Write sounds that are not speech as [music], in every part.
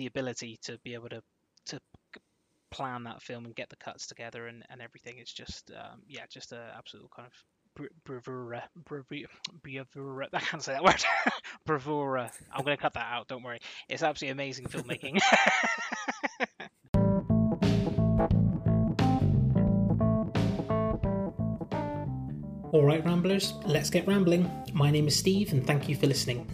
the ability to be able to to plan that film and get the cuts together and, and everything. Is just um, yeah just a absolute kind of bravura bravura. [laughs] I can't say that word. [laughs] Bravura. I'm gonna cut that out don't worry. It's absolutely amazing filmmaking. [laughs] All right, Ramblers, let's get rambling. My name is Steve, and thank you for listening.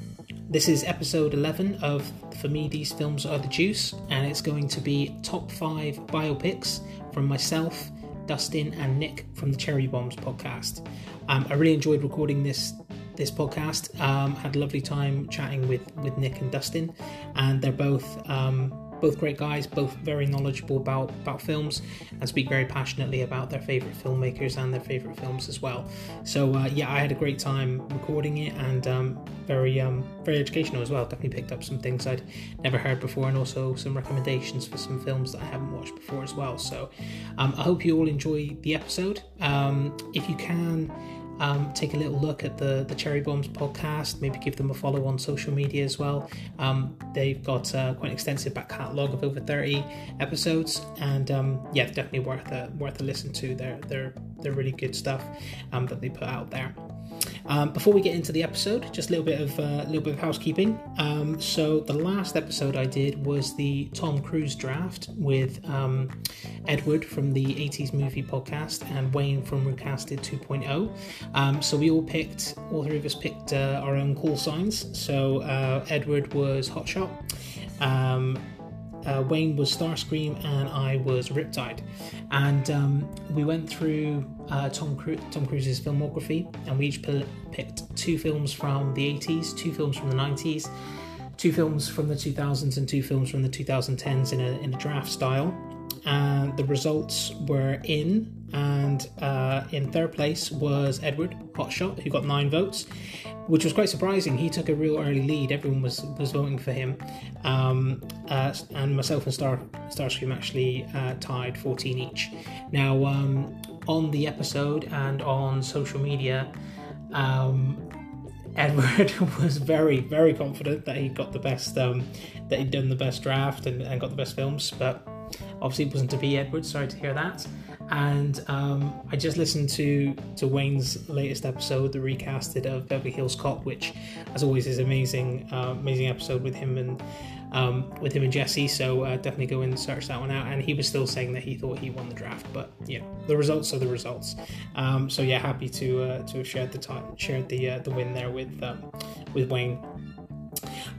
This is episode 11 of For Me These Films Are the Juice, and it's going to be top five biopics from myself, Dustin, and Nick from the Cherry Bombs podcast. Um, I really enjoyed recording this this podcast. Um, had a lovely time chatting with with Nick and Dustin, and they're both um, both great guys, both very knowledgeable about about films, and speak very passionately about their favorite filmmakers and their favorite films as well. So uh, yeah, I had a great time recording it, and um, very um, very educational as well. Definitely picked up some things I'd never heard before, and also some recommendations for some films that I haven't watched before as well. So um, I hope you all enjoy the episode. Um, if you can um, take a little look at the the Cherry Bombs podcast. Maybe give them a follow on social media as well. Um, they've got uh, quite an extensive back catalogue of over thirty episodes, and um, yeah, definitely worth a worth a listen to. They're they're they're really good stuff um, that they put out there. Um, before we get into the episode, just a little bit of a uh, little bit of housekeeping. Um, so the last episode I did was the Tom Cruise draft with um, Edward from the 80s movie podcast and Wayne from Recasted 2.0. Um, so we all picked, all three of us picked uh, our own call signs. So uh, Edward was Hotshot. Um, uh, Wayne was Starscream and I was Riptide. And um, we went through uh, Tom, Cru- Tom Cruise's filmography and we each p- picked two films from the 80s, two films from the 90s, two films from the 2000s, and two films from the 2010s in a, in a draft style. And the results were in, and uh, in third place was Edward Hotshot, who got nine votes which was quite surprising. He took a real early lead. Everyone was was voting for him, um, uh, and myself and Star Starscream actually uh, tied 14 each. Now, um, on the episode and on social media, um, Edward [laughs] was very very confident that he got the best, um, that he'd done the best draft and, and got the best films, but obviously it wasn't to be Edward. Sorry to hear that and um, I just listened to to Wayne's latest episode, the recasted of Beverly Hills Cop, which, as always, is amazing, uh, amazing episode with him and um, with him and Jesse. So uh, definitely go and search that one out. And he was still saying that he thought he won the draft, but know the results are the results. Um, so yeah, happy to uh, to have shared the time, shared the uh, the win there with um, with Wayne.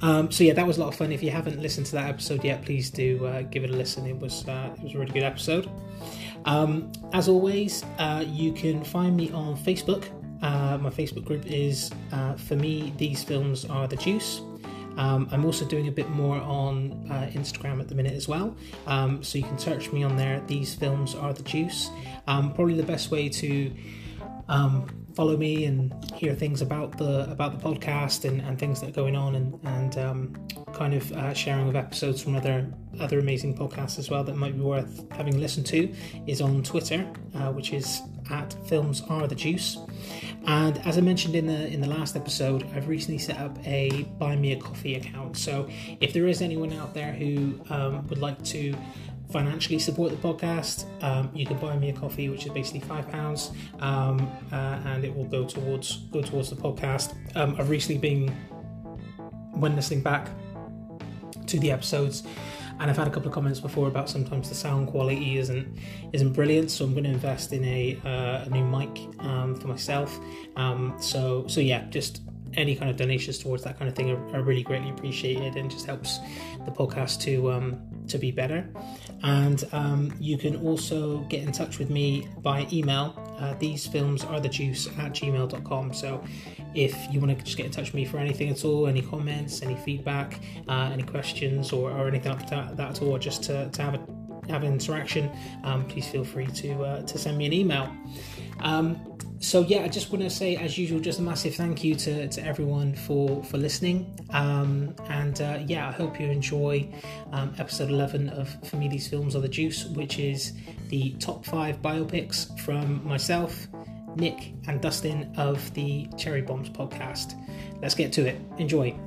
Um, so yeah, that was a lot of fun. If you haven't listened to that episode yet, please do uh, give it a listen. It was uh, it was a really good episode. Um, as always, uh, you can find me on Facebook. Uh, my Facebook group is uh, For Me, These Films Are the Juice. Um, I'm also doing a bit more on uh, Instagram at the minute as well. Um, so you can search me on there. These films are the juice. Um, probably the best way to um, follow me and hear things about the about the podcast and, and things that are going on and and um, kind of uh, sharing of episodes from other other amazing podcasts as well that might be worth having listened to is on Twitter, uh, which is at Films Are the Juice. And as I mentioned in the in the last episode, I've recently set up a Buy Me a Coffee account. So if there is anyone out there who um, would like to financially support the podcast, um, you can buy me a coffee, which is basically five pounds, um, uh, and it will go towards go towards the podcast. Um, I've recently been when listening back to the episodes, and I've had a couple of comments before about sometimes the sound quality isn't isn't brilliant. So I'm going to invest in a, uh, a new mic um, for myself. Um, so so yeah, just any kind of donations towards that kind of thing are, are really greatly appreciated and just helps the podcast to um, to be better. And um, you can also get in touch with me by email. Uh, these films are the juice at gmail.com. So if you want to just get in touch with me for anything at all, any comments, any feedback, uh, any questions, or, or anything like that, that at all, just to, to have a have an interaction, um, please feel free to uh, to send me an email. Um, so yeah, I just want to say, as usual, just a massive thank you to, to everyone for for listening. Um, and uh, yeah, I hope you enjoy um, episode eleven of For Me These Films Are the Juice, which is the top five biopics from myself, Nick, and Dustin of the Cherry Bombs podcast. Let's get to it. Enjoy.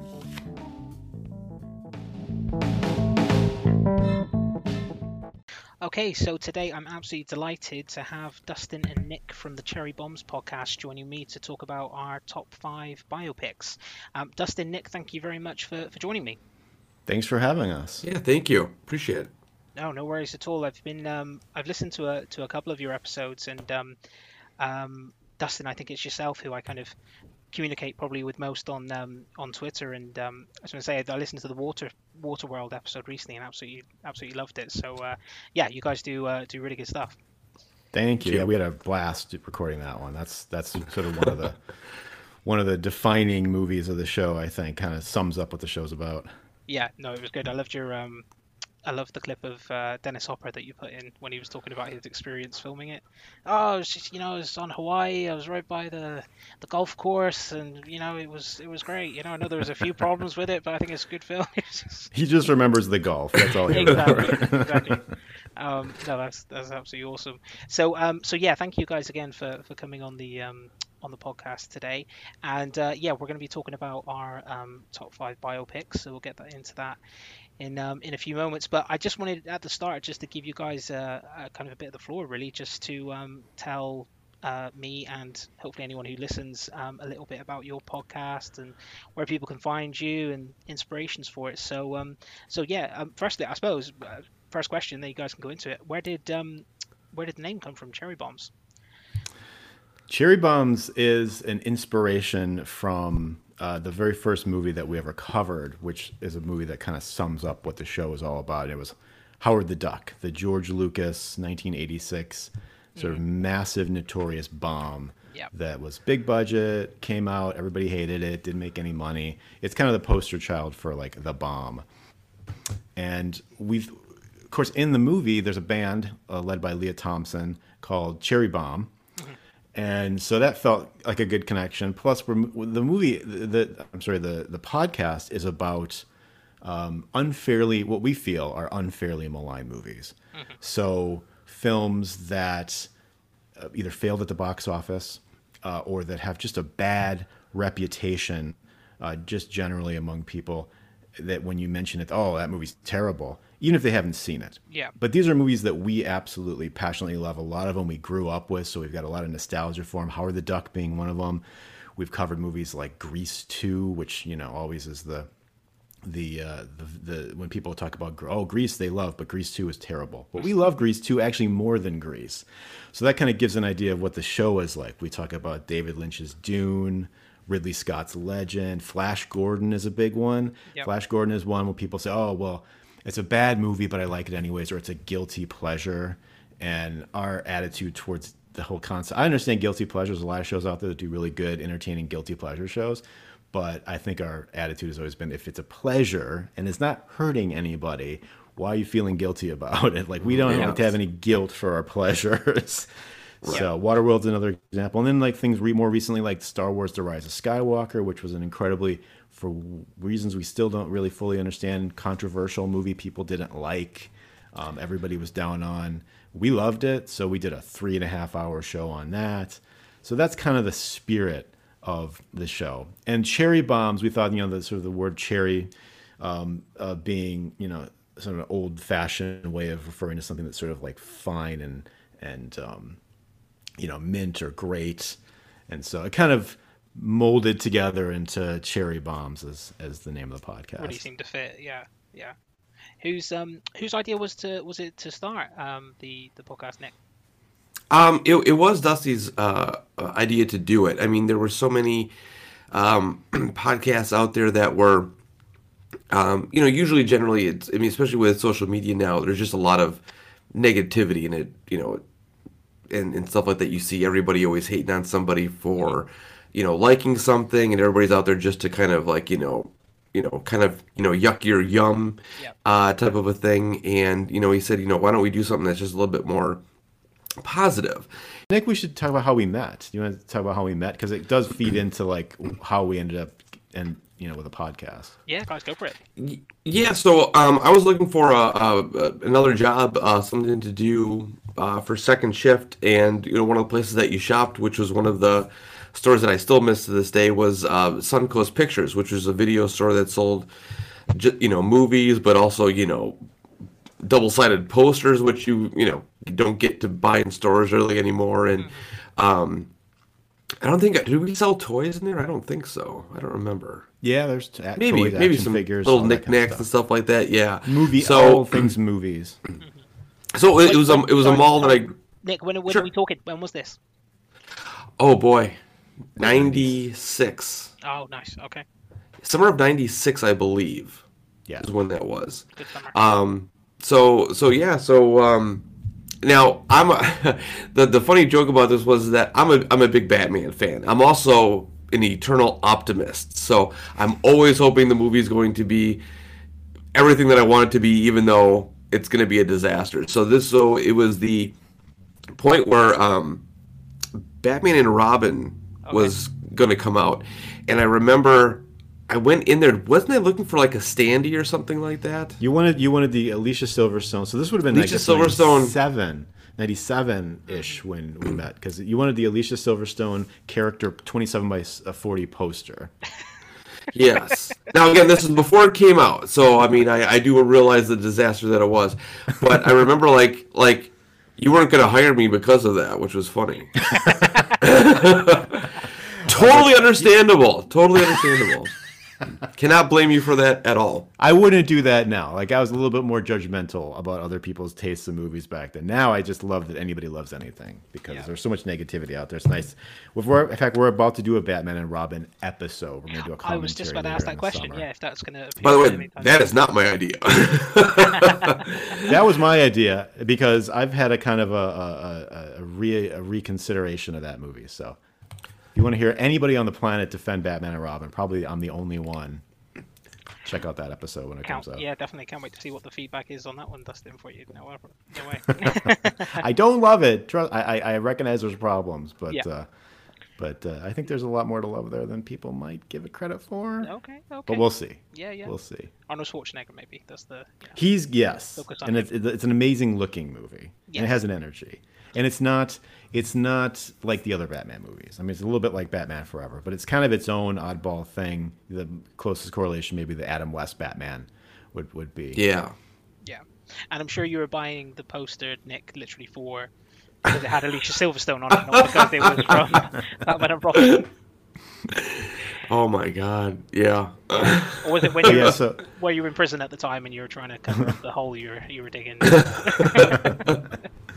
Okay, so today I'm absolutely delighted to have Dustin and Nick from the Cherry Bombs podcast joining me to talk about our top five biopics. Um, Dustin, Nick, thank you very much for, for joining me. Thanks for having us. Yeah, thank you. Appreciate it. No, no worries at all. I've been um, I've listened to a to a couple of your episodes, and um, um, Dustin, I think it's yourself who I kind of communicate probably with most on um, on Twitter. And um, I was going to say I listened to the Water Water World episode recently and absolutely absolutely loved it. So uh, yeah, you guys do uh, do really good stuff. Thank you. Yeah, we had a blast recording that one. That's that's sort of one of the [laughs] one of the defining movies of the show. I think kind of sums up what the show's about. Yeah, no, it was good. I loved your um, I love the clip of uh, Dennis Hopper that you put in when he was talking about his experience filming it. Oh, it was just, you know, I was on Hawaii. I was right by the the golf course, and you know, it was it was great. You know, I know there was a few problems with it, but I think it's a good film. [laughs] just... He just remembers the golf. That's all he exactly, exactly. Um, no, that's that's absolutely awesome. So, um, so yeah, thank you guys again for for coming on the um on the podcast today. And uh, yeah, we're going to be talking about our um, top five biopics, so we'll get that into that in um, in a few moments. But I just wanted at the start just to give you guys a, kind of a bit of the floor, really, just to um, tell uh, me and hopefully anyone who listens um, a little bit about your podcast and where people can find you and inspirations for it. So um, so yeah, um, firstly, I suppose uh, first question, then you guys can go into it. Where did um, where did the name come from? Cherry bombs. Cherry bombs is an inspiration from uh, the very first movie that we ever covered, which is a movie that kind of sums up what the show is all about. It was Howard the Duck, the George Lucas 1986 sort of massive, notorious bomb yep. that was big budget, came out, everybody hated it, didn't make any money. It's kind of the poster child for like the bomb. And we've, of course, in the movie, there's a band uh, led by Lea Thompson called Cherry Bomb and so that felt like a good connection. Plus, the movie, the, the I'm sorry, the the podcast is about um, unfairly what we feel are unfairly maligned movies. Mm-hmm. So films that uh, either failed at the box office uh, or that have just a bad reputation, uh, just generally among people. That when you mention it, oh, that movie's terrible even if they haven't seen it. Yeah. But these are movies that we absolutely passionately love. A lot of them we grew up with, so we've got a lot of nostalgia for them. Howard the Duck being one of them. We've covered movies like Grease 2, which you know always is the the uh, the, the when people talk about oh Grease they love, but Grease 2 is terrible. But we love Grease 2 actually more than Grease. So that kind of gives an idea of what the show is like. We talk about David Lynch's Dune. Ridley Scott's Legend, Flash Gordon is a big one. Yep. Flash Gordon is one where people say, "Oh, well, it's a bad movie, but I like it anyways, or it's a guilty pleasure. And our attitude towards the whole concept, I understand guilty pleasures. A lot of shows out there that do really good, entertaining guilty pleasure shows. But I think our attitude has always been if it's a pleasure and it's not hurting anybody, why are you feeling guilty about [laughs] it? Like we don't yeah. like to have any guilt for our pleasures. [laughs] Right. So Waterworld's another example, and then like things re- more recently, like Star Wars: The Rise of Skywalker, which was an incredibly for reasons we still don't really fully understand, controversial movie people didn't like. Um, everybody was down on. We loved it, so we did a three and a half hour show on that. So that's kind of the spirit of the show. And cherry bombs, we thought, you know, the sort of the word cherry um, uh, being, you know, sort of an old fashioned way of referring to something that's sort of like fine and and um, you know mint or great. And so it kind of molded together into cherry bombs as as the name of the podcast. Really seemed to fit. Yeah, yeah. Whose um whose idea was to was it to start um the the podcast, Nick? Um, it it was Dusty's uh idea to do it. I mean, there were so many um [clears throat] podcasts out there that were. Um, you know, usually, generally, it's. I mean, especially with social media now, there's just a lot of negativity in it. You know, and, and stuff like that. You see everybody always hating on somebody for, you know, liking something, and everybody's out there just to kind of like, you know, you know, kind of, you know, yuck your yum yep. uh, type of a thing. And, you know, he said, you know, why don't we do something that's just a little bit more positive? I think we should talk about how we met. Do you want to talk about how we met? Because it does feed into like how we ended up and you know with a podcast. Yeah, guys, go for it. Yeah, so um, I was looking for a, a another job, uh, something to do uh, for second shift, and you know one of the places that you shopped, which was one of the stores that I still miss to this day, was uh, Suncoast Pictures, which was a video store that sold, you know, movies, but also you know double-sided posters, which you you know don't get to buy in stores really anymore. And um, I don't think do we sell toys in there? I don't think so. I don't remember. Yeah, there's t- a- Maybe toys, maybe some figures, little all that kind of knickknacks stuff. and stuff like that. Yeah, Movie, So all things movies. so it, it was a it was a mall that I Nick, when, when Sure. are we talking? When was this? oh boy, ninety six Oh, nice. Okay, summer of ninety six I believe Yeah. is when that was. good summer. Um, so so yeah, so um, now I'm a, [laughs] the the funny joke about this was that I'm a I'm a big Batman fan. I'm also an eternal optimist. So I'm always hoping the movie's going to be everything that I want it to be, even though it's going to be a disaster. So this so it was the point where um, Batman and Robin was going to come out, and I remember. I went in there. Wasn't I looking for like a standee or something like that? You wanted you wanted the Alicia Silverstone. So this would have been Alicia like Silverstone. 97, 97 ish when we met because you wanted the Alicia Silverstone character 27 by s- uh, 40 poster. Yes. Now again, this is before it came out, so I mean, I, I do realize the disaster that it was, but I remember like like you weren't going to hire me because of that, which was funny. [laughs] [laughs] totally understandable. Totally understandable. [laughs] Cannot blame you for that at all. I wouldn't do that now. Like I was a little bit more judgmental about other people's tastes in movies back then. Now I just love that anybody loves anything because Yeah. there's so much negativity out there. It's nice. We're, in fact, we're about to do a Batman and Robin episode. We're going to do a I commentary. I was just about to ask that question. summer. Yeah, if that's going to. By the way, that is not my idea. [laughs] [laughs] that was my idea because I've had a kind of a a, a, a, re, a reconsideration of that movie. So, if you want to hear anybody on the planet defend Batman and Robin, probably I'm the only one. Check out that episode when it Count, comes out. yeah, definitely can't wait to see what the feedback is on that one, Dustin, for you. No, no way. [laughs] I don't love it. Trust, I, I recognize there's problems, but Yeah. uh, but uh, I think there's a lot more to love there than people might give it credit for. okay, okay. But we'll see. yeah, yeah. We'll see. Arnold Schwarzenegger, maybe. That's the. Yeah. He's yes, and it's it's an amazing looking movie, and it has an energy, and it's not it's not like the other Batman movies. I mean, it's a little bit like Batman Forever, but it's kind of its own oddball thing. The closest correlation, maybe the Adam West Batman, would would be. yeah. Yeah. And I'm sure you were buying the poster, Nick, literally for. Because it had Alicia Silverstone on it, not because it was from [laughs] Batman and Robin. Oh my God. Yeah. [laughs] Or was it when you Yeah, were, so were you in prison at the time and you were trying to cover up the hole you were, you were digging? [laughs]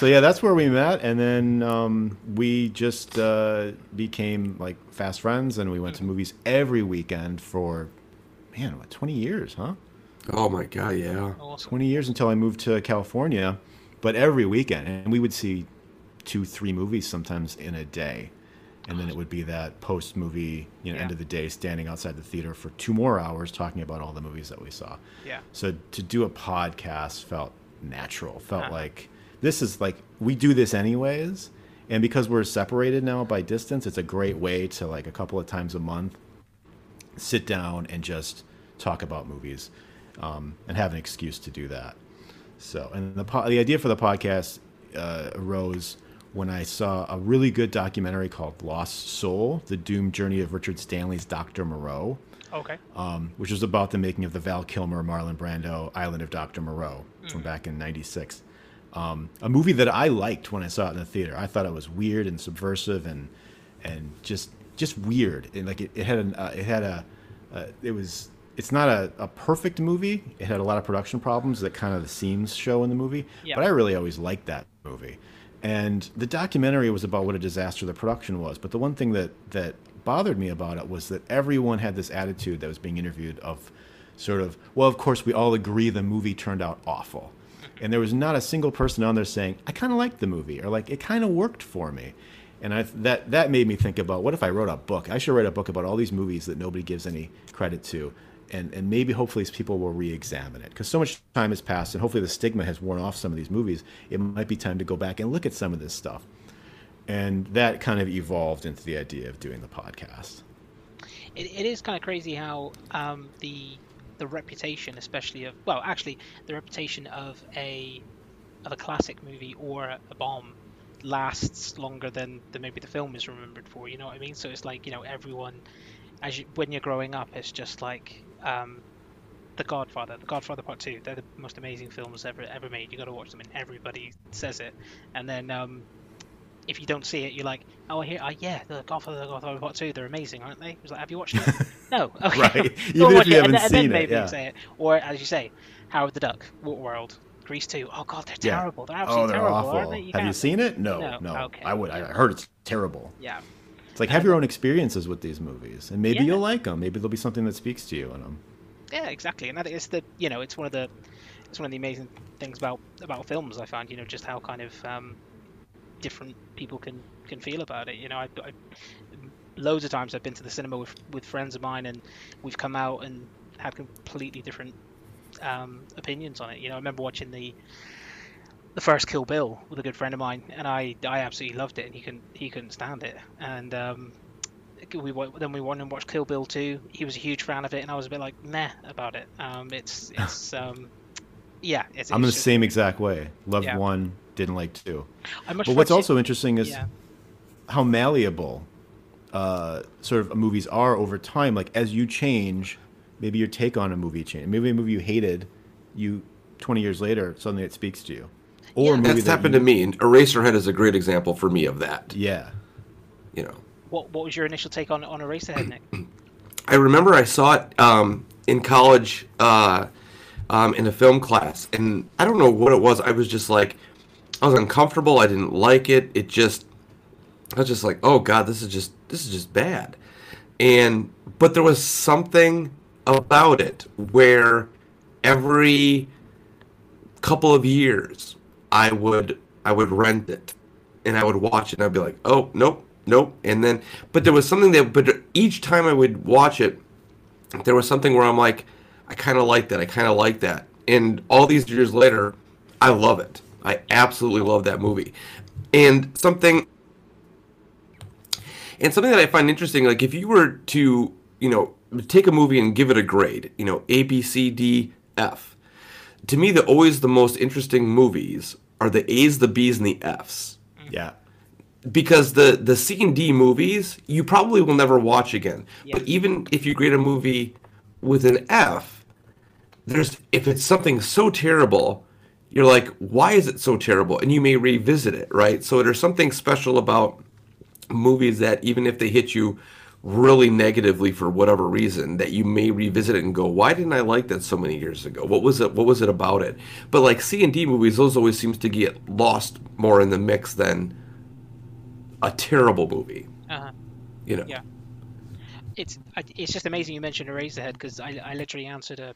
so yeah, that's where we met, and then um, we just uh, became like fast friends, and we went to movies every weekend for man, what twenty years, huh? oh my God. Yeah. 20 years until I moved to California, but every weekend. And we would see two, three movies sometimes in a day. And then it would be that post movie, you know, end of the day, standing outside the theater for two more hours talking about all the movies that we saw. Yeah. So to do a podcast felt natural, felt Uh-huh. like this is like we do this anyways. And because we're separated now by distance, it's a great way to like a couple of times a month sit down and just talk about movies um, and have an excuse to do that. So, and the po- the idea for the podcast uh, arose when I saw a really good documentary called Lost Soul: The Doomed Journey of Richard Stanley's Doctor Moreau, Okay. um, which was about the making of the Val Kilmer, Marlon Brando Island of Doctor Moreau from back in '96. Um, a movie that I liked when I saw it in the theater. I thought it was weird and subversive and and just just weird. And like it, it had an uh, it had a uh, it was it's not a, a perfect movie. It had a lot of production problems that kind of the seams show in the movie. But I really always liked that movie. And the documentary was about what a disaster the production was. But the one thing that that bothered me about it was that everyone had this attitude that was being interviewed of sort of, well, of course we all agree the movie turned out awful. And there was not a single person on there saying, I kind of liked the movie or like it kind of worked for me. And I, that that made me think about what if I wrote a book? I should write a book about all these movies that nobody gives any credit to, and and maybe hopefully people will re-examine it because so much time has passed, and hopefully the stigma has worn off some of these movies. It might be time to go back and look at some of this stuff, and that kind of evolved into the idea of doing the podcast. It, it is kind of crazy how um, the the reputation, especially of well, actually, the reputation of a of a classic movie or a, bomb lasts longer than, than maybe the film is remembered for. You know what I mean? So it's like you know everyone, as you, when you're growing up, it's just like um, The Godfather, The Godfather Part Two. They're the most amazing films ever ever made. You got to watch them, and everybody says it. And then um, if you don't see it, you're like, oh, here, uh, yeah, The Godfather, The Godfather Part Two. They're amazing, aren't they? It's like, have you watched it? [laughs] no. [laughs] Okay. Right. [laughs] Even if you haven't then- and then seen it, maybe yeah. say it. Or as you say, Howard the Duck, Waterworld, Grease Two. Oh God, they're Yeah. terrible. They're Oh, they're terrible, awful. they? Have you seen it? No, No. no. Okay. I would. I heard it's terrible. Yeah. It's like have your own experiences with these movies, and maybe Yeah. you'll like them. Maybe there'll be something that speaks to you in them. Yeah, exactly, and that is the you know it's one of the it's one of the amazing things about about films I find you know just how kind of um, different people can can feel about it. You know, I, I loads of times I've been to the cinema with with friends of mine and we've come out and had completely different um, opinions on it. You know, I remember watching the the first Kill Bill with a good friend of mine, and I I absolutely loved it, and he couldn't he couldn't stand it, and um, we then we went and watched Kill Bill 2. He was a huge fan of it, and I was a bit like meh about it. Um, it's it's [laughs] um, yeah, it's. I'm the just- same exact way. Loved Yeah. one, didn't like two. But what's prefer- also interesting is yeah, how malleable uh, sort of movies are over time. Like as you change, maybe your take on a movie change. Maybe a movie you hated, you 20 years later suddenly it speaks to you. Or a movie That's that happened you- to me, and Eraserhead is a great example for me of that. Yeah. You know, what what was your initial take on on Eraserhead, Nick? [clears throat] I remember I saw it um, in college uh, um, in a film class, and I don't know what it was. I was just like, I was uncomfortable. I didn't like it. It just, I was just like, oh god, this is just this is just bad. And but there was something about it where every couple of years I would I would rent it and I would watch it and I'd be like, oh nope, nope. And then but there was something that but each time I would watch it, there was something where I'm like, I kinda like that, I kinda like that. And all these years later, I love it. I absolutely love that movie. And something and something that I find interesting, like if you were to, you know, take a movie and give it a grade, you know, A, B, C, D, F. To me, the always the most interesting movies are the A's, the B's, and the F's. Yeah. Because the the C and D movies you probably will never watch again. Yeah. But even if you grade a movie with an F, there's if it's something so terrible, you're like, why is it so terrible? And you may revisit it, right? So there's something special about movies that even if they hit you really negatively for whatever reason that you may revisit it and go why didn't i like that so many years ago what was it what was it about it but like c and d movies those always seems to get lost more in the mix than a terrible movie Uh-huh. you know Yeah. It's it's just amazing you mentioned Eraserhead because I, I literally answered a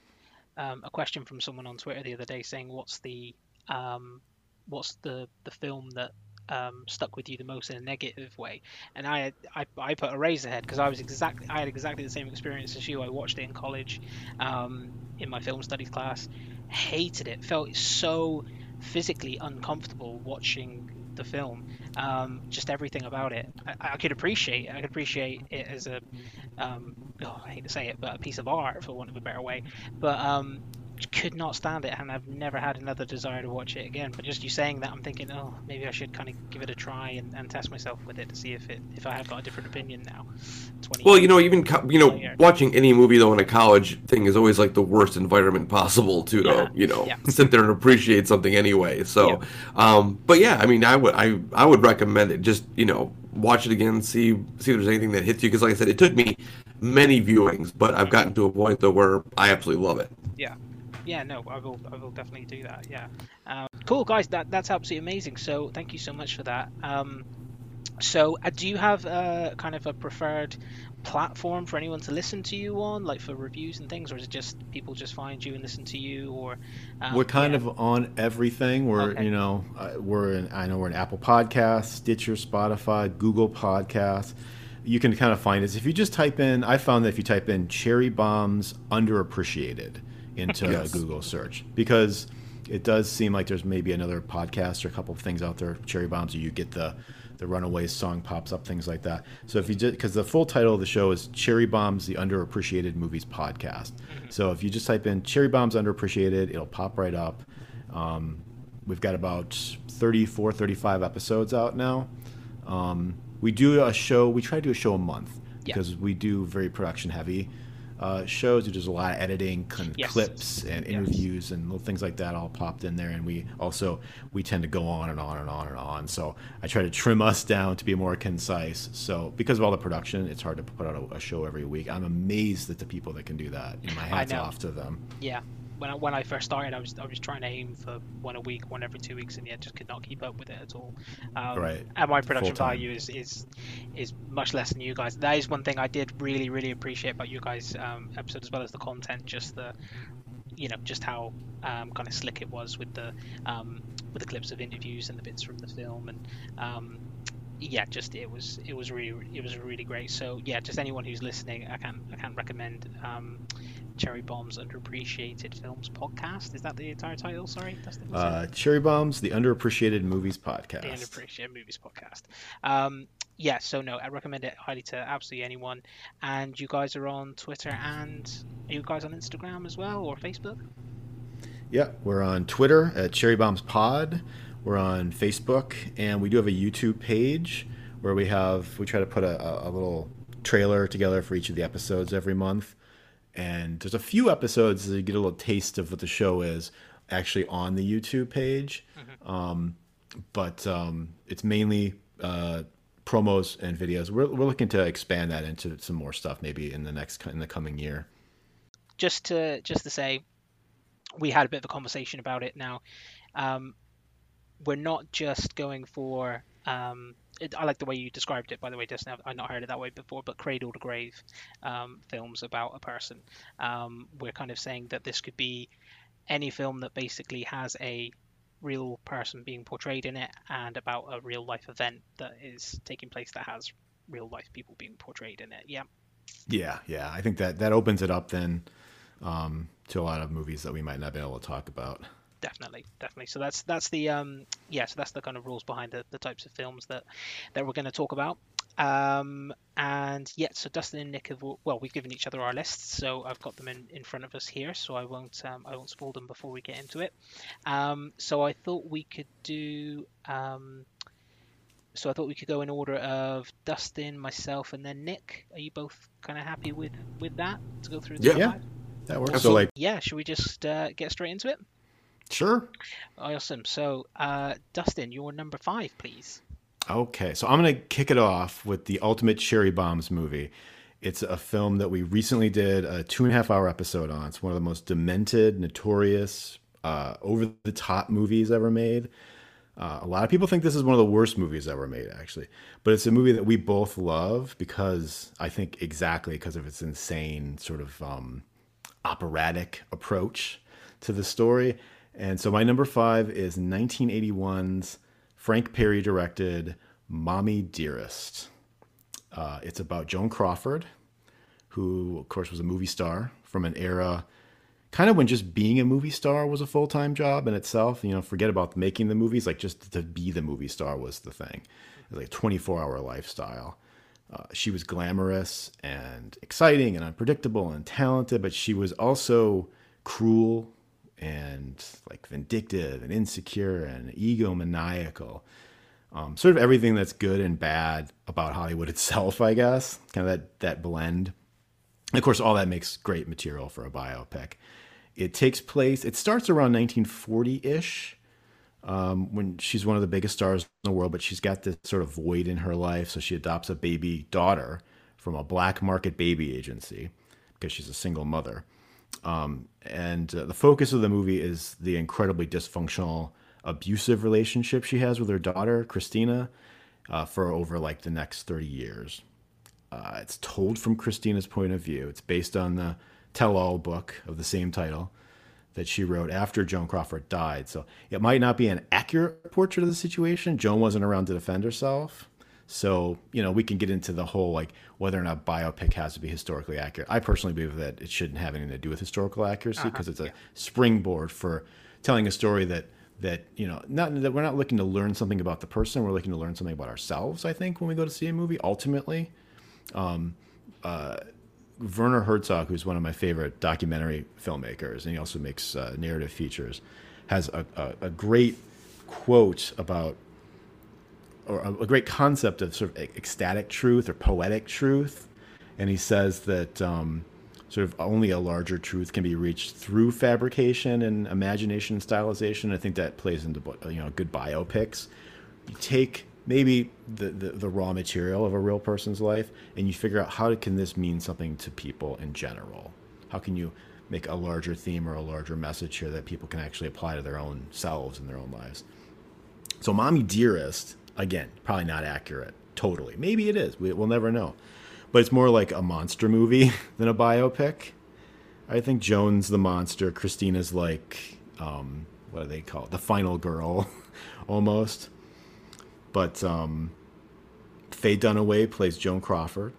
um, a question from someone on Twitter the other day saying what's the um, what's the the film that um, stuck with you the most in a negative way? And I I, I put Eraserhead because I was exactly I had exactly the same experience as you. I watched it in college um, in my film studies class hated it felt so physically uncomfortable watching the film um, just everything about it. I, I could appreciate I could appreciate it as a um, oh, I hate to say it but a piece of art for want of a better way. But um, could not stand it and I've never had another desire to watch it again. But just you saying that I'm thinking oh maybe I should kind of give it a try and, and test myself with it to see if it if I have got a different opinion now. 20 well you know even co- you know yeah. watching any movie though in a college thing is always like the worst environment possible to Yeah, to you know yeah. [laughs] sit there and appreciate something anyway. So Yeah. um but yeah i mean i would i i would recommend it. Just you know watch it again see see if there's anything that hits you. Because like i said it took me many viewings but i've gotten to a point though where i absolutely love it. Yeah yeah no i will i will definitely do that yeah um, cool guys that that's absolutely amazing so thank you so much for that um so uh, do you have uh, kind of a preferred platform for anyone to listen to you on like for reviews and things or is it just people just find you and listen to you or um, we're kind yeah. of on everything. We're Okay. you know uh, we're in I know we're in Apple Podcasts, Stitcher, Spotify, Google Podcasts. You can kind of find us if you just type in. I found that if you type in "cherry bombs underappreciated" into Yes. Google search because it does seem like there's maybe another podcast or a couple of things out there. Cherry bombs, or you get the the Runaways song pops up, things like that. So if you just because the full title of the show is Cherry Bombs: The Underappreciated Movies Podcast. So if you just type in Cherry Bombs Underappreciated, it'll pop right up. Um, we've got about 34, 35 episodes out now. Um, we do a show. We try to do a show a month Yeah. because we do very production heavy. Uh, shows. There's a lot of editing, kind Yes. clips, and Yes. interviews, and little things like that all popped in there. And we also we tend to go on and on and on and on. So I try to trim us down to be more concise. So because of all the production, it's hard to put out a, a show every week. I'm amazed at the people that can do that. You know, my hats off to them. Yeah. When I, when I first started, I was I was trying to aim for one a week, one every two weeks, and yeah, just could not keep up with it at all. Um, Right. And my production Full-time. value is, is is much less than you guys. That is one thing I did really really appreciate about you guys' um, episode as well as the content. Just the you know just how um, kind of slick it was with the um, with the clips of interviews and the bits from the film and um, yeah just it was it was really it was really great so yeah just anyone who's listening i can't i can't recommend um, cherry bombs underappreciated films podcast is that the entire title sorry that's the Uh, Cherry Bombs, the underappreciated movies podcast. the underappreciated movies podcast um yeah so no i recommend it highly to absolutely anyone and you guys are on twitter and are you guys on instagram as well or facebook Yeah, we're on Twitter at Cherry Bombs Pod. We're on Facebook, and we do have a YouTube page where we have we try to put a, a little trailer together for each of the episodes every month. And there's a few episodes that you get a little taste of what the show is actually on the YouTube page, um, but um, it's mainly uh, promos and videos. We're, we're looking to expand that into some more stuff maybe in the next in the coming year. just to just to say we had a bit of a conversation about it now um, we're not just going for um, it, I like the way you described it by the way Dustin I've, I've not heard it that way before but cradle to grave um, films about a person um, we're kind of saying that this could be any film that basically has a real person being portrayed in it and about a real life event that is taking place that has real life people being portrayed in it yeah Yeah, yeah. I think that that opens it up then um, to a lot of movies that we might not be able to talk about. Definitely definitely so that's that's the um yeah so that's the kind of rules behind the, the types of films that that we're going to talk about um and yeah so dustin and nick have well we've given each other our lists so i've got them in in front of us here so i won't um, i won't spoil them before we get into it um so i thought we could do um so I thought we could go in order of Dustin, myself, and then Nick. Are you both kind of happy with with that to go through? The Yeah. Yeah. That works. So like, Yeah. Should we just uh, get straight into it? Sure. Awesome. So, uh, Dustin, your number five, please. Okay, so I'm gonna kick it off with the Ultimate Cherry Bombs movie. It's a film that we recently did a two and a half hour episode on. It's one of the most demented, notorious, uh, over the top movies ever made. Uh, a lot of people think this is one of the worst movies ever made, actually. But it's a movie that we both love because I think exactly because of its insane sort of um, operatic approach to the story. And so my number five is 1981's Frank Perry directed Mommy Dearest. Uh, it's about Joan Crawford, who, of course, was a movie star from an era kind of when just being a movie star was a full time job in itself. You know, forget about making the movies, like just to be the movie star was the thing. It was like a 24 hour lifestyle. Uh, she was glamorous and exciting and unpredictable and talented, but she was also cruel and like vindictive and insecure and egomaniacal. Um, sort of everything that's good and bad about Hollywood [laughs] itself, I guess. Kind of that that blend. Of course, all that makes great material for a biopic. It takes place. It starts around 1940-ish, um, when she's one of the biggest stars in the world, but she's got this sort of void in her life. So she adopts a baby daughter from a black market baby agency because she's a single mother. Um, and uh, the focus of the movie is the incredibly dysfunctional, abusive relationship she has with her daughter, Christina, uh, for over like the next 30 years. Uh, it's told from Christina's point of view. It's based on the tell all book of the same title that she wrote after Joan Crawford died. So it might not be an accurate portrait of the situation. Joan wasn't around to defend herself. So, you know, we can get into the whole like whether or not biopic has to be historically accurate. I personally believe that it shouldn't have anything to do with historical accuracy uh-huh. because it's a springboard for telling a story that that you know not that we're not looking to learn something about the person we're looking to learn something about ourselves i think when we go to see a movie ultimately. Um, uh, Werner Herzog, who's one of my favorite documentary filmmakers, and he also makes uh, narrative features, has a, a, a great quote about, or a, great concept of sort of ecstatic truth or poetic truth. And he says that um, sort of only a larger truth can be reached through fabrication and imagination and stylization. I think that plays into you know good biopics. You take maybe the, the, the raw material of a real person's life and you figure out how can this mean something to people in general. How can you make a larger theme or a larger message here that people can actually apply to their own selves and their own lives. So, Mommy Dearest, again, probably not accurate totally. Maybe it is. We, we'll never know. But it's more like a monster movie [laughs] than a biopic. I think Joan's the monster. Christina's like, um, what do they call it? The final girl, [laughs] almost. But um, Faye Dunaway plays Joan Crawford,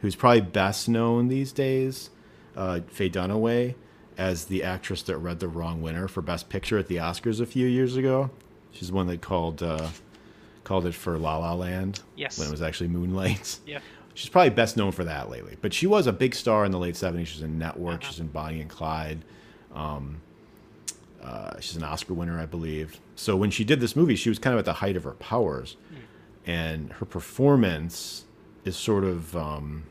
who's probably best known these days uh, Faye Dunaway as the actress that read the wrong winner for Best Picture at the Oscars a few years ago. She's the one that called uh, called it for La La Land. Yes. When it was actually Moonlight. Yeah. She's probably best known for that lately, but she was a big star in the late '70s. She's in Network. Uh-huh. She's in Bonnie and Clyde. Um, uh, she's an Oscar winner, I believe. So when she did this movie, she was kind of at the height of her powers, Hmm. and her performance is sort of um,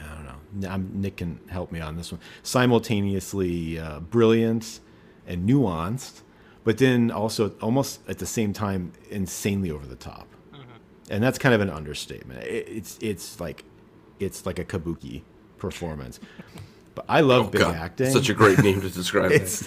I don't know. I'm, Nick can help me on this one. Simultaneously uh, brilliant and nuanced, but then also almost at the same time insanely over the top. And that's kind of an understatement. It, it's it's like it's like a kabuki performance. But I love Oh, big God, acting. Such a great name to describe [laughs] it.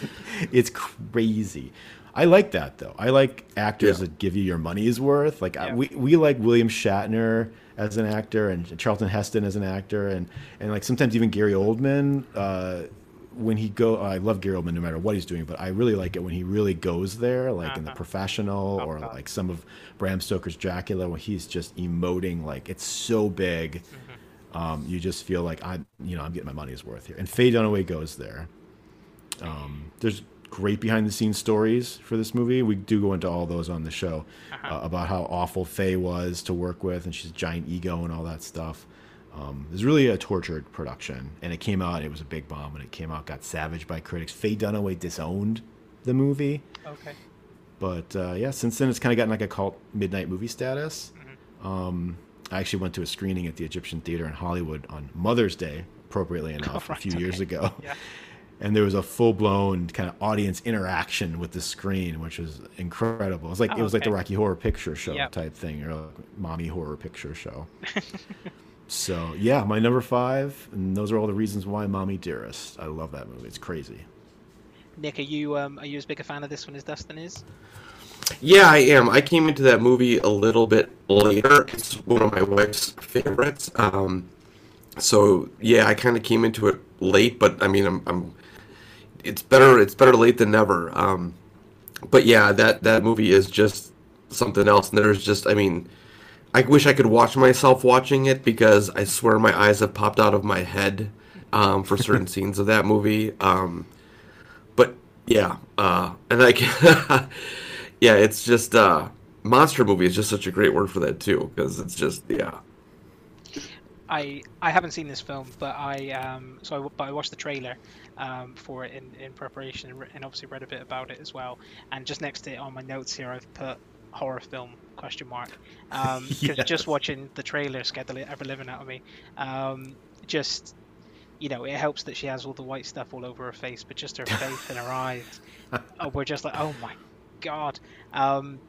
it's crazy. I like that though. I like actors Yeah. that give you your money's worth. Like I, we we like William Shatner as an actor and Charlton Heston as an actor and and like sometimes even Gary Oldman uh, when he go I love Gary Oldman no matter what he's doing, but I really like it when he really goes there like in the Uh-huh. professional or like some of Bram Stoker's Dracula when he's just emoting like it's so big. Mm-hmm. Um, you just feel like I'm, you know, I'm getting my money's worth here. And Faye Dunaway goes there. Um, there's great behind the scenes stories for this movie. We do go into all those on the show uh, about how awful Faye was to work with, and she's a giant ego and all that stuff. Um, it was really a tortured production, and it came out. It was a big bomb and it came out. Got savaged by critics. Faye Dunaway disowned the movie, Okay. but uh, yeah, since then it's kind of gotten like a cult midnight movie status. Um, I actually went to a screening at the Egyptian Theater in Hollywood on Mother's Day, appropriately [laughs] enough, right, a few years ago. Yeah. And there was a full blown kind of audience interaction with the screen, which was incredible. It was like Oh, it was like the. Rocky Horror Picture Show Yep. type thing, or like mommy horror picture show. [laughs] so yeah, my number five, and those are all the reasons why Mommy Dearest. I love that movie. It's crazy. Nick, are you um are you as big a fan of this one as Dustin is? Yeah, I am. I came into that movie a little bit later. It's one of my wife's favorites. Um, so yeah, I kind of came into it late, but I mean, I'm, I'm it's better. It's better late than never. Um, but yeah, that that movie is just something else. And there's just, I mean, I wish I could watch myself watching it because I swear my eyes have popped out of my head um, for certain [laughs] scenes of that movie. Um, but yeah, uh, and like, [laughs] yeah, it's just uh, monster movie is just such a great word for that too because it's just yeah. I I haven't seen this film, but I um so I, w- but I watched the trailer um for it in, in preparation and, re- and obviously read a bit about it as well. And just next to it on my notes here, I've put horror film question mark [laughs] um 'cause Yes. just watching the trailer scared the ever living out of me. Um, just you know, it helps that she has all the white stuff all over her face, but just her [laughs] face and her eyes, uh, we're just like, oh my god. Um,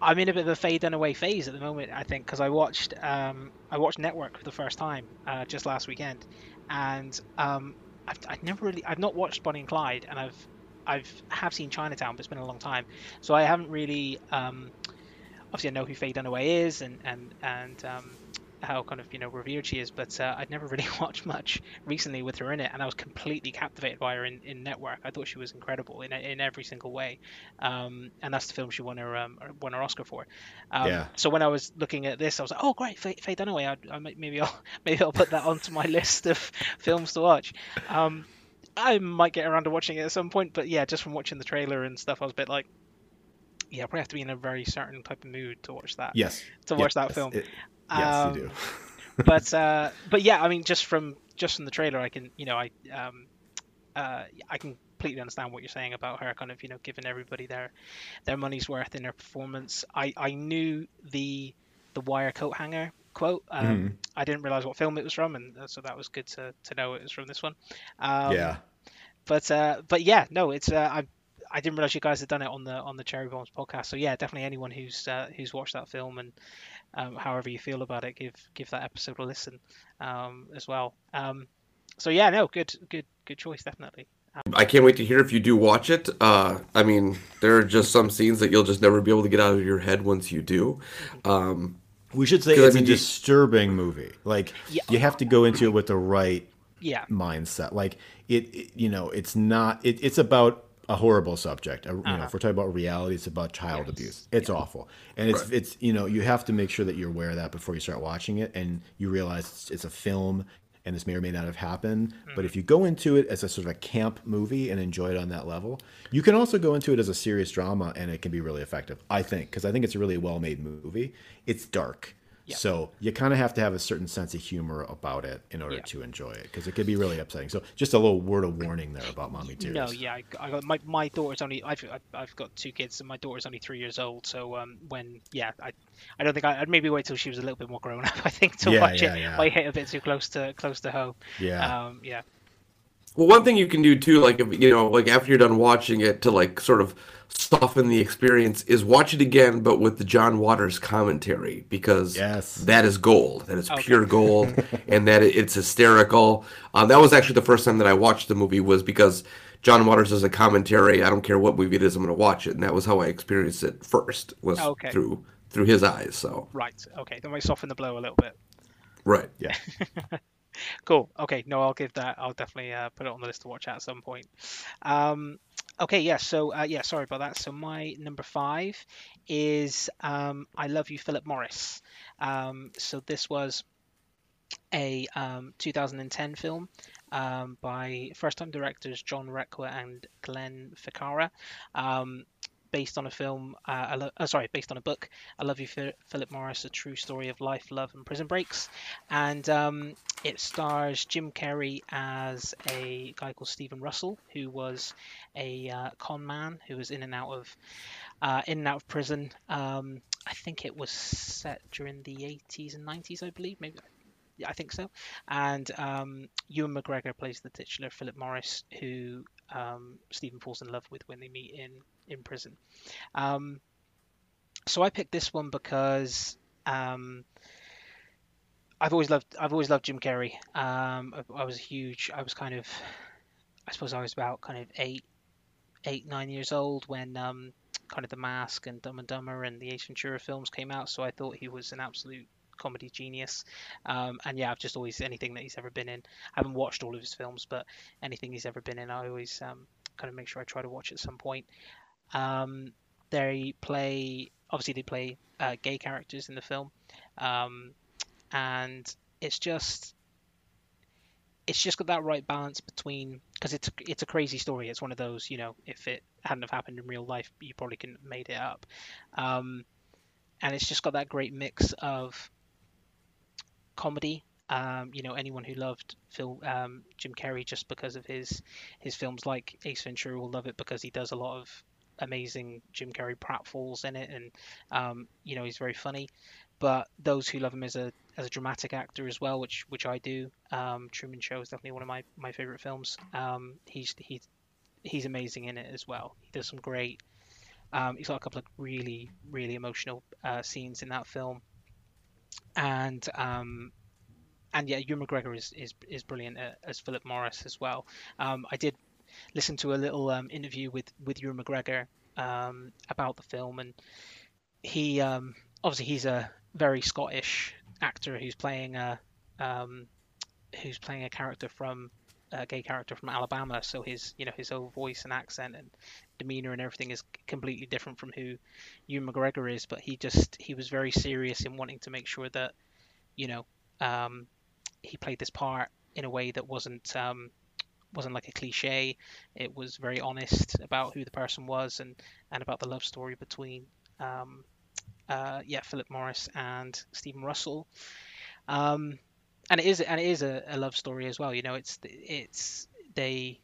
I'm in a bit of a Faye Dunaway phase at the moment, I think, because I watched um, I watched Network for the first time uh, just last weekend, and um, I've, I've never really I've not watched Bonnie and Clyde, and I've I've have seen Chinatown, but it's been a long time, so I haven't really um, obviously I know who Faye Dunaway is and and and um, how kind of you know revered she is, but uh, I'd never really [laughs] watched much recently with her in it, and I was completely captivated by her in, in Network. I thought she was incredible in in every single way, um, and that's the film she won her um, won her Oscar for. Um, Yeah. So when I was looking at this, I was like, oh great, Faye, Faye Dunaway. I, I might, maybe I'll [laughs] maybe I'll put that onto my [laughs] list of films to watch. Um, I might get around to watching it at some point, but yeah, just from watching the trailer and stuff, I was a bit like, yeah, I probably have to be in a very certain type of mood to watch that. Yes. To watch that film. It- yes, Um, you do. [laughs] [laughs] but uh, but yeah, I mean, just from just from the trailer, I can you know I um uh I can completely understand what you're saying about her kind of you know giving everybody their their money's worth in her performance. I I knew the the wire coat hanger quote. Um, Mhm. I didn't realize what film it was from, and uh, so that was good to, to know it was from this one. Um, yeah. But uh, but yeah, no, it's uh, I I didn't realize you guys had done it on the on the Cherry Bombs podcast. So yeah, definitely anyone who's uh, who's watched that film and um, however you feel about it, give give that episode a listen um, as well. Um, so yeah, no, good good good choice, definitely. I can't wait to hear if you do watch it. Uh, I mean, there are just some scenes that you'll just never be able to get out of your head once you do. Um, We should say 'Cause, I it's mean, a you- disturbing movie. Like Yeah. you have to go into it with the right Yeah, mindset. Like it, it- you know, it's not. It, it's about a horrible subject. A- You know, uh-huh. if we're talking about reality, it's about child Yes. abuse. It's awful, and it's it's you know you have to make sure that you're aware of that before you start watching it, and you realize it's, it's a film. And this may or may not have happened, but if mm-hmm. you go into it as a sort of a camp movie and enjoy it on that level, you can also go into it as a serious drama, and it can be really effective. I think because I think it's a really well-made movie. It's dark, so you kind of have to have a certain sense of humor about it in order Yeah. to enjoy it because it could be really upsetting. So just a little word of warning there about Mommie Dearest. no, yeah, I, I got my my daughter's only I've I've- got two kids and my daughter's only three years old. So um, when yeah, I I don't think I, I'd maybe wait till she was a little bit more grown up. [laughs] I think to Yeah, watch it might hit a bit too close to close to home. Yeah. Um, yeah. Well, one thing you can do too, like if you know, like after you're done watching it, to like sort of soften the experience, is watch it again, but with the John Waters commentary, because Yes. that is gold. That is Okay. pure gold, [laughs] and that it's hysterical. Um, that was actually the first time that I watched the movie was because John Waters does a commentary. I don't care what movie it is, I'm going to watch it, and that was how I experienced it first was Okay. through through his eyes. So Right. Okay. That might soften the blow a little bit. right. Yeah. [laughs] Cool. Okay. No, I'll give that. I'll definitely uh, put it on the list to watch at some point. Um, okay. Yeah. So uh, yeah. Sorry about that. So my number five is um, "I Love You, Philip Morris." Um, so this was a um, 2010 film um, by first-time directors John Requa and Glenn Ficarra. Based on a film, uh, lo- uh, sorry, based on a book, I Love You, Phil- Philip Morris, a true story of life, love, and prison breaks. And um, it stars Jim Carrey as a guy called Stephen Russell, who was a uh, con man who was in and out of uh, in and out of prison. Um, I think it was set during the 80s and 90s, I believe. Maybe I think so. And um, Ewan McGregor plays the titular Philip Morris, who um, Stephen falls in love with when they meet in in prison. Um, so I picked this one because um, I've always loved I've always loved Jim Carrey. Um, I, I was huge I was kind of I suppose I was about kind of eight eight nine years old when um, kind of The Mask and Dumb and Dumber and the Ace Ventura films came out. So I thought he was an absolute comedy genius. Um, and yeah, I've just always anything that he's ever been in. I haven't watched all of his films, but anything he's ever been in, I always um, kind of make sure I try to watch at some point. Um, they play obviously they play uh, gay characters in the film, um, and it's just it's just got that right balance between because it's it's a crazy story. It's one of those you know if it hadn't have happened in real life, you probably couldn't have made it up. Um, and it's just got that great mix of comedy. Um, you know, anyone who loved Phil um, Jim Carrey just because of his his films like Ace Ventura will love it because he does a lot of amazing Jim Carrey pratfalls in it, and um, you know he's very funny. But those who love him as a as a dramatic actor as well, which which I do, um, Truman Show is definitely one of my my favorite films. Um, he's he's he's amazing in it as well. He does some great. Um, he's got a couple of really really emotional uh, scenes in that film, and um, and yeah, Ewan McGregor is is, is brilliant uh, as Philip Morris as well. Um, I did listen to a little um, interview with with Ewan McGregor um, about the film, and he um, obviously he's a very Scottish actor who's playing a um, who's playing a character from a gay character from Alabama, so his you know his whole voice and accent and demeanor and everything is completely different from who Ewan McGregor is. But he just he was very serious in wanting to make sure that you know um, he played this part in a way that wasn't um, wasn't like a cliche. It was very honest about who the person was and and about the love story between um, uh, yeah Philip Morris and Stephen Russell. Um, and it is and it is a, a love story as well. You know, it's it's they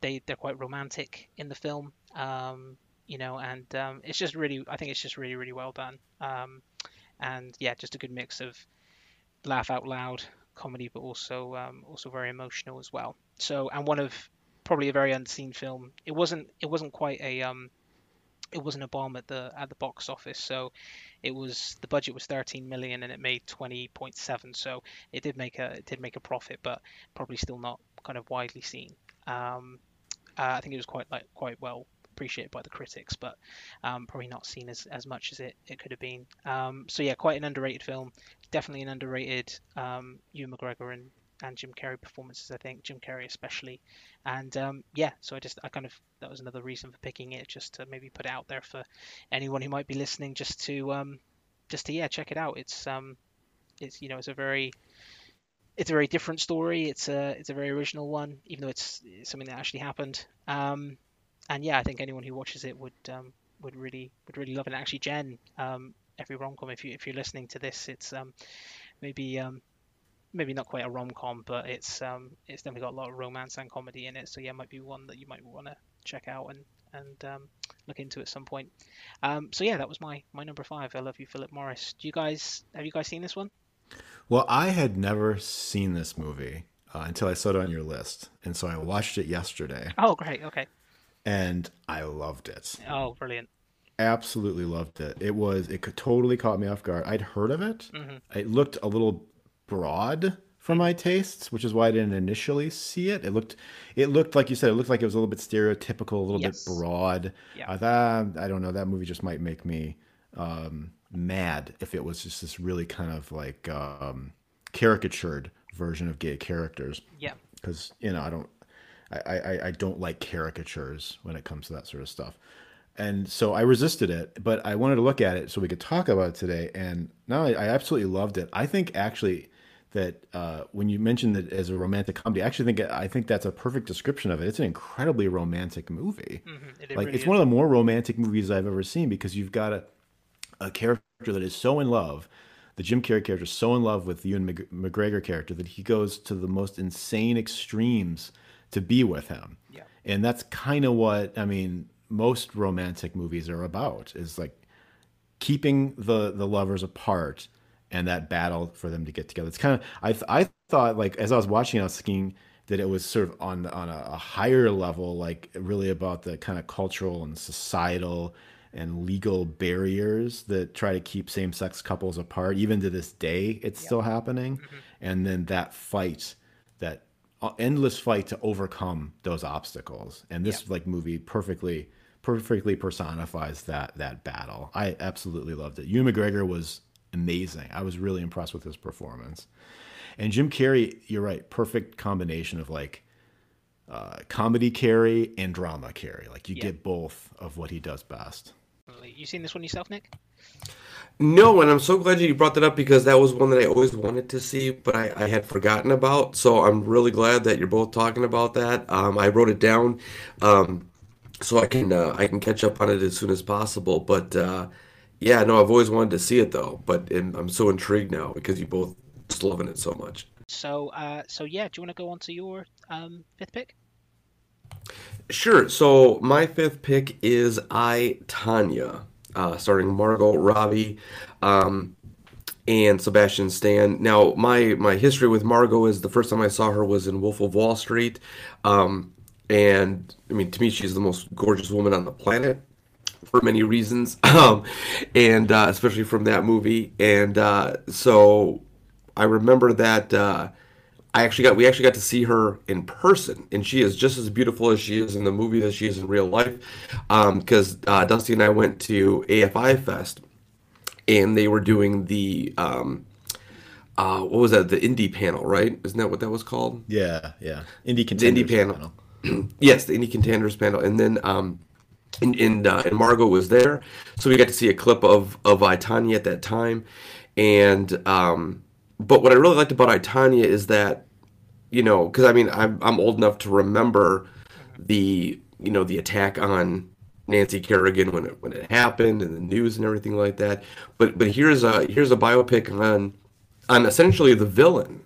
they they're quite romantic in the film. Um, you know, and um, it's just really I think it's just really really well done. Um, and yeah, just a good mix of laugh out loud comedy, but also um, also very emotional as well. So and one of probably a very unseen film. It wasn't it wasn't quite a um, it wasn't a bomb at the at the box office. So it was the budget was 13 million and it made 20.7. So it did make a it did make a profit, but probably still not kind of widely seen. Um, uh, I think it was quite like quite well appreciated by the critics, but um, probably not seen as, as much as it, it could have been. Um, so yeah, quite an underrated film. Definitely an underrated um, Ewan McGregor and, and Jim Carrey performances. I think Jim Carrey especially, and um, yeah. So I just I kind of that was another reason for picking it, just to maybe put it out there for anyone who might be listening, just to um, just to yeah check it out. It's um it's you know it's a very it's a very different story. It's a it's a very original one, even though it's, it's something that actually happened. Um, and yeah, I think anyone who watches it would um, would really would really love it. Actually, Jen, um, every rom com, if you if you're listening to this, it's um, maybe um, maybe not quite a rom com, but it's um, it's definitely got a lot of romance and comedy in it. So yeah, might be one that you might want to check out and and um, look into at some point. Um, so yeah, that was my my number five. I love you, Philip Morris. Do you guys have you guys seen this one? Well, I had never seen this movie uh, until I saw it on your list, and so I watched it yesterday. Oh, great. Okay. And I loved it. Oh, brilliant. Absolutely loved it. It was it totally caught me off guard. I'd heard of it. Mm-hmm. It looked a little broad for my tastes, which is why I didn't initially see it. It looked, it looked like you said, it looked like it was a little bit stereotypical, a little Yes. bit broad. Yeah. I thought, I don't know, that movie just might make me um, mad if it was just this really kind of like um, caricatured version of gay characters. Yeah. Because you know, I don't, I, I, I don't like caricatures when it comes to that sort of stuff. And so I resisted it, but I wanted to look at it so we could talk about it today. And no, I, I absolutely loved it. I think actually that uh, when you mentioned that as a romantic comedy, I actually think I think that's a perfect description of it. It's an incredibly romantic movie. Mhm, it Like really it's is. one of the more romantic movies I've ever seen because you've got a a character that is so in love, the Jim Carrey character is so in love with the Ewan Mc- McGregor character that he goes to the most insane extremes to be with him. Yeah. And that's kind of what I mean. Most romantic movies are about is like keeping the the lovers apart and that battle for them to get together. It's kind of I th- I thought like as I was watching, I was thinking that it was sort of on on a, a higher level, like really about the kind of cultural and societal and legal barriers that try to keep same sex couples apart. Even to this day, it's still happening. And then that fight, that uh, endless fight to overcome those obstacles. And this like movie perfectly perfectly personifies that that battle. I absolutely loved it. Ewan McGregor was amazing. I was really impressed with his performance. And Jim Carrey, you're right, perfect combination of like uh, comedy Carrey and drama Carrey. Like you Yeah. get both of what he does best. You seen this one yourself, Nick? No, and I'm so glad you brought that up because that was one that I always wanted to see, but I, I had forgotten about. So I'm really glad that you're both talking about that. Um, I wrote it down um, so I can uh, I can catch up on it as soon as possible. But uh, yeah, no, I've always wanted to see it though. But I'm I'm so intrigued now because you both just loving it so much. So, uh, so yeah, do you want to go on to your um, fifth pick? Sure. So my fifth pick is I Tonya, uh, starring Margot Robbie um, and Sebastian Stan. Now my my history with Margot is the first time I saw her was in Wolf of Wall Street, um, and I mean to me she's the most gorgeous woman on the planet for many reasons, [laughs] um, and uh, especially from that movie. And uh, so I remember that uh, I actually got we actually got to see her in person, and she is just as beautiful as she is in the movie as she is in real life. Because uh, Dusty and I went to AFI Fest, and they were doing the um, uh, what was that? The indie panel, right? Isn't that what that was called? Yeah, yeah. Indie the indie panel. [clears throat] yes, the indie contenders panel, and then um, and and, uh, and Margot was there, so we got to see a clip of of I Tonya at that time, and um, but what I really liked about I Tonya is that, you know, because I mean I'm I'm old enough to remember the you know the attack on Nancy Kerrigan when it when it happened and the news and everything like that, but but here's a here's a biopic on on essentially the villain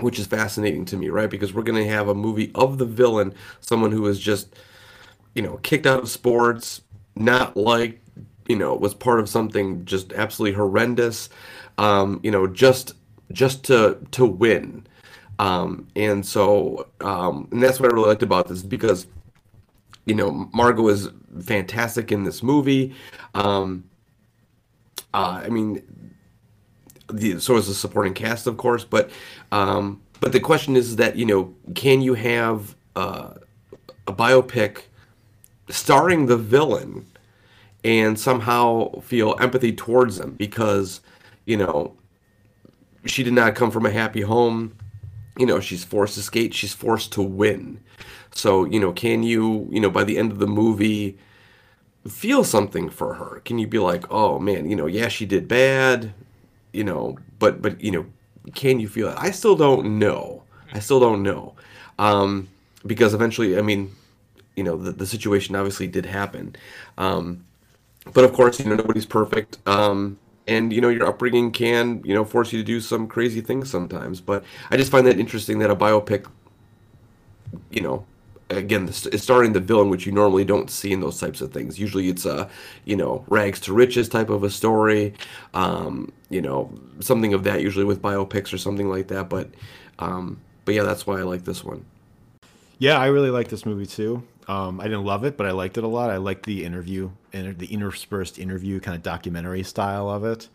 which is fascinating to me, right? Because we're going to have a movie of the villain, someone who is just, you know, kicked out of sports, not like, you know, was part of something just absolutely horrendous, um, you know, just just to to win. Um, and so, um, and that's what I really liked about this because, you know, Margot is fantastic in this movie. Um, uh, I mean, the so is the supporting cast, of course, but um, but the question is that you know, can you have uh, a biopic starring the villain and somehow feel empathy towards them because you know she did not come from a happy home. You know she's forced to skate. She's forced to win. So you know can you you know by the end of the movie feel something for her? Can you be like oh man you know yeah she did bad you know but but you know can you feel it? I still don't know. I still don't know. Um because eventually i mean you know the, the situation obviously did happen. Um but of course you know nobody's perfect. Um and you know your upbringing can you know force you to do some crazy things sometimes. But i just find that interesting that a biopic you know again it's starring the villain which you normally don't see in those types of things. Usually it's a you know rags to riches type of a story. Um, you know something of that usually with biopics or something like that. But um, but yeah that's why i like this one. Yeah i really like this movie too um, I didn't love it, but I liked it a lot. I liked the interview and the interspersed interview kind of documentary style of it.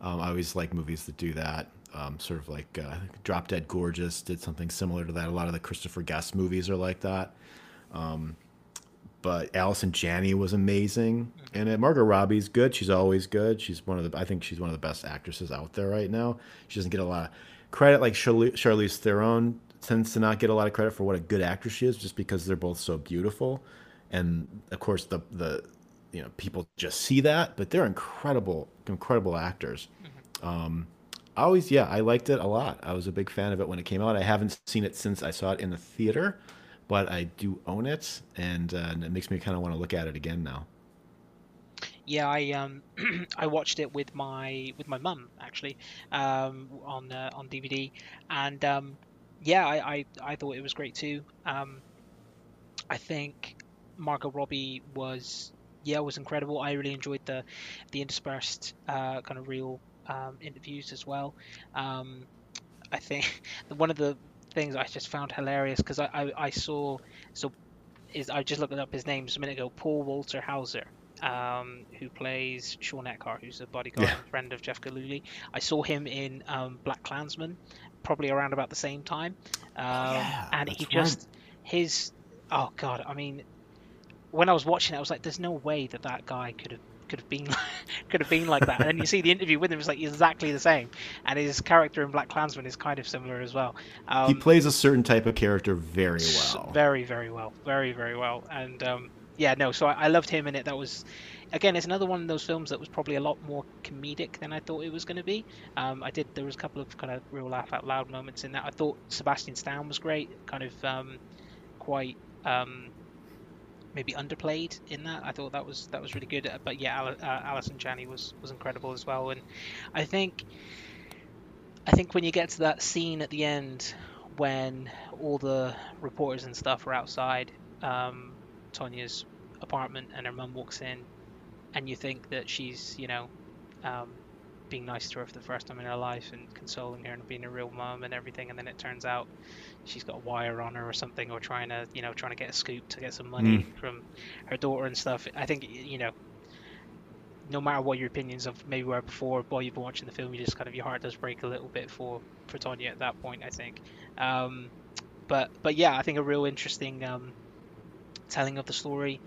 Um, I always like movies that do that. Um, sort of like uh, Drop Dead Gorgeous did something similar to that. A lot of the Christopher Guest movies are like that. Um, but Allison Janney was amazing, and Margot Robbie's good. She's always good. She's one of the. I think she's one of the best actresses out there right now. She doesn't get a lot of credit like Charlize Theron tends to not get a lot of credit for what a good actress she is, just because they're both so beautiful, and of course the the you know people just see that, but they're incredible incredible actors. Mm-hmm. Um, I always yeah I liked it a lot. I was a big fan of it when it came out. I haven't seen it since I saw it in the theater, but I do own it, and, uh, and it makes me kind of want to look at it again now. Yeah, I um [clears throat] I watched it with my with my mum actually um, on uh, on DVD, and um, yeah, I, I, I thought it was great too. Um, I think Margot Robbie was yeah was incredible. I really enjoyed the the interspersed uh, kind of real um, interviews as well. Um, I think [laughs] one of the things I just found hilarious because I, I, I saw so is I just looked up his name a minute ago. Paul Walter Hauser. Um, who plays Shawn Eckardt, who's a bodyguard yeah. friend of Jeff Gillooly. I saw him in um, BlacKkKlansman, probably around about the same time. Um, yeah, and he just right. his oh god, I mean, when I was watching it, I was like, "There's no way that that guy could have could have been [laughs] could have been like that." And then you see the interview with him; it's like exactly the same. And his character in BlacKkKlansman is kind of similar as well. Um, he plays a certain type of character very well. Very, very well. Very, very well. And um, yeah, no. So I, I loved him in it. That was again, it's another one of those films that was probably a lot more comedic than I thought it was going to be. Um, I did there was a couple of kind of real laugh out loud moments in that. I thought Sebastian Stan was great, kind of um, quite um, maybe underplayed in that. I thought that was that was really good. But yeah, Al- uh, Allison Janney was was incredible as well, and I think I think when you get to that scene at the end when all the reporters and stuff are outside um, Tonya's apartment and her mum walks in and you think that she's, you know, um, being nice to her for the first time in her life and consoling her and being a real mom and everything, and then it turns out she's got a wire on her or something, or trying to, you know, trying to get a scoop to get some money mm. from her daughter and stuff. I think, you know, no matter what your opinions of maybe were before, while you've been watching the film, you just kind of your heart does break a little bit for for Tonya at that point. I think, um, but but yeah, I think a real interesting um, telling of the story.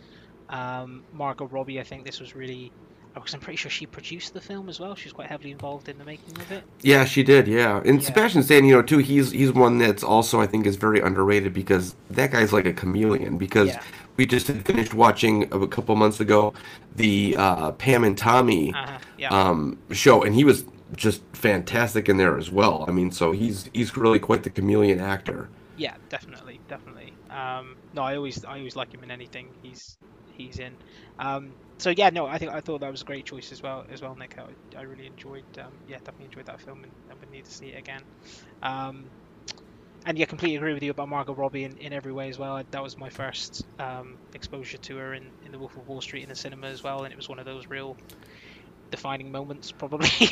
Um, Margot Robbie, I think this was really because I'm pretty sure she produced the film as well. She's quite heavily involved in the making of it. Yeah, she did. Yeah, and yeah. Sebastian Stan, you know, too. He's he's one that's also I think is very underrated because that guy's like a chameleon. Because yeah. we just finished watching a couple months ago the uh, Pam and Tommy uh-huh. yeah. um, show, and he was just fantastic in there as well. I mean, so he's he's really quite the chameleon actor. Yeah, definitely, definitely. Um, no, I always I always like him in anything. He's he's in. Um, so yeah, no, I think I thought that was a great choice as well, as well, Nick. I, I really enjoyed, um, yeah, definitely enjoyed that film, and I would need to see it again. Um, and yeah, completely agree with you about Margot Robbie in, in every way as well. That was my first um, exposure to her in, in The Wolf of Wall Street in the cinema as well, and it was one of those real defining moments, probably. [laughs]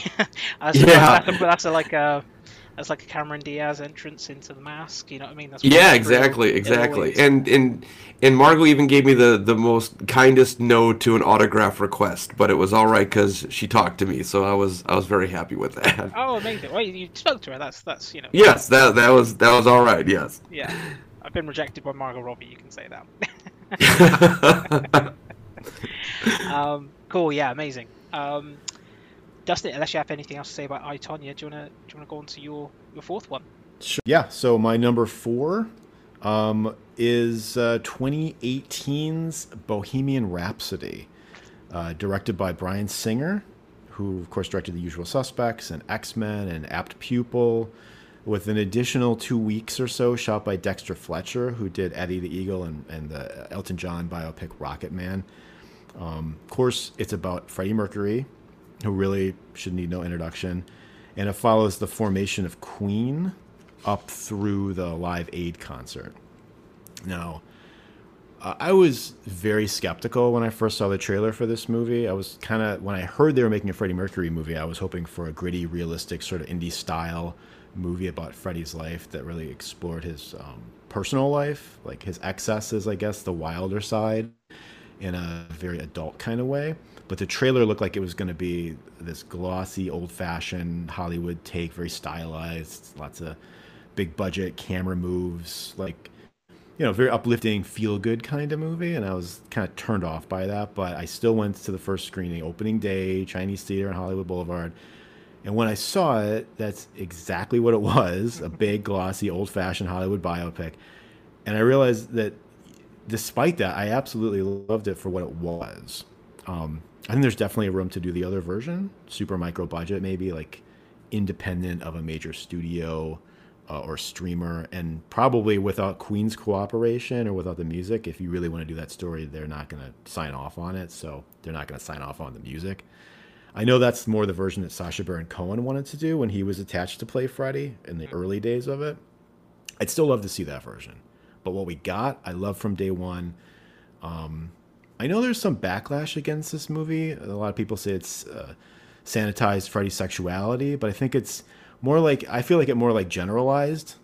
that's, Yeah. that's, that's a, like a that's like a Cameron Diaz entrance into the mask. You know what I mean? That's Yeah, exactly. Exactly. And and and Margot even gave me the the most kindest no to an autograph request, but it was all right because she talked to me, so I was I was very happy with that. [laughs] oh, amazing! Well, you spoke to her. That's that's you know. Yes, that that was that was all right. Yes. Yeah, I've been rejected by Margot Robbie. You can say that. [laughs] um, cool. Yeah, amazing. Um, Dustin, unless you have anything else to say about I Tonya, do you wanna do you wanna go on to your your fourth one? Sure. Yeah. So my number four um, is uh, 2018's Bohemian Rhapsody, uh, directed by Bryan Singer, who of course directed The Usual Suspects and X Men and Apt Pupil, with an additional two weeks or so shot by Dexter Fletcher, who did Eddie the Eagle and, and the Elton John biopic Rocketman. Um, of course, it's about Freddie Mercury, who really should need no introduction, and it follows the formation of Queen up through the Live Aid concert. Now, I was very skeptical when I first saw the trailer for this movie. I was kind of when I heard they were making a Freddie Mercury movie, I was hoping for a gritty, realistic sort of indie style movie about Freddie's life that really explored his um, personal life, like his excesses, I guess, the wilder side, in a very adult kind of way. But the trailer looked like it was going to be this glossy, old-fashioned Hollywood take, very stylized, lots of big budget camera moves, like you know, very uplifting, feel good kind of movie, and I was kind of turned off by that. But I still went to the first screening, opening day, Chinese Theater on Hollywood Boulevard. And when I saw it, that's exactly what it [laughs] was a big, glossy, old fashioned Hollywood biopic. And I realized that despite that, I absolutely loved it for what it was. Um, I think there's definitely a room to do the other version, super micro budget, maybe like independent of a major studio uh, or streamer, and probably without Queen's cooperation or without the music. If you really want to do that story, they're not going to sign off on it, so they're not going to sign off on the music. I know that's more the version that Sacha Baron Cohen wanted to do when he was attached to Play Freddie in the early days of it. I'd still love to see that version, but what we got, I love from day one. Um, I know there's some backlash against this movie. A lot of people say it's uh, sanitized Freddie's sexuality, but I think it's more like I feel like it more like generalized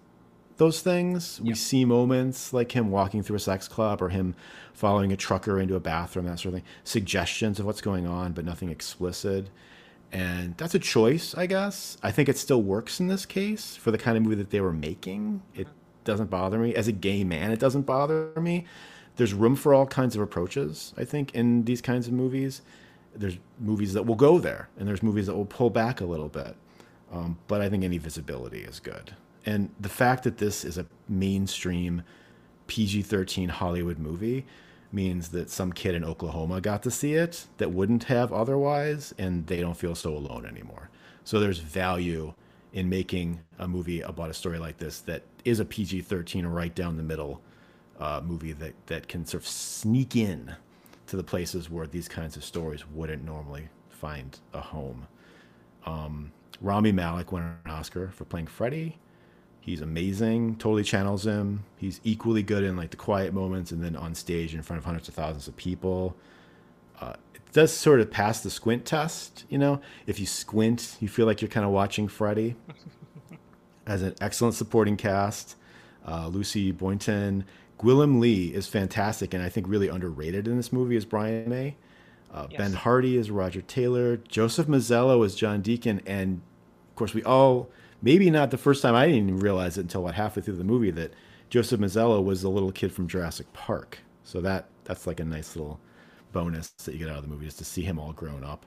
those things. We see moments like him walking through a sex club or him following a trucker into a bathroom, that sort of thing. Suggestions of what's going on, but nothing explicit. And that's a choice, I guess. I think it still works in this case for the kind of movie that they were making. It doesn't bother me. As a gay man, it doesn't bother me. There's room for all kinds of approaches, I think, in these kinds of movies. There's movies that will go there, and there's movies that will pull back a little bit. Um, but I think any visibility is good. And the fact that this is a mainstream PG 13 Hollywood movie means that some kid in Oklahoma got to see it that wouldn't have otherwise, and they don't feel so alone anymore. So there's value in making a movie about a story like this that is a PG 13 right down the middle uh, movie that, that can sort of sneak in to the places where these kinds of stories wouldn't normally find a home. Um, Rami Malek won an Oscar for playing Freddie. He's amazing. Totally channels him. He's equally good in like the quiet moments and then on stage in front of hundreds of thousands of people. Uh, it does sort of pass the squint test. You know, if you squint, you feel like you're kind of watching Freddie. [laughs] As an excellent supporting cast, uh, Lucy Boynton, Gwilym Lee is fantastic and I think really underrated in this movie is Brian May. Uh, Yes. Ben Hardy is Roger Taylor. Joseph Mazzello is John Deacon, and of course we all maybe not the first time I didn't even realize it until what halfway through the movie that Joseph Mazzello was the little kid from Jurassic Park. So that that's like a nice little bonus that you get out of the movie is to see him all grown up.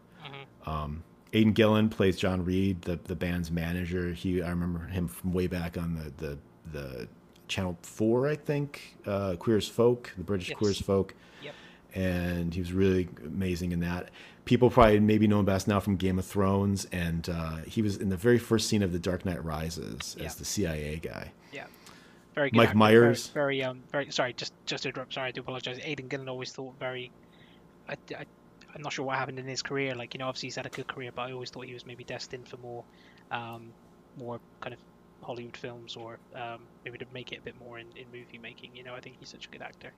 Um, Aidan Gillen plays John Reid, the the band's manager. He I remember him from way back on the the the Channel Four, I think, uh, Queer as Folk, the British Yes. Queer as Folk Yep. and he was really amazing in that. People probably maybe know him best now from Game of Thrones, and uh, he was in the very first scene of The Dark Knight Rises as the CIA guy. Yeah. Very good. Mike actor, Myers. Very, very, um, very. Sorry, just just to interrupt. Sorry, I do apologize. Aidan Gillen always thought very. I, I, I'm not sure what happened in his career. Like you know, obviously he's had a good career, but I always thought he was maybe destined for more, um, more kind of Hollywood films, or um, maybe to make it a bit more in, in movie making. You know, I think he's such a good actor.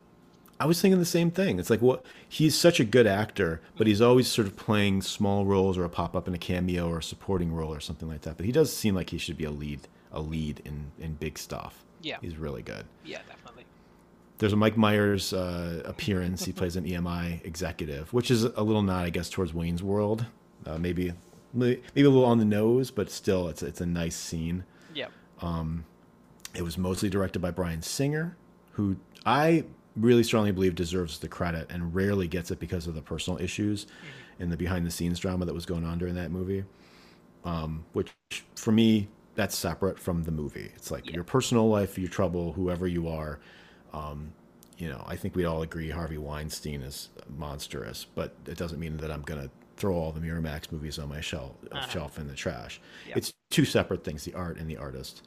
I was thinking the same thing. It's like what he's such a good actor, but he's always sort of playing small roles or a pop up in a cameo or a supporting role or something like that. But he does seem like he should be a lead, a lead in in big stuff. Yeah. he's really good. Yeah, definitely. There's a Mike Myers uh, appearance. he plays an EMI executive, which is a little nod, I guess, towards Wayne's World. Uh, maybe maybe a little on the nose, but still, it's it's a nice scene. Yeah. Um, It was mostly directed by Bryan Singer, who I really strongly believe deserves the credit and rarely gets it because of the personal issues and the behind the scenes drama that was going on during that movie. Um, which for me, that's separate from the movie. It's like Yeah. your personal life, your trouble, whoever you are. Um, you know, I think we'd all agree Harvey Weinstein is monstrous, but it doesn't mean that I'm going to throw all the Miramax movies on my shelf, Uh-huh. shelf in the trash. Yeah. It's two separate things: the art and the artist.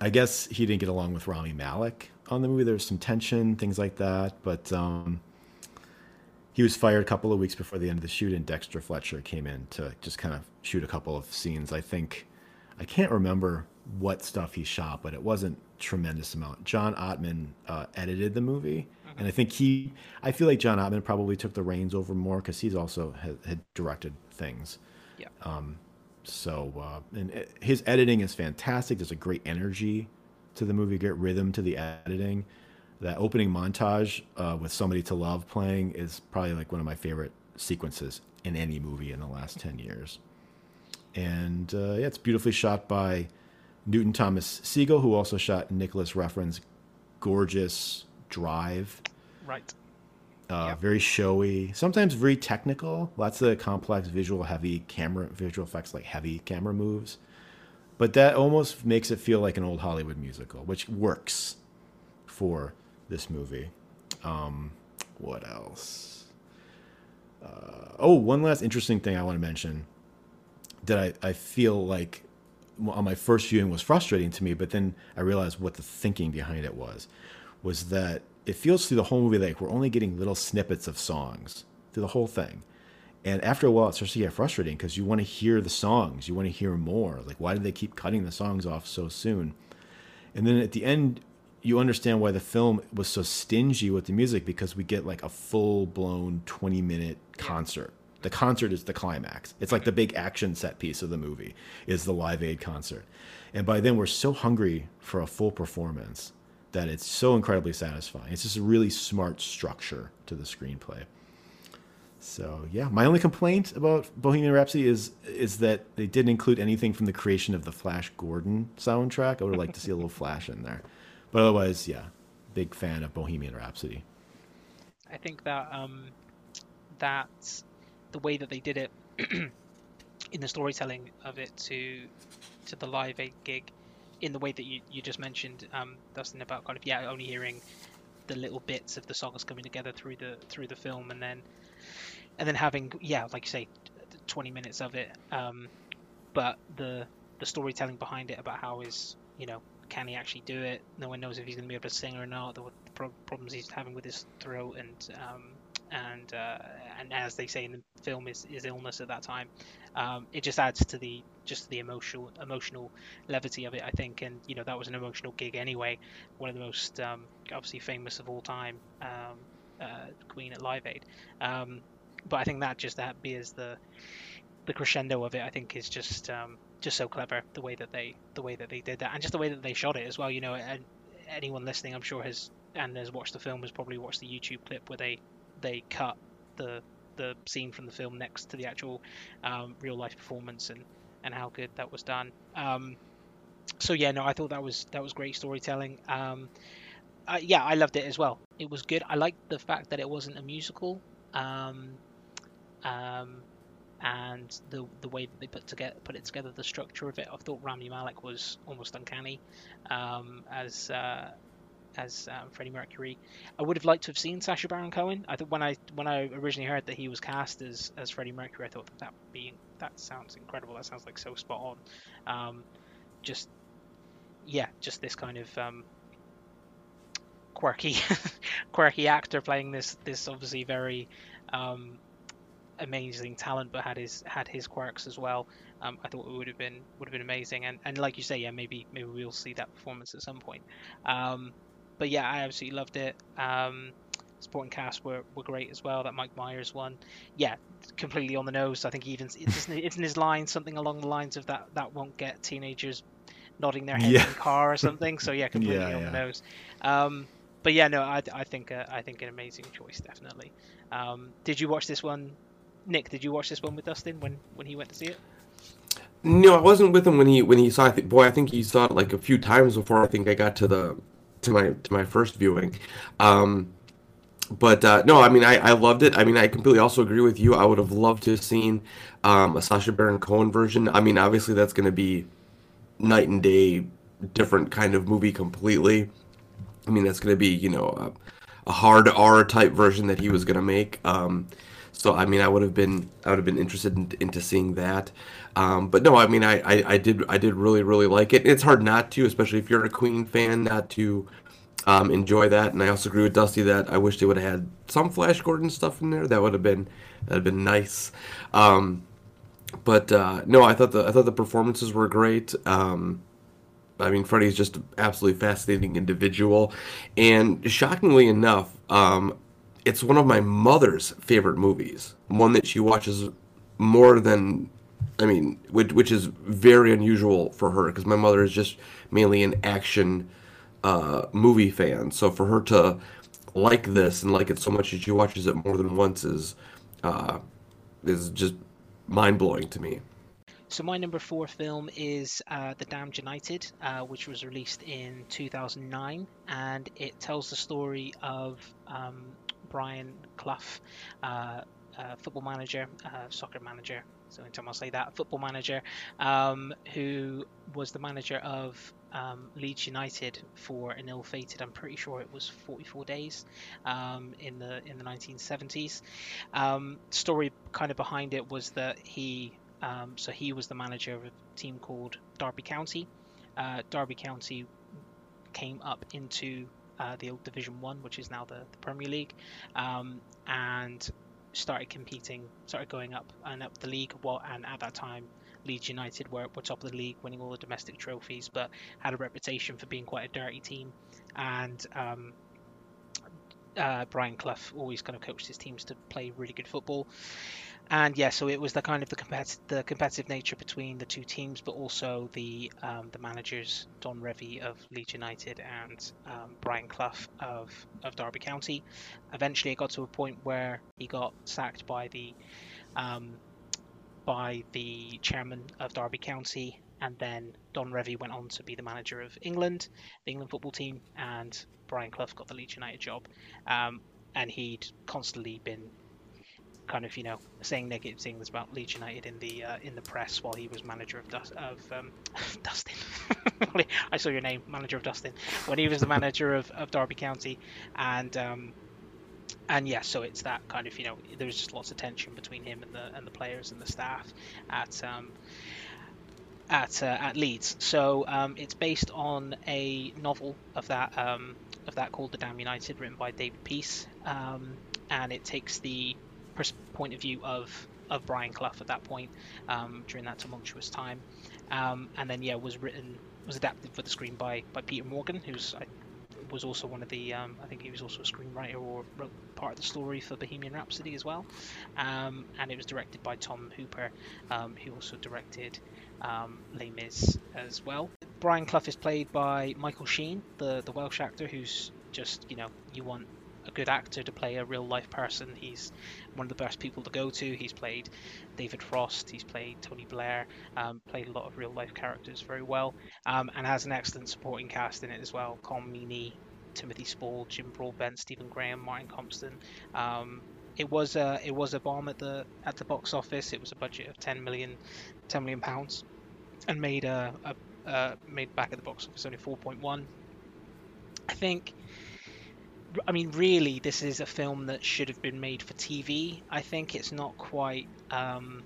I guess he didn't get along with Rami Malek on the movie. There's some tension, things like that. But um, he was fired a couple of weeks before the end of the shoot, and Dexter Fletcher came in to just kind of shoot a couple of scenes. I think I can't remember what stuff he shot, but it wasn't tremendous amount. John Ottman uh, edited the movie, and I think he. I feel like John Ottman probably took the reins over more because he's also had, had directed things. Yeah. Um, So, uh, and it- his editing is fantastic. There's a great energy to the movie, great rhythm to the editing. That opening montage uh, with "Somebody to Love" playing is probably like one of my favorite sequences in any movie in the last ten years. And uh, yeah, it's beautifully shot by Newton Thomas Sigel, who also shot Nicolas Refn's gorgeous Drive right. uh, Yep. very showy, sometimes very technical. Lots of complex visual heavy camera visual effects, like heavy camera moves. But that almost makes it feel like an old Hollywood musical, which works for this movie. Um, what else? Uh, oh, one last interesting thing I want to mention that I, I feel like on my first viewing was frustrating to me, but then I realized what the thinking behind it was, was that it feels through the whole movie like we're only getting little snippets of songs through the whole thing. And after a while, it starts to get frustrating because you want to hear the songs, you want to hear more. Like, why do they keep cutting the songs off so soon? And then at the end, you understand why the film was so stingy with the music because we get like a full blown 20 minute concert. The concert is the climax. It's like the big action set piece of the movie is the Live Aid concert. And by then we're so hungry for a full performance that it's so incredibly satisfying. It's just a really smart structure to the screenplay. So yeah, my only complaint about Bohemian Rhapsody is is that they didn't include anything from the creation of the Flash Gordon soundtrack. I would have liked to see a little Flash in there, but otherwise, yeah, big fan of Bohemian Rhapsody. I think that um, that the way that they did it [clears throat] in the storytelling of it to to the live aid gig, in the way that you, you just mentioned, um, Dustin, about kind of yeah, only hearing the little bits of the songs coming together through the through the film, and then and then having yeah, like you say, 20 minutes of it, um, but the the storytelling behind it about how is you know can he actually do it? No one knows if he's going to be able to sing or not. The, the pro- problems he's having with his throat and um, and uh, and as they say in the film, is his illness at that time. Um, it just adds to the just the emotional emotional levity of it, I think. And you know that was an emotional gig anyway. One of the most um, obviously famous of all time, um, uh, Queen at Live Aid. Um, but I think that just that beers the the crescendo of it. I think is just um, just so clever the way that they the way that they did that, and just the way that they shot it as well. You know, and anyone listening, I'm sure has and has watched the film has probably watched the YouTube clip where they they cut the the scene from the film next to the actual um, real life performance and and how good that was done. Um, so yeah, no, I thought that was that was great storytelling. Um, uh, yeah, I loved it as well. It was good. I liked the fact that it wasn't a musical. Um, um, and the the way that they put together put it together, the structure of it. I thought Rami Malek was almost uncanny um, as uh, as um, Freddie Mercury. I would have liked to have seen Sacha Baron Cohen. I thought when I when I originally heard that he was cast as as Freddie Mercury, I thought that that being that sounds incredible. That sounds like so spot on. Um, just yeah, just this kind of um, quirky [laughs] quirky actor playing this this obviously very um, amazing talent, but had his had his quirks as well. Um, I thought it would have been would have been amazing, and and like you say, yeah, maybe maybe we'll see that performance at some point. Um, but yeah, I absolutely loved it. Um, supporting cast were, were great as well. That Mike Myers one, yeah, completely on the nose. I think even it's, it's in his line something along the lines of that that won't get teenagers nodding their heads Yeah. in the car or [laughs] something. So yeah, completely Yeah, on yeah. the nose. Um, but yeah, no, I, I think uh, I think an amazing choice definitely. Um, did you watch this one, Nick? Did you watch this one with Dustin when when he went to see it? No, I wasn't with him when he when he saw. it. boy, I think he saw it like a few times before I think I got to the to my to my first viewing. Um, but uh, no, I mean I, I loved it. I mean I completely also agree with you. I would have loved to have seen um, a Sacha Baron Cohen version. I mean obviously that's going to be night and day different kind of movie completely. I mean that's going to be you know a, a hard R type version that he was going to make. Um, so I mean I would have been I would have been interested in, into seeing that. Um, but no, I mean I, I, I did I did really really like it. It's hard not to, especially if you're a Queen fan, not to um, enjoy that. And I also agree with Dusty that I wish they would have had some Flash Gordon stuff in there. That would have been that have been nice. Um, but uh, no, I thought the I thought the performances were great. Um, I mean, Freddie's just an absolutely fascinating individual, and shockingly enough, um, it's one of my mother's favorite movies. One that she watches more than, I mean, which, which is very unusual for her because my mother is just mainly an action uh, movie fan. So for her to like this and like it so much that she watches it more than once is uh, is just mind blowing to me. So my number four film is uh, The Damned United, uh, which was released in 2009, and it tells the story of um, Brian Clough, uh, uh, football manager, uh, soccer manager. So anytime I'll say that, football manager, um, who was the manager of um, Leeds United for an ill-fated, I'm pretty sure it was 44 days, um, in the in the 1970s. Um, story kind of behind it was that he um, so he was the manager of a team called Derby County. Uh, Derby County came up into uh, the old Division One, which is now the, the Premier League, um, and started competing, started going up and up the league. Well, and at that time, Leeds United were, were top of the league, winning all the domestic trophies, but had a reputation for being quite a dirty team. And um, uh, Brian Clough always kind of coached his teams to play really good football and yeah, so it was the kind of the, compet- the competitive nature between the two teams, but also the um, the managers Don Revie of Leeds United and um, Brian Clough of of Derby County. Eventually, it got to a point where he got sacked by the um, by the chairman of Derby County, and then Don Revie went on to be the manager of England, the England football team, and Brian Clough got the Leeds United job, um, and he'd constantly been kind of you know saying negative things about Leeds United in the uh, in the press while he was manager of of um, [laughs] Dustin. [laughs] I saw your name, manager of Dustin, when he was the manager of, of Derby County, and um, and yeah, so it's that kind of you know there's just lots of tension between him and the and the players and the staff at um, at uh, at Leeds. So um, it's based on a novel of that um, of that called The Damned United, written by David Peace, um, and it takes the point of view of of Brian Clough at that point um, during that tumultuous time, um, and then yeah was written was adapted for the screen by by Peter Morgan, who's I, was also one of the um, I think he was also a screenwriter or wrote part of the story for Bohemian Rhapsody as well, um, and it was directed by Tom Hooper, um, who also directed um, Les Mis as well. Brian Clough is played by Michael Sheen, the the Welsh actor, who's just you know you want a good actor to play a real life person. He's one of the best people to go to. He's played David Frost, he's played Tony Blair, um, played a lot of real life characters very well, um, and has an excellent supporting cast in it as well. Colm Meaney, Timothy Spall, Jim Broadbent, Stephen Graham, Martin Compston. Um, it was a it was a bomb at the at the box office. It was a budget of 10 million, 10 million pounds, and made a, a uh, made back at the box office only 4.1. I think I mean, really, this is a film that should have been made for TV. I think it's not quite. Um,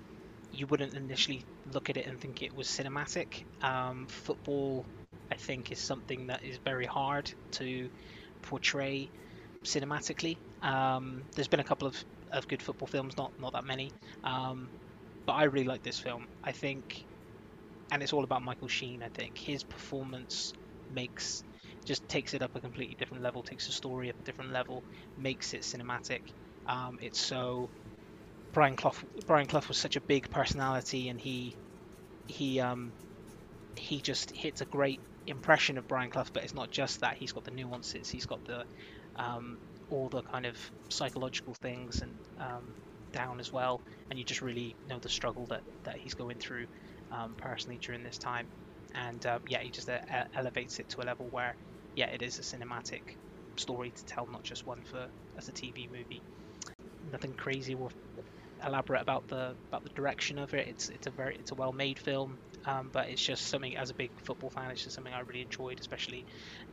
you wouldn't initially look at it and think it was cinematic. Um, football, I think, is something that is very hard to portray cinematically. Um, there's been a couple of, of good football films, not not that many, um, but I really like this film. I think, and it's all about Michael Sheen. I think his performance makes just takes it up a completely different level, takes the story up a different level, makes it cinematic. Um, it's so Brian Clough. Brian Clough was such a big personality, and he he um, he just hits a great impression of Brian Clough. But it's not just that; he's got the nuances. He's got the um, all the kind of psychological things and um, down as well, and you just really know the struggle that that he's going through um, personally during this time. And uh, yeah, he just uh, elevates it to a level where yeah, it is a cinematic story to tell, not just one for as a TV movie. Nothing crazy or elaborate about the about the direction of it. It's it's a very it's a well made film, um, but it's just something as a big football fan, it's just something I really enjoyed, especially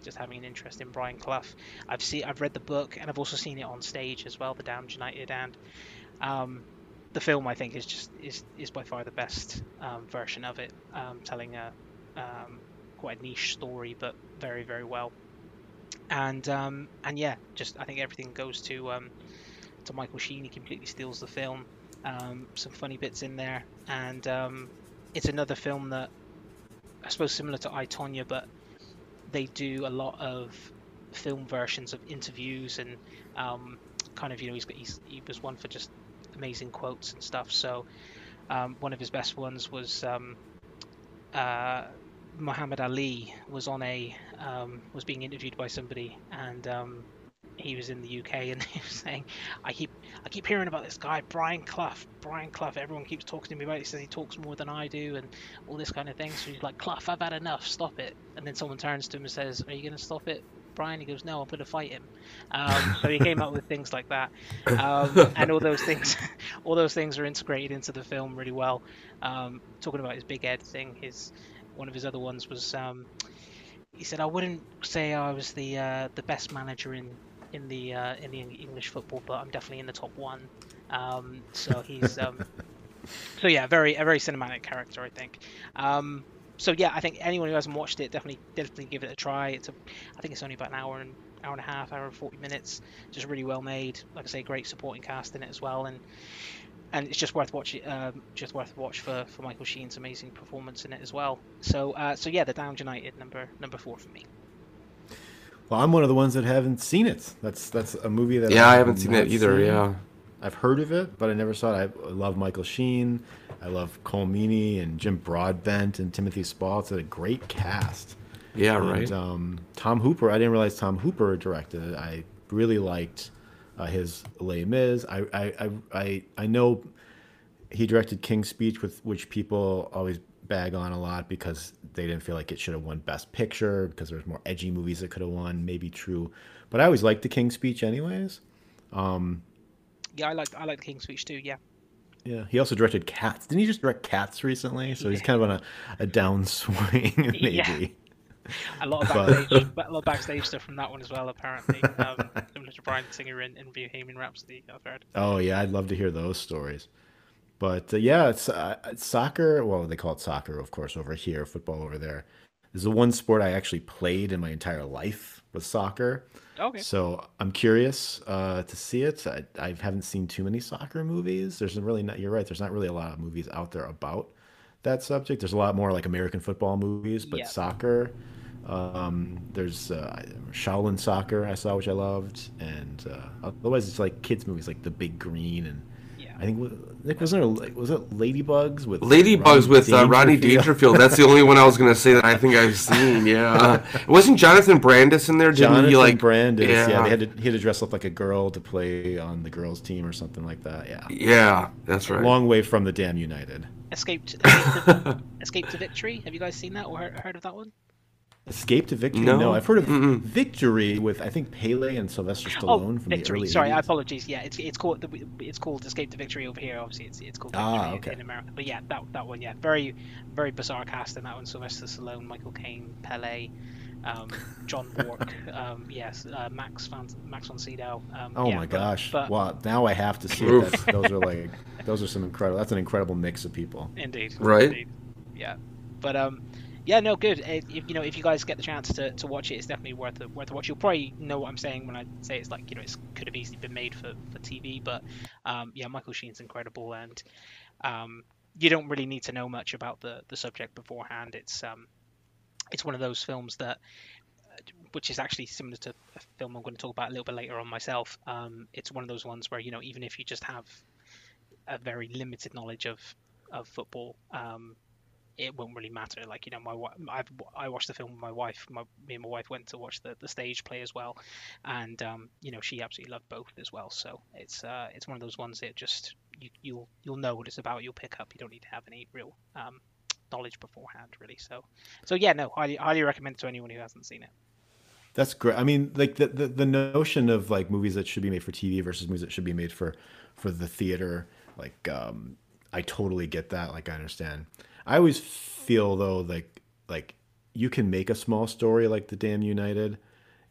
just having an interest in Brian Clough. I've seen I've read the book and I've also seen it on stage as well, The Damned United, and um, the film I think is just is is by far the best um, version of it, um, telling a um, quite a niche story, but very very well. And um, and yeah, just I think everything goes to um, to Michael Sheen. He completely steals the film. Um, some funny bits in there, and um, it's another film that I suppose similar to I Tonya, but they do a lot of film versions of interviews and um, kind of you know he's, he's he was one for just amazing quotes and stuff. So um, one of his best ones was um, uh, Muhammad Ali was on a um, was being interviewed by somebody, and um, he was in the UK, [laughs] and he was saying, "I keep I keep hearing about this guy Brian Clough. Brian Clough. Everyone keeps talking to me about. it. He says he talks more than I do, and all this kind of thing. So he's like, Clough, I've had enough. Stop it. And then someone turns to him and says, Are you going to stop it? Brian, he goes, no, I'm going to fight him. Um, [laughs] so he came up with things like that, um, and all those things, [laughs] all those things are integrated into the film really well. Um, talking about his big Ed thing, his one of his other ones was um, he said, I wouldn't say I was the uh, the best manager in in the uh, in the English football, but I'm definitely in the top one. Um, so he's um, [laughs] so yeah, very a very cinematic character, I think. Um, so yeah, I think anyone who hasn't watched it definitely definitely give it a try. It's a, I think it's only about an hour and hour and a half, hour and forty minutes. Just really well made. Like I say, great supporting cast in it as well, and and it's just worth watching. Um, just worth watch for, for Michael Sheen's amazing performance in it as well. So uh, so yeah, the Damned United number number four for me. Well, I'm one of the ones that haven't seen it. That's that's a movie that yeah, I, I haven't seen it either. Seen. Yeah, I've heard of it, but I never saw it. I love Michael Sheen. I love Colm Meaney and Jim Broadbent and Timothy Spall. It's a great cast. Yeah, and, right. Um, Tom Hooper. I didn't realize Tom Hooper directed it. I really liked uh, his Les Mis. I, I, I, I know he directed King's Speech, with which people always bag on a lot because they didn't feel like it should have won Best Picture because there's more edgy movies that could have won. Maybe true, but I always liked the King's Speech anyways. Um, yeah, I like I like the King's Speech too. Yeah. Yeah, he also directed Cats. Didn't he just direct Cats recently? So he's kind of on a, a downswing, [laughs] maybe. Yeah. [laughs] A lot of backstage, a lot of backstage stuff from that one as well. Apparently, [laughs] um, similar to Bryan Singer in, in Bohemian Rhapsody. I've heard. Oh yeah, I'd love to hear those stories. But uh, yeah, it's, uh, soccer. Well, they call it soccer, of course, over here. Football over there. This the one sport I actually played in my entire life was soccer. Okay. So I'm curious uh, to see it. I, I haven't seen too many soccer movies. There's really not. You're right. There's not really a lot of movies out there about that subject. There's a lot more like American football movies, but yeah. soccer. Um, there's uh, Shaolin Soccer I saw, which I loved, and uh, otherwise it's like kids movies like The Big Green and yeah. I think Nick was there was it Ladybugs with Ladybugs with uh, Rodney Dangerfield. That's the only one I was gonna say that I think I've seen. Yeah, [laughs] wasn't Jonathan Brandis in there? Didn't Jonathan he like Brandis? Yeah. yeah, they had to he had to dress up like a girl to play on the girls' team or something like that. Yeah, yeah, that's right. long way from the Damned United. Escape to, [laughs] escape to, escape to victory. Have you guys seen that or heard of that one? Escape to Victory? No, no I've heard of Mm-mm. Victory with I think Pele and Sylvester oh, Stallone oh, from Victory. the early. Sorry, 80s. apologies. Yeah, it's it's called it's called Escape to Victory over here. Obviously, it's it's called Victory ah, okay. in America. But yeah, that that one, yeah, very very bizarre cast in that one. Sylvester Stallone, Michael Caine, Pele. Um, John Bork, [laughs] um, yes, uh, Max Van, Max von Sydow. Um, oh yeah, my gosh! But, well, now I have to see it. those are like, those are some incredible. That's an incredible mix of people. Indeed. Right. Indeed. Yeah, but um, yeah, no, good. If, you know, if you guys get the chance to, to watch it, it's definitely worth a, worth a watch. You'll probably know what I'm saying when I say it's like you know it could have easily been made for, for TV, but um, yeah, Michael Sheen's incredible, and um, you don't really need to know much about the, the subject beforehand. It's um, it's one of those films that which is actually similar to a film I'm going to talk about a little bit later on myself. Um, it's one of those ones where you know even if you just have a very limited knowledge of of football, um, it won't really matter. Like you know, my I've, I watched the film with my wife. My, me and my wife went to watch the, the stage play as well, and um, you know she absolutely loved both as well. So it's uh, it's one of those ones that just you, you'll you'll know what it's about. You'll pick up. You don't need to have any real um, knowledge beforehand, really. So so yeah, no, highly highly recommend to anyone who hasn't seen it. That's great. I mean, like the, the, the notion of like movies that should be made for TV versus movies that should be made for for the theater. Like, um, I totally get that. Like, I understand. I always feel though, like like you can make a small story like the Damned United,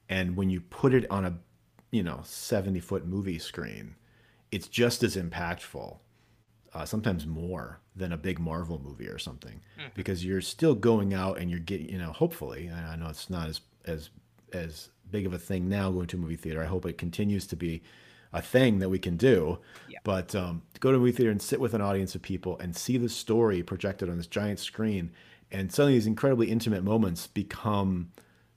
and when you put it on a you know seventy foot movie screen, it's just as impactful. Uh, sometimes more than a big Marvel movie or something, mm-hmm. because you're still going out and you're getting, you know, hopefully, I know it's not as as as big of a thing now going to a movie theater. I hope it continues to be a thing that we can do. Yeah. But um, to go to a movie theater and sit with an audience of people and see the story projected on this giant screen, and suddenly these incredibly intimate moments become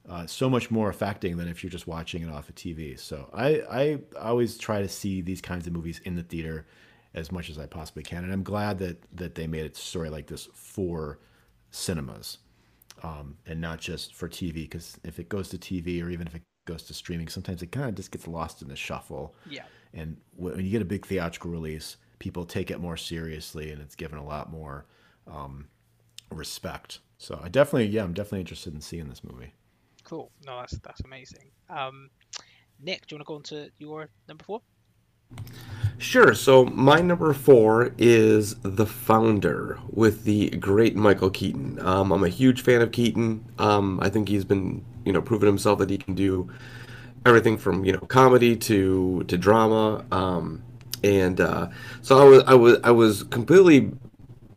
uh, so much more affecting than if you're just watching it off a TV. So I, I always try to see these kinds of movies in the theater as much as I possibly can, and I'm glad that that they made a story like this for cinemas um, and not just for TV. Because if it goes to TV or even if it goes to streaming, sometimes it kind of just gets lost in the shuffle. Yeah. And when you get a big theatrical release, people take it more seriously, and it's given a lot more um, respect. So I definitely, yeah, I'm definitely interested in seeing this movie. Cool. No, that's that's amazing. Um, Nick, do you want to go on to your number four? Sure. So my number four is The Founder with the great Michael Keaton. Um, I'm a huge fan of Keaton. Um, I think he's been, you know, proven himself that he can do everything from you know comedy to to drama. Um, and uh, so I was I was I was completely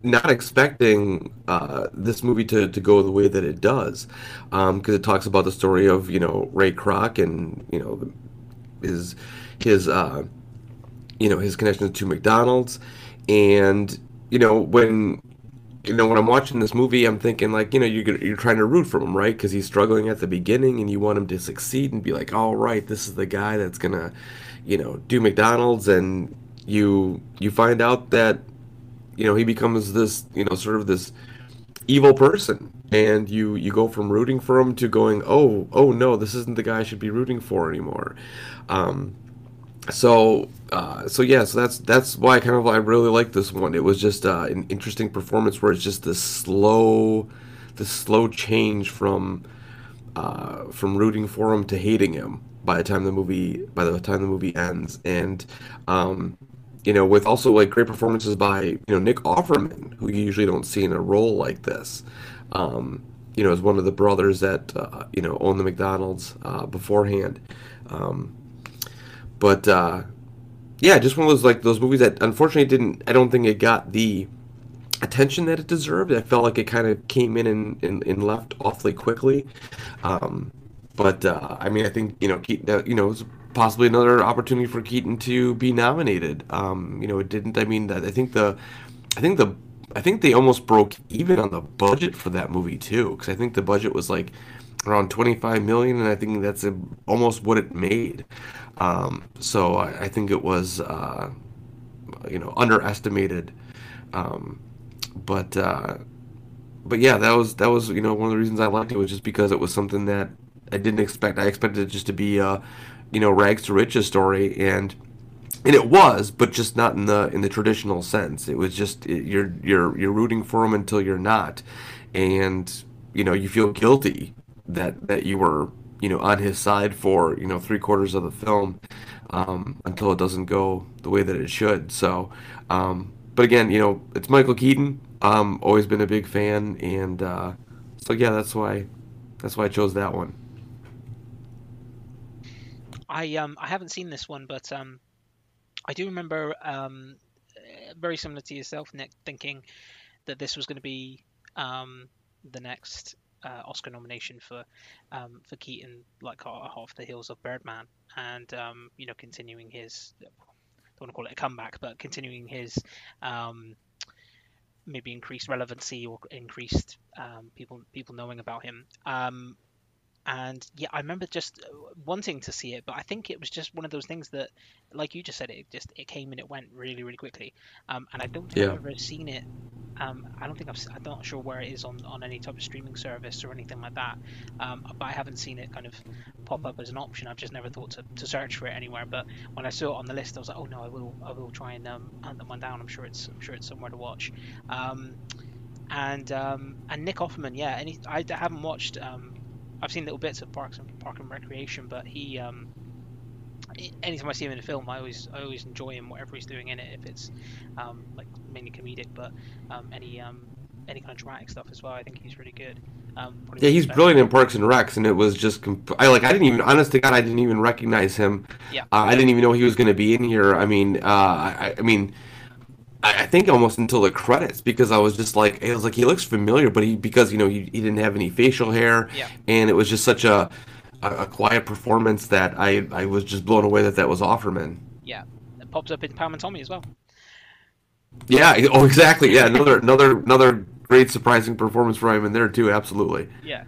not expecting uh, this movie to, to go the way that it does, because um, it talks about the story of you know Ray Kroc and you know his his uh, you know his connection to McDonald's, and you know when you know when I'm watching this movie, I'm thinking like you know you're you're trying to root for him, right? Because he's struggling at the beginning, and you want him to succeed and be like, all right, this is the guy that's gonna, you know, do McDonald's, and you you find out that you know he becomes this you know sort of this evil person. And you you go from rooting for him to going oh oh no this isn't the guy i should be rooting for anymore. Um, so uh, so yeah so that's that's why I kind of I really like this one. It was just uh, an interesting performance where it's just this slow the slow change from uh, from rooting for him to hating him by the time the movie by the time the movie ends. And um, you know with also like great performances by you know Nick Offerman who you usually don't see in a role like this um, you know as one of the brothers that uh, you know owned the McDonald's uh, beforehand. Um, but uh, yeah, just one of those like those movies that unfortunately didn't. I don't think it got the attention that it deserved. I felt like it kind of came in and, and, and left awfully quickly. Um, but uh, I mean, I think you know, Keaton, you know, it was possibly another opportunity for Keaton to be nominated. Um, you know, it didn't. I mean, I think the, I think the, I think they almost broke even on the budget for that movie too, because I think the budget was like around 25 million, and I think that's a, almost what it made. Um, so I, I, think it was, uh, you know, underestimated. Um, but uh, but yeah, that was that was you know one of the reasons I liked it was just because it was something that I didn't expect. I expected it just to be a, you know, rags to riches story, and and it was, but just not in the in the traditional sense. It was just it, you're you're you're rooting for him until you're not, and you know you feel guilty that that you were you know on his side for you know three quarters of the film um, until it doesn't go the way that it should. So, um, but again, you know it's Michael Keaton. Um, always been a big fan, and uh, so yeah, that's why that's why I chose that one. I um I haven't seen this one, but um I do remember um very similar to yourself, Nick, thinking that this was going to be um the next uh, Oscar nomination for um, for Keaton, like off the heels of Birdman, and um, you know continuing his I don't want to call it a comeback, but continuing his um, maybe increased relevancy or increased um, people people knowing about him. And yeah, I remember just uh, wanting to see it, but I think it was just one of those things that, like you just said, it just it came and it went really really quickly. Um, and I don't think Yeah. I've ever seen it. Um, I don't think I've. I'm not sure where it is on, on any type of streaming service or anything like that. Um, but I haven't seen it kind of pop up as an option. I've just never thought to, to search for it anywhere. But when I saw it on the list, I was like, oh no, I will I will try and um, hunt that one down. I'm sure it's I'm sure it's somewhere to watch. Um, and um, and Nick Offerman, yeah, and he, I haven't watched. Um, I've seen little bits of Parks and Park and Recreation, but he. Um, anytime I see him in a film, I always I always enjoy him whatever he's doing in it. If it's um, like mainly comedic, but um, any um, any kind of dramatic stuff as well, I think he's really good. Um, Yeah, he's of the best- brilliant in Parks and Recs, and it was just comp- I like I didn't even honest to God I didn't even recognize him. Yeah. Uh, I didn't even know he was going to be in here. I mean, uh, I, I mean, I, think almost until the credits because I was just like I was like he looks familiar, but he because you know he, he didn't have any facial hair, Yeah. and it was just such a, a a quiet performance that I I was just blown away that that was Offerman. Yeah, it pops up in Pam and Tommy as well. Yeah. [laughs] Oh, exactly. Yeah. Another another another great surprising performance for him in there too. Absolutely. Yeah.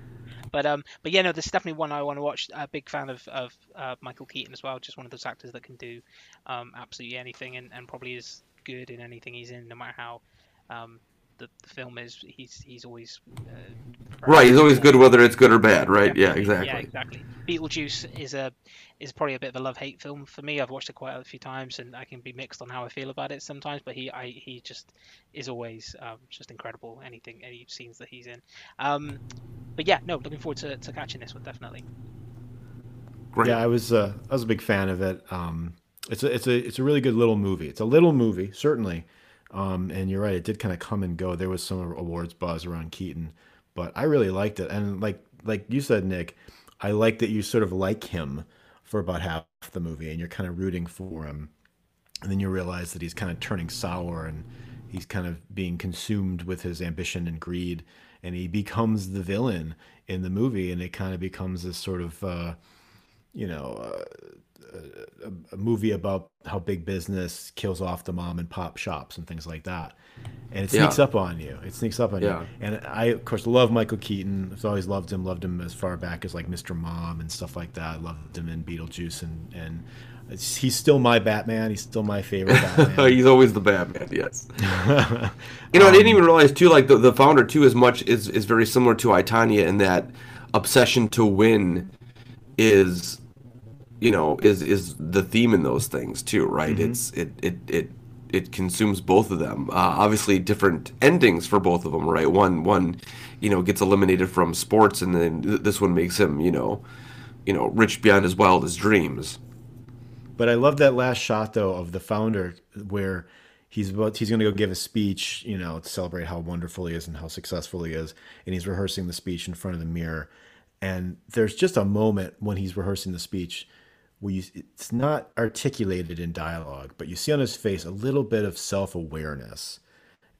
But um, but yeah, no, this is definitely one I want to watch. A big fan of of uh, Michael Keaton as well. Just one of those actors that can do um, absolutely anything, and, and probably is good in anything he's in, no matter how um, the, the film is. He's he's always uh, Right. He's always good whether it's good or bad. Right. Yeah. Definitely. Exactly. Yeah, exactly. Beetlejuice is a is probably a bit of a love hate film for me. I've watched it quite a few times, and I can be mixed on how I feel about it sometimes. But he I he just is always um, just incredible. Anything any scenes that he's in. Um, but yeah, no, looking forward to, to catching this one definitely. Great. Yeah, I was uh, I was a big fan of it. Um, it's a it's a it's a really good little movie. It's a little movie, certainly. Um, and you're right, it did kind of come and go. There was some awards buzz around Keaton, but I really liked it. And like like you said, Nick, I like that you sort of like him for about half the movie, and you're kind of rooting for him, and then you realize that he's kind of turning sour and he's kind of being consumed with his ambition and greed, and he becomes the villain in the movie, and it kind of becomes this sort of uh, you know, uh, a, a movie about how big business kills off the mom and pop shops and things like that. And it Yeah. sneaks up on you. It sneaks up on Yeah. you. And I, of course, love Michael Keaton. I've always loved him. Loved him as far back as like Mr. Mom and stuff like that. Loved him in Beetlejuice and and it's, he's still my Batman. He's still my favorite [laughs] Batman. He's always the Batman. Yes. [laughs] You know, I didn't um, even realize too. Like the, the founder too, as much is is very similar to I Tonya in that obsession to win is, you know, is is the theme in those things too, right? It's it it it it consumes both of them. Uh, obviously, different endings for both of them, right? One one, you know, gets eliminated from sports, and then th- this one makes him, you know, you know, rich beyond his wildest dreams. But I love that last shot though of the founder where he's about he's going to go give a speech, you know, to celebrate how wonderful he is and how successful he is, and he's rehearsing the speech in front of the mirror. And there's just a moment when he's rehearsing the speech where you, it's not articulated in dialogue, but you see on his face a little bit of self-awareness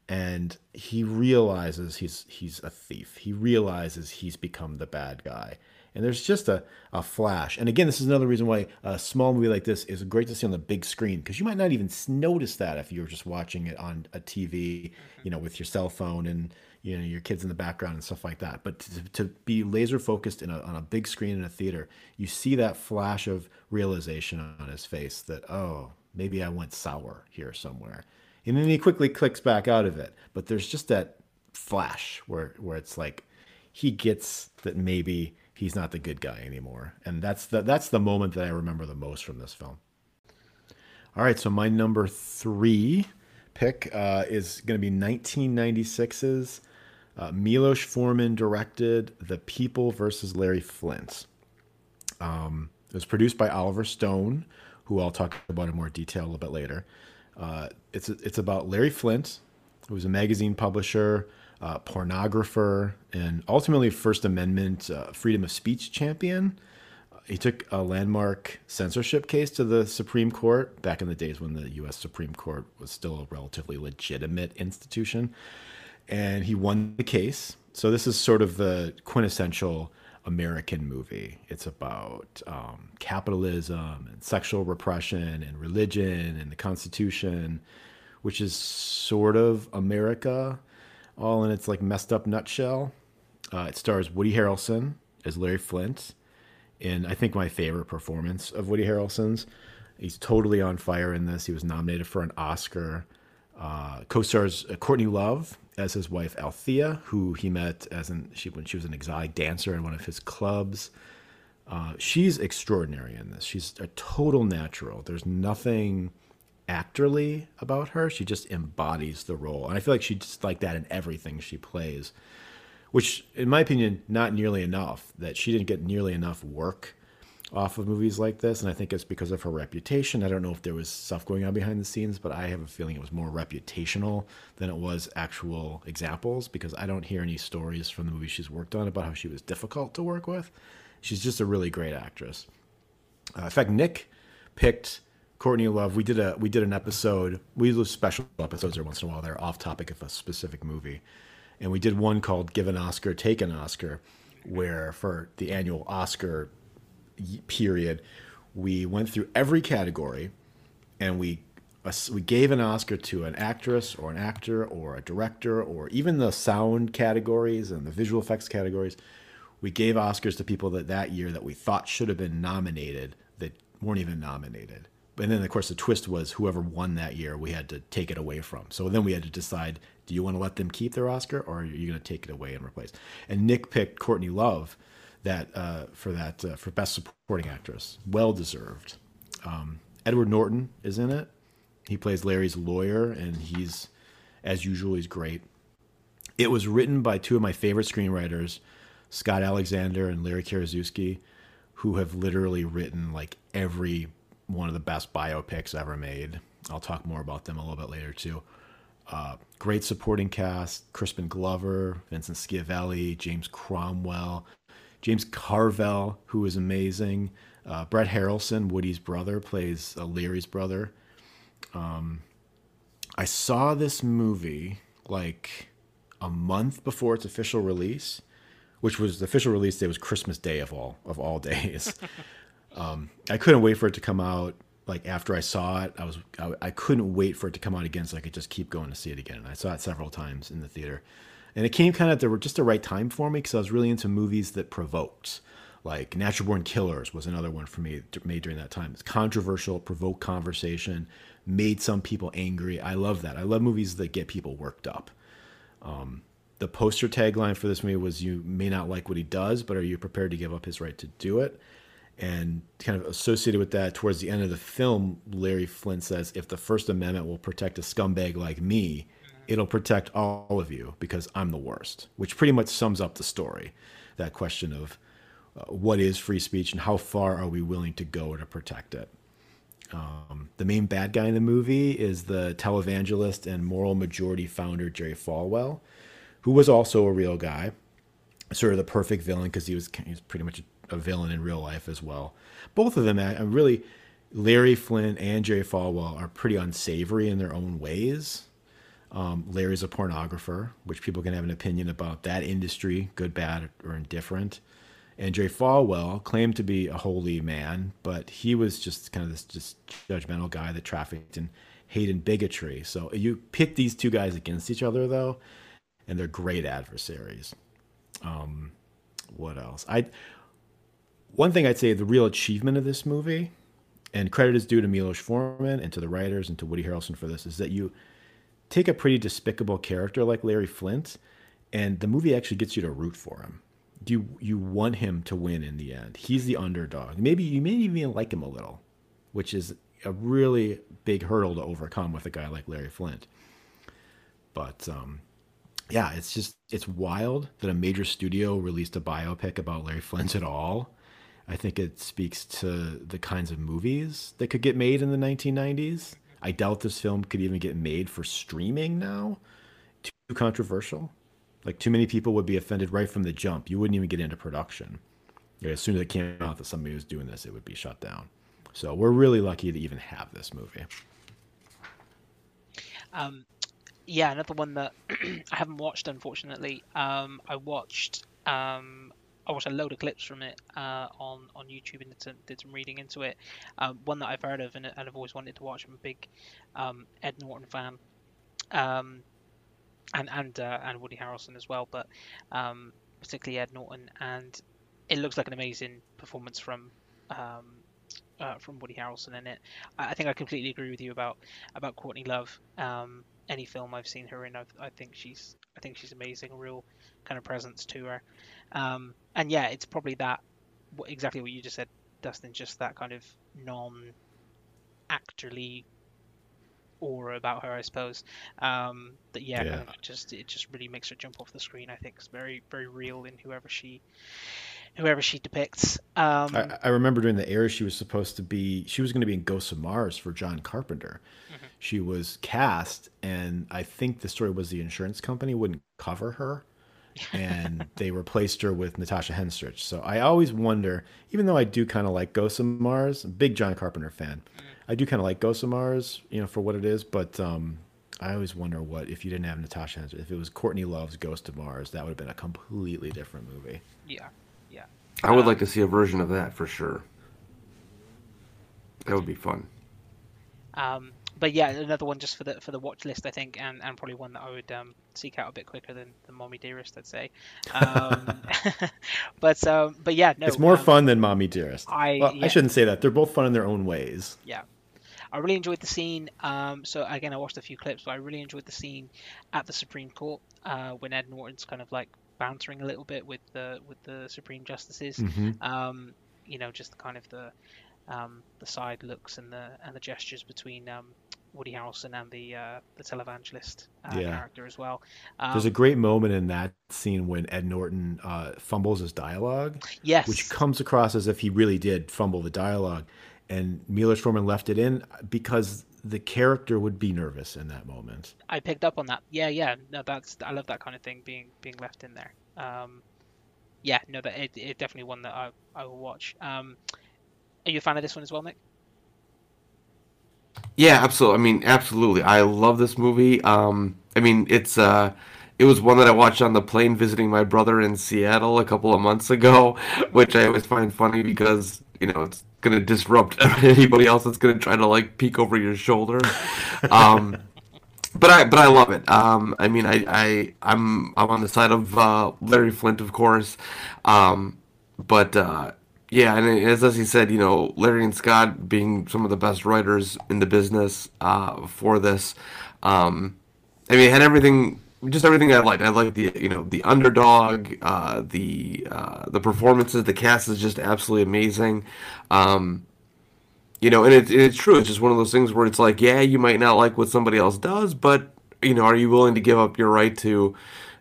and he realizes he's he's a thief. He realizes he's become the bad guy. And there's just a, a flash. And again, this is another reason why a small movie like this is great to see on the big screen because you might not even notice that if you were just watching it on a TV, you know, with your cell phone and you know your kids in the background and stuff like that. But to, to be laser focused in a, on a big screen in a theater, you see that flash of realization on his face that oh, maybe I went sour here somewhere and then he quickly clicks back out of it. But there's just that flash where where it's like he gets that maybe he's not the good guy anymore, and that's the that's the moment that I remember the most from this film. All right, so my number three pick uh, is going to be 1996's uh, Milos Forman directed The People versus Larry Flynt. Um, it was produced by Oliver Stone, who I'll talk about in more detail a little bit later. Uh, it's it's about Larry Flynt, who was a magazine publisher, uh, pornographer, and ultimately First Amendment uh, freedom of speech champion. He took a landmark censorship case to the Supreme Court back in the days when the U.S. Supreme Court was still a relatively legitimate institution, and he won the case. So this is sort of the quintessential American movie. It's about um, capitalism and sexual repression and religion and the Constitution, which is sort of America, all in its like messed up nutshell. Uh, it stars Woody Harrelson as Larry Flynt in I think my favorite performance of Woody Harrelson's. He's totally on fire in this. He was nominated for an Oscar. Uh, co-stars uh, Courtney Love as his wife Althea, who he met as an she when she was an exotic dancer in one of his clubs. Uh, she's extraordinary in this. She's a total natural. There's nothing actorly about her. She just embodies the role, and I feel like she's just like that in everything she plays. Which, in my opinion, not nearly enough. That she didn't get nearly enough work off of movies like this, and I think it's because of her reputation. I don't know if there was stuff going on behind the scenes, but I have a feeling it was more reputational than it was actual examples because I don't hear any stories from the movies she's worked on about how she was difficult to work with. She's just a really great actress. Uh, in fact, Nick picked Courtney Love. We did a we did an episode. We do special episodes every once in a while. They're off topic of a specific movie, and we did one called "Give an Oscar, Take an Oscar," where for the annual Oscar period, we went through every category, and we we gave an Oscar to an actress or an actor or a director or even the sound categories and the visual effects categories we gave Oscars to people that that year that we thought should have been nominated that weren't even nominated. And then, of course, the twist was whoever won that year, we had to take it away from. So then we had to decide: do you want to let them keep their Oscar, or are you going to take it away and replace? And Nick picked Courtney Love that uh, for that uh, for best supporting actress, well deserved. Um, Edward Norton is in it. He plays Larry's lawyer, and he's, as usual, he's great. It was written by two of my favorite screenwriters, Scott Alexander and Larry Karaszewski, who have literally written like every one of the best biopics ever made. I'll talk more about them a little bit later too. Uh, great supporting cast: Crispin Glover, Vincent Schiavelli, James Cromwell, James Carville, who is amazing. Uh, Brett Harrelson, Woody's brother, plays uh, Larry's brother. Um, I saw this movie like a month before its official release which was the official release day was Christmas Day of all of all days. [laughs] um, I couldn't wait for it to come out. Like after I saw it, I was I, I, couldn't wait for it to come out again so I could just keep going to see it again. And I saw it several times in the theater, and it came kind of at the just the right time for me because I was really into movies that provoked. Like Natural Born Killers was another one for me made during that time. It's controversial, provoked conversation, made some people angry. I love that. I love movies that get people worked up. Um, the poster tagline for this movie was "You may not like what he does, but are you prepared to give up his right to do it?" And kind of associated with that, towards the end of the film, Larry Flynt says, "If the First Amendment will protect a scumbag like me, it'll protect all of you because I'm the worst." Which pretty much sums up the story. That question of uh, what is free speech and how far are we willing to go to protect it. Um, the main bad guy in the movie is the televangelist and moral majority founder Jerry Falwell who was also a real guy, sort of the perfect villain because he was he was pretty much a villain in real life as well. Both of them, I really, Larry Flynt and Jerry Falwell are pretty unsavory in their own ways. Um, Larry's a pornographer, which people can have an opinion about that industry, good, bad, or indifferent. And Jerry Falwell claimed to be a holy man, but he was just kind of this just judgmental guy that trafficked in hate and bigotry. So you pit these two guys against each other, though, and they're great adversaries. Um, what else? I one thing I'd say the real achievement of this movie, and credit is due to Milos Forman and to the writers and to Woody Harrelson for this, is that you take a pretty despicable character like Larry Flynt, and the movie actually gets you to root for him. You you want him to win in the end. He's the underdog. Maybe you may even like him a little, which is a really big hurdle to overcome with a guy like Larry Flynt. But um, yeah, it's just it's wild that a major studio released a biopic about Larry Flynt at all. I think it speaks to the kinds of movies that could get made in the 1990s. I doubt this film could even get made for streaming now. Too controversial. Like too many people would be offended right from the jump. You wouldn't even get into production. As soon as it came out that somebody was doing this, it would be shut down. So we're really lucky to even have this movie. Um, yeah, another one that [clears throat] I haven't watched, unfortunately. Um, I watched um, I watched a load of clips from it uh, on on YouTube and did some, did some reading into it. Um, one that I've heard of and, and, I've always wanted to watch. I'm a big um, Ed Norton fan, um, and and uh, and Woody Harrelson as well, but um, particularly Ed Norton. And it looks like an amazing performance from um, uh, from Woody Harrelson in it. I, I think I completely agree with you about about Courtney Love. Um, any film I've seen her in, I've, I think she's I think she's amazing. A real kind of presence to her. Um, and yeah, it's probably that exactly what you just said, Dustin. Just that kind of non-actorly aura about her, I suppose. Um, that yeah, Yeah. Just it just really makes her jump off the screen. I think it's very very real in whoever she whoever she depicts. Um, I, I remember during the era she was supposed to be she was going to be in Ghosts of Mars for John Carpenter. Mm-hmm. She was cast, and I think the story was the insurance company wouldn't cover her, and they replaced her with Natasha Henstridge. So I always wonder, even though I do kind of like Ghost of Mars, I'm a big John Carpenter fan. I do kind of like Ghost of Mars, you know, for what it is, but um, I always wonder what if you didn't have Natasha Henstridge, if it was Courtney Love's Ghost of Mars, that would have been a completely different movie. yeah, yeah. I would like to see a version of that for sure. That would be fun. Um, but yeah, another one just for the for the watch list, I think, and, and probably one that I would um, seek out a bit quicker than the Mommie Dearest, I'd say. Um, [laughs] [laughs] but um, but yeah, no, it's more um, fun than Mommie Dearest. I- well, yeah. I shouldn't say that. They're both fun in their own ways. Yeah, I really enjoyed the scene. Um, so again, I watched a few clips, but I really enjoyed the scene at the Supreme Court uh, when Ed Norton's kind of like bantering a little bit with the with the Supreme Justices. Mhm. Um, you know, just kind of the um, the side looks and the and the gestures between um, Woody Harrelson and the uh, the televangelist uh, Yeah. character as well. Um, There's a great moment in that scene when Ed Norton uh, fumbles his dialogue, yes, which comes across as if he really did fumble the dialogue. And Milos Forman left it in because the character would be nervous in that moment. I picked up on that. Yeah, yeah. No, that's I love that kind of thing being being left in there. Um, yeah, no, that it, it definitely one that I I will watch. Um, are you a fan of this one as well, Nick? Yeah, absolutely. I mean, absolutely. I love this movie. Um, I mean, it's uh, it was one that I watched on the plane visiting my brother in Seattle a couple of months ago, [laughs] which I always find funny because you know it's gonna disrupt [laughs] anybody else that's gonna try to like peek over your shoulder. Um, [laughs] but I but I love it. Um, I mean, I, I I'm I'm on the side of uh, Larry Flynt, of course. Um, but uh, yeah, and as as he said, you know, Larry and Scott being some of the best writers in the business uh, for this. Um, I mean, it had everything, just everything I liked. I liked the you know the underdog, uh, the uh, the performances. The cast is just absolutely amazing. Um, you know, and it, it's true. It's just one of those things where it's like, yeah, you might not like what somebody else does, but you know, are you willing to give up your right to,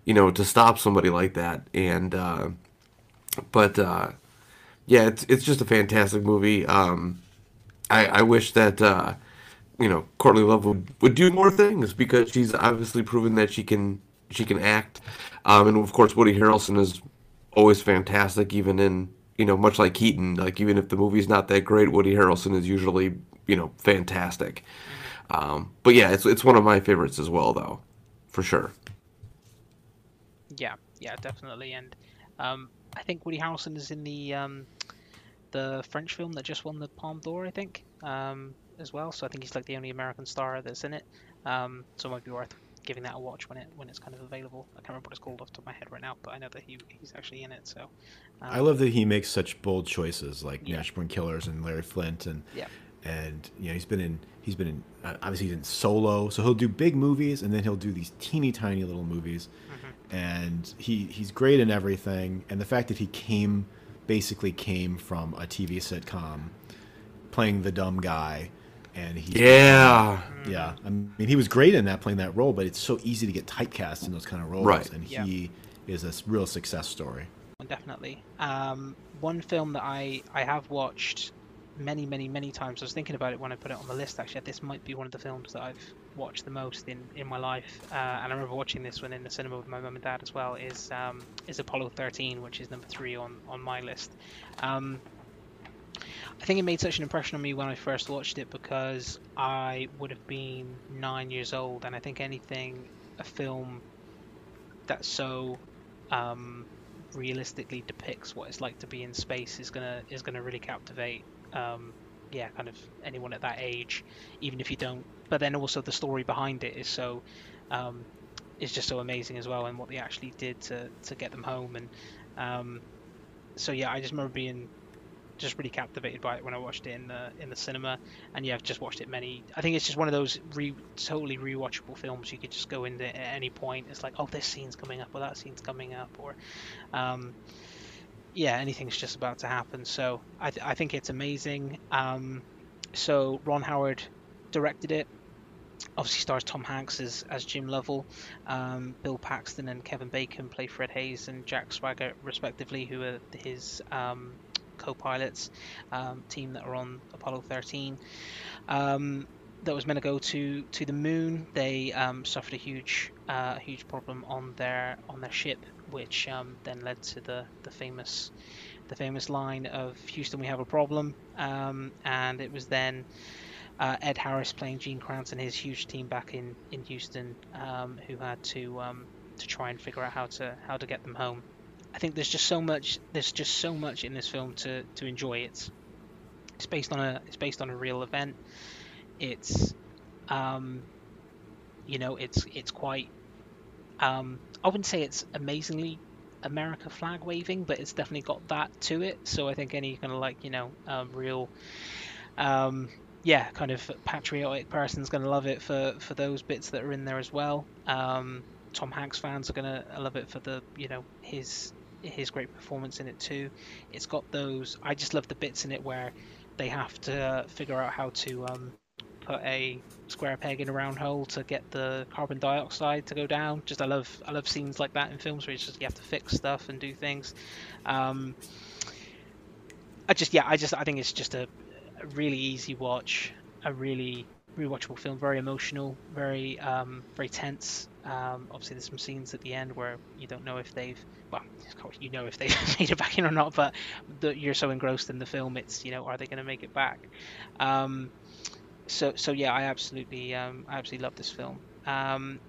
you know, to stop somebody like that? And uh, but uh, yeah, it's it's just a fantastic movie. Um, I, I wish that uh, you know Courtney Love would, would do more things because she's obviously proven that she can she can act, um, and of course Woody Harrelson is always fantastic, even in you know much like Keaton. Like even if the movie's not that great, Woody Harrelson is usually you know fantastic. Um, but yeah, it's it's one of my favorites as well, though, for sure. Yeah, yeah, definitely. And um, I think Woody Harrelson is in the um, the French film that just won the Palme d'Or, I think, um, as well. So I think he's like the only American star that's in it. Um, so it might be worth giving that a watch when it when it's kind of available. I can't remember what it's called off the top of my head right now, but I know that he he's actually in it. So I love that he makes such bold choices like Yeah. Nash Born Killers and Larry Flynt and Yeah. and you know he's been in he's been in obviously he's in Solo so he'll do big movies and then he'll do these teeny tiny little movies and he he's great in everything and the fact that he came basically came from a TV sitcom playing the dumb guy and he Yeah, yeah I mean he was great in that playing that role but it's so easy to get typecast in those kind of roles Right. and Yeah. he is a real success story definitely. Um, one film that I I have watched many many many times. I was thinking about it when I put it on the list. Actually, this might be one of the films that I've watched the most in in my life. Uh, and I remember watching this one in the cinema with my mum and dad as well. Is um, is Apollo 13, which is number three on on my list. Um, I think it made such an impression on me when I first watched it because I would have been nine years old, and I think anything, a film that so um, realistically depicts what it's like to be in space is gonna is gonna really captivate. Um, yeah, kind of anyone at that age, even if you don't. But then also the story behind it is so um, is just so amazing as well, and what they actually did to to get them home and. Um, so yeah, I just remember being just really captivated by it when I watched it in the in the cinema. And yeah, I've just watched it many. I think it's just one of those re, totally rewatchable films. You could just go into at any point. It's like, oh, this scene's coming up, or that scene's coming up, or um, yeah, anything's just about to happen. So I, th- I think it's amazing. Um, so Ron Howard directed it. Obviously stars Tom Hanks as, as Jim Lovell. Um, Bill Paxton and Kevin Bacon play Fred Haise and Jack Swigert respectively, who are his um, co-pilots, um, team that are on Apollo 13. Um, that was meant to go to, to the moon. They um, suffered a huge uh, huge problem on their on their ship, which um, then led to the, the famous the famous line of Houston, we have a problem. Um, and it was then uh, Ed Harris playing Gene Kranz and his huge team back in in Houston, um, who had to um, to try and figure out how to how to get them home. I think there's just so much there's just so much in this film to, to enjoy. It's it's based on a it's based on a real event. It's um, you know it's it's quite um, I wouldn't say it's amazingly America flag waving, but it's definitely got that to it. So I think any kind of like you know um, real, um, yeah, kind of patriotic person's going to love it for for those bits that are in there as well. Um, Tom Hanks fans are going to love it for the you know his his great performance in it too. It's got those. I just love the bits in it where they have to figure out how to um, put a square peg in a round hole to get the carbon dioxide to go down. Just I love I love scenes like that in films where it's just you have to fix stuff and do things. Um, I just yeah I just I think it's just a, a really easy watch, a really rewatchable film, very emotional, very um, very tense. Um, obviously, there's some scenes at the end where you don't know if they've well, of course you know if they've [laughs] made it back in or not, but the, you're so engrossed in the film, it's you know are they going to make it back? Um, so so yeah, I absolutely um, I absolutely love this film. Um,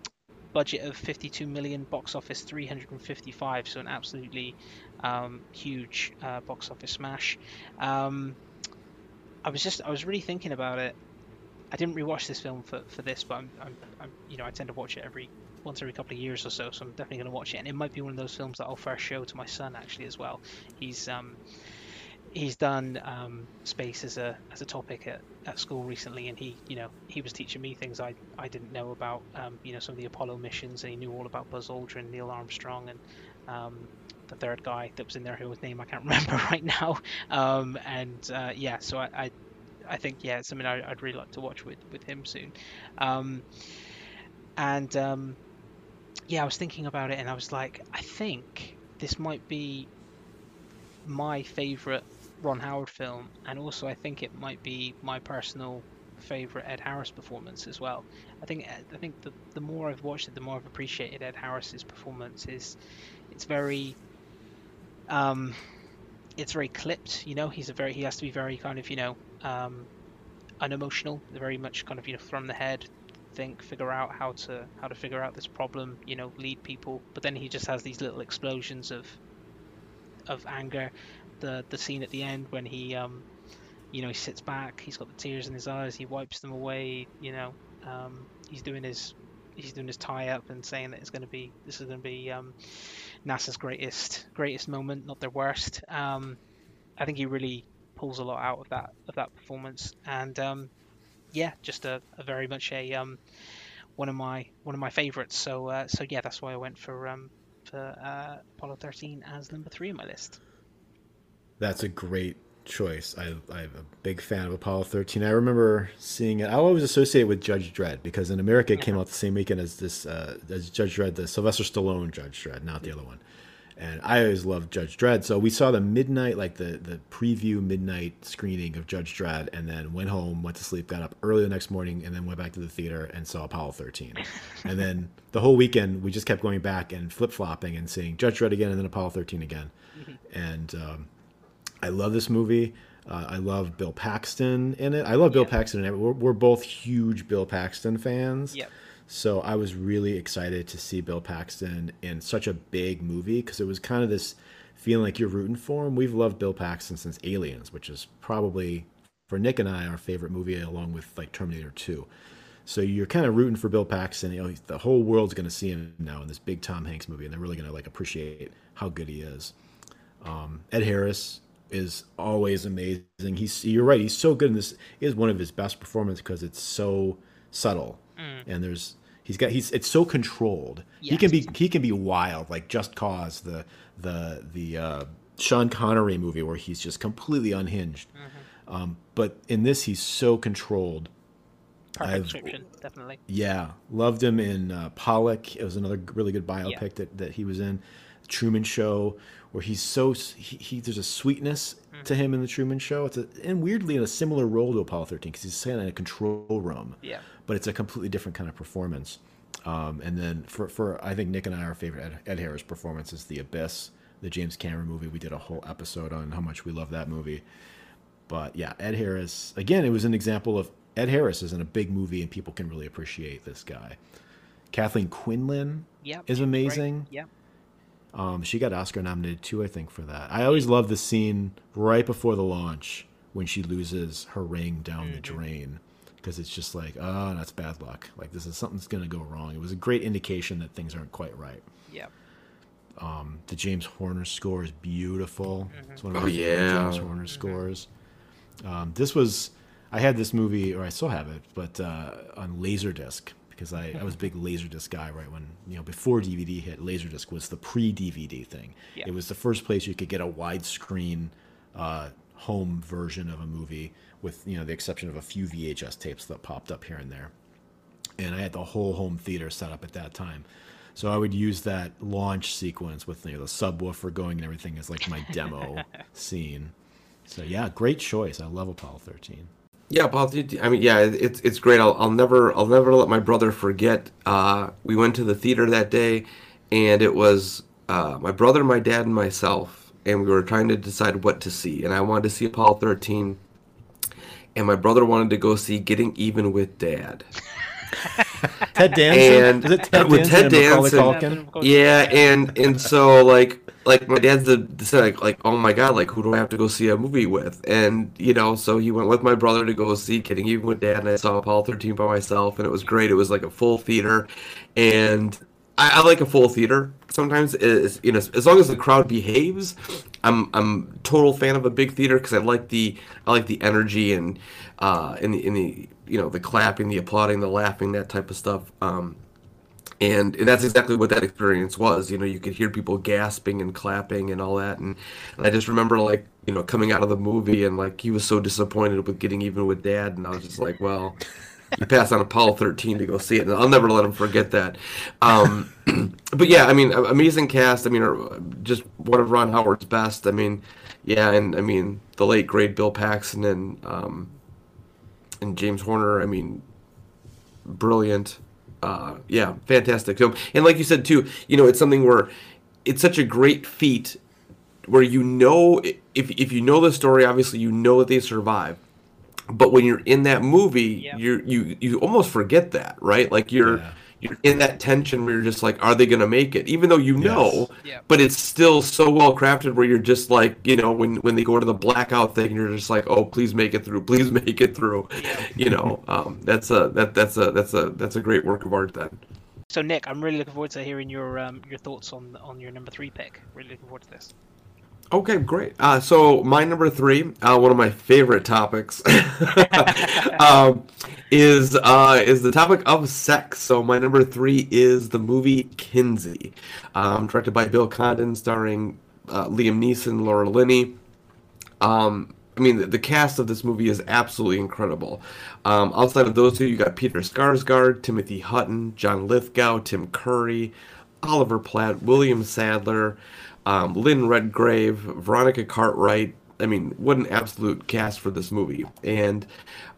budget of 52 million, box office 355, so an absolutely um, huge uh, box office smash. Um, I was just I was really thinking about it. I didn't rewatch this film for, for this, but I'm, I'm, I'm you know I tend to watch it every once every couple of years or so, so I'm definitely going to watch it. And it might be one of those films that I'll first show to my son actually as well. He's um, he's done um, space as a as a topic at, at school recently, and he you know he was teaching me things I, I didn't know about um, you know some of the Apollo missions, and he knew all about Buzz Aldrin, Neil Armstrong, and um, the third guy that was in there whose name I can't [laughs] remember right now. Um, and uh, yeah, so I, I, I think yeah, it's something I, would really like to watch with with him soon. Um, and um, yeah, I was thinking about it, and I was like, I think this might be my favorite Ron Howard film, and also I think it might be my personal favorite Ed Harris performance as well. I think I think the the more I've watched it, the more I've appreciated Ed Harris's performance. is It's very um, it's very clipped. You know, he's a very he has to be very kind of you know um, unemotional, very much kind of you know from the head, think, figure out how to how to figure out this problem. You know, lead people. But then he just has these little explosions of of anger the the scene at the end when he um you know he sits back he's got the tears in his eyes he wipes them away you know um, he's doing his he's doing his tie up and saying that it's going to be this is going to be um, NASA's greatest greatest moment not their worst. Um, I think he really pulls a lot out of that of that performance. And um, yeah just a, a, very much a um, one of my one of my favorites. So uh, so yeah that's why I went for um, for uh, Apollo 13 as number three in my list that's a great choice. I, I'm a big fan of Apollo 13. I remember seeing it. I always associate it with Judge Dredd because in America it came out the same weekend as this uh, as Judge Dredd, the Sylvester Stallone Judge Dredd, not the other one. And I always loved Judge Dredd. So we saw the midnight, like the the preview midnight screening of Judge Dredd, and then went home, went to sleep, got up early the next morning, and then went back to the theater and saw Apollo 13. and then the whole weekend we just kept going back and flip flopping and seeing Judge Dredd again and then Apollo 13 again. Mm-hmm. [laughs] And um, I love this movie. Uh, I love Bill Paxton in it. I love Bill Paxton in it. We're, we're, both huge Bill Paxton fans. Yep. So I was really excited to see Bill Paxton in such a big movie because it was kind of this feeling like you're rooting for him. We've loved Bill Paxton since Aliens, which is probably for Nick and I our favorite movie along with like Terminator 2. So you're kind of rooting for Bill Paxton. You know, the whole world's going to see him now in this big Tom Hanks movie, and they're really going to like appreciate how good he is. Um, Ed Harris is always amazing. He's you're right. He's so good in this. Is one of his best performances because it's so subtle, and there's he's got he's it's so controlled. He can be he can be wild like Just Cause the the the uh, Sean Connery movie where he's just completely unhinged. Um, but in this, he's so controlled. Perfect description, definitely. Yeah, loved him in uh, Pollock. It was another really good biopic Yeah. that, that he was in. Truman Show, where he's so he, he there's a sweetness to him in the Truman Show. It's a, and weirdly in a similar role to Apollo 13 because he's kind of in a control room. Yeah. but it's a completely different kind of performance. Um, and then for for I think Nick and I our favorite Ed, Ed Harris performance is The Abyss, the James Cameron movie. We did a whole episode on how much we love that movie. But yeah, Ed Harris again. It was an example of Ed Harris is in a big movie and people can really appreciate this guy. Kathleen Quinlan Yeah. is amazing. Yeah. Um, she got Oscar nominated too, I think, for that. I always love the scene right before the launch when she loses her ring down the drain because it's just like, oh, that's bad luck. Like this is something's gonna go wrong. It was a great indication that things aren't quite right. Yeah. The James Horner score is beautiful. It's one of Oh, my favorite yeah. James Horner scores. Um, this was I had this movie, or I still have it, but uh, on Laserdisc because I, I was a [laughs] big Laserdisc guy right when you know before DVD hit. Laserdisc was the pre-DVD thing. Yeah. It was the first place you could get a widescreen uh, home version of a movie, with you know the exception of a few VHS tapes that popped up here and there and I had the whole home theater set up at that time. So I would use that launch sequence with you know, the subwoofer going and everything as like my demo [laughs] scene. So yeah, great choice. I love Apollo 13. Yeah, Paul. I mean, yeah, it's it's great. I'll, I'll never I'll never let my brother forget. Uh, we went to the theater that day, and it was uh, my brother, my dad, and myself, and we were trying to decide what to see. And I wanted to see Apollo 13, and my brother wanted to go see Getting Even with Dad. [laughs] [laughs] Ted Danson. And Is it Ted with Danson Ted Danson? Yeah, and and so like like my dad's the, the said like like oh my god like who do I have to go see a movie with and you know so he went with my brother to go see Getting Even with Dad and I saw Apollo 13 by myself and it was great it was like a full theater and I, I like a full theater sometimes is you know as long as the crowd behaves I'm I'm total fan of a big theater because I like the I like the energy and uh in the in the you know the clapping the applauding the laughing that type of stuff um and, and that's exactly what that experience was. You know, you could hear people gasping and clapping and all that, and, and I just remember like you know coming out of the movie and like he was so disappointed with getting even with Dad, and I was just like, well, you passed on Apollo 13 to go see it, and I'll never let him forget that. Um, [clears throat] but yeah, I mean, amazing cast. I mean, uh, just one of Ron Howard's best. I mean, yeah, and I mean the late great Bill Paxton and um, and James Horner. I mean, brilliant. Uh, yeah, fantastic film. And like you said too, you know, it's something where it's such a great feat where you know if if you know the story, obviously you know that they survive. But when you're in that movie, Yeah. you're you you almost forget that, right? Like you're Yeah. You're in that tension where you're just like, are they gonna make it? Even though you know, Yeah. but it's still so well crafted where you're just like, you know, when when they go to the blackout thing, you're just like, oh, please make it through, please [laughs] make it through. You know, um, that's a that that's a that's a that's a great work of art. Then. So Nick, I'm really looking forward to hearing your um, your thoughts on on your number three pick. Really looking forward to this. Okay, great. Uh, so my number three, uh, one of my favorite topics, [laughs] um, is uh, is the topic of sex. So my number three is the movie Kinsey, um, directed by Bill Condon, starring uh, Liam Neeson, Laura Linney. Um, I mean, the, the cast of this movie is absolutely incredible. Um, outside of those two, you got Peter Sarsgaard, Timothy Hutton, John Lithgow, Tim Curry, Oliver Platt, William Sadler, um, Lynn Redgrave, Veronica Cartwright. I mean, what an absolute cast for this movie. And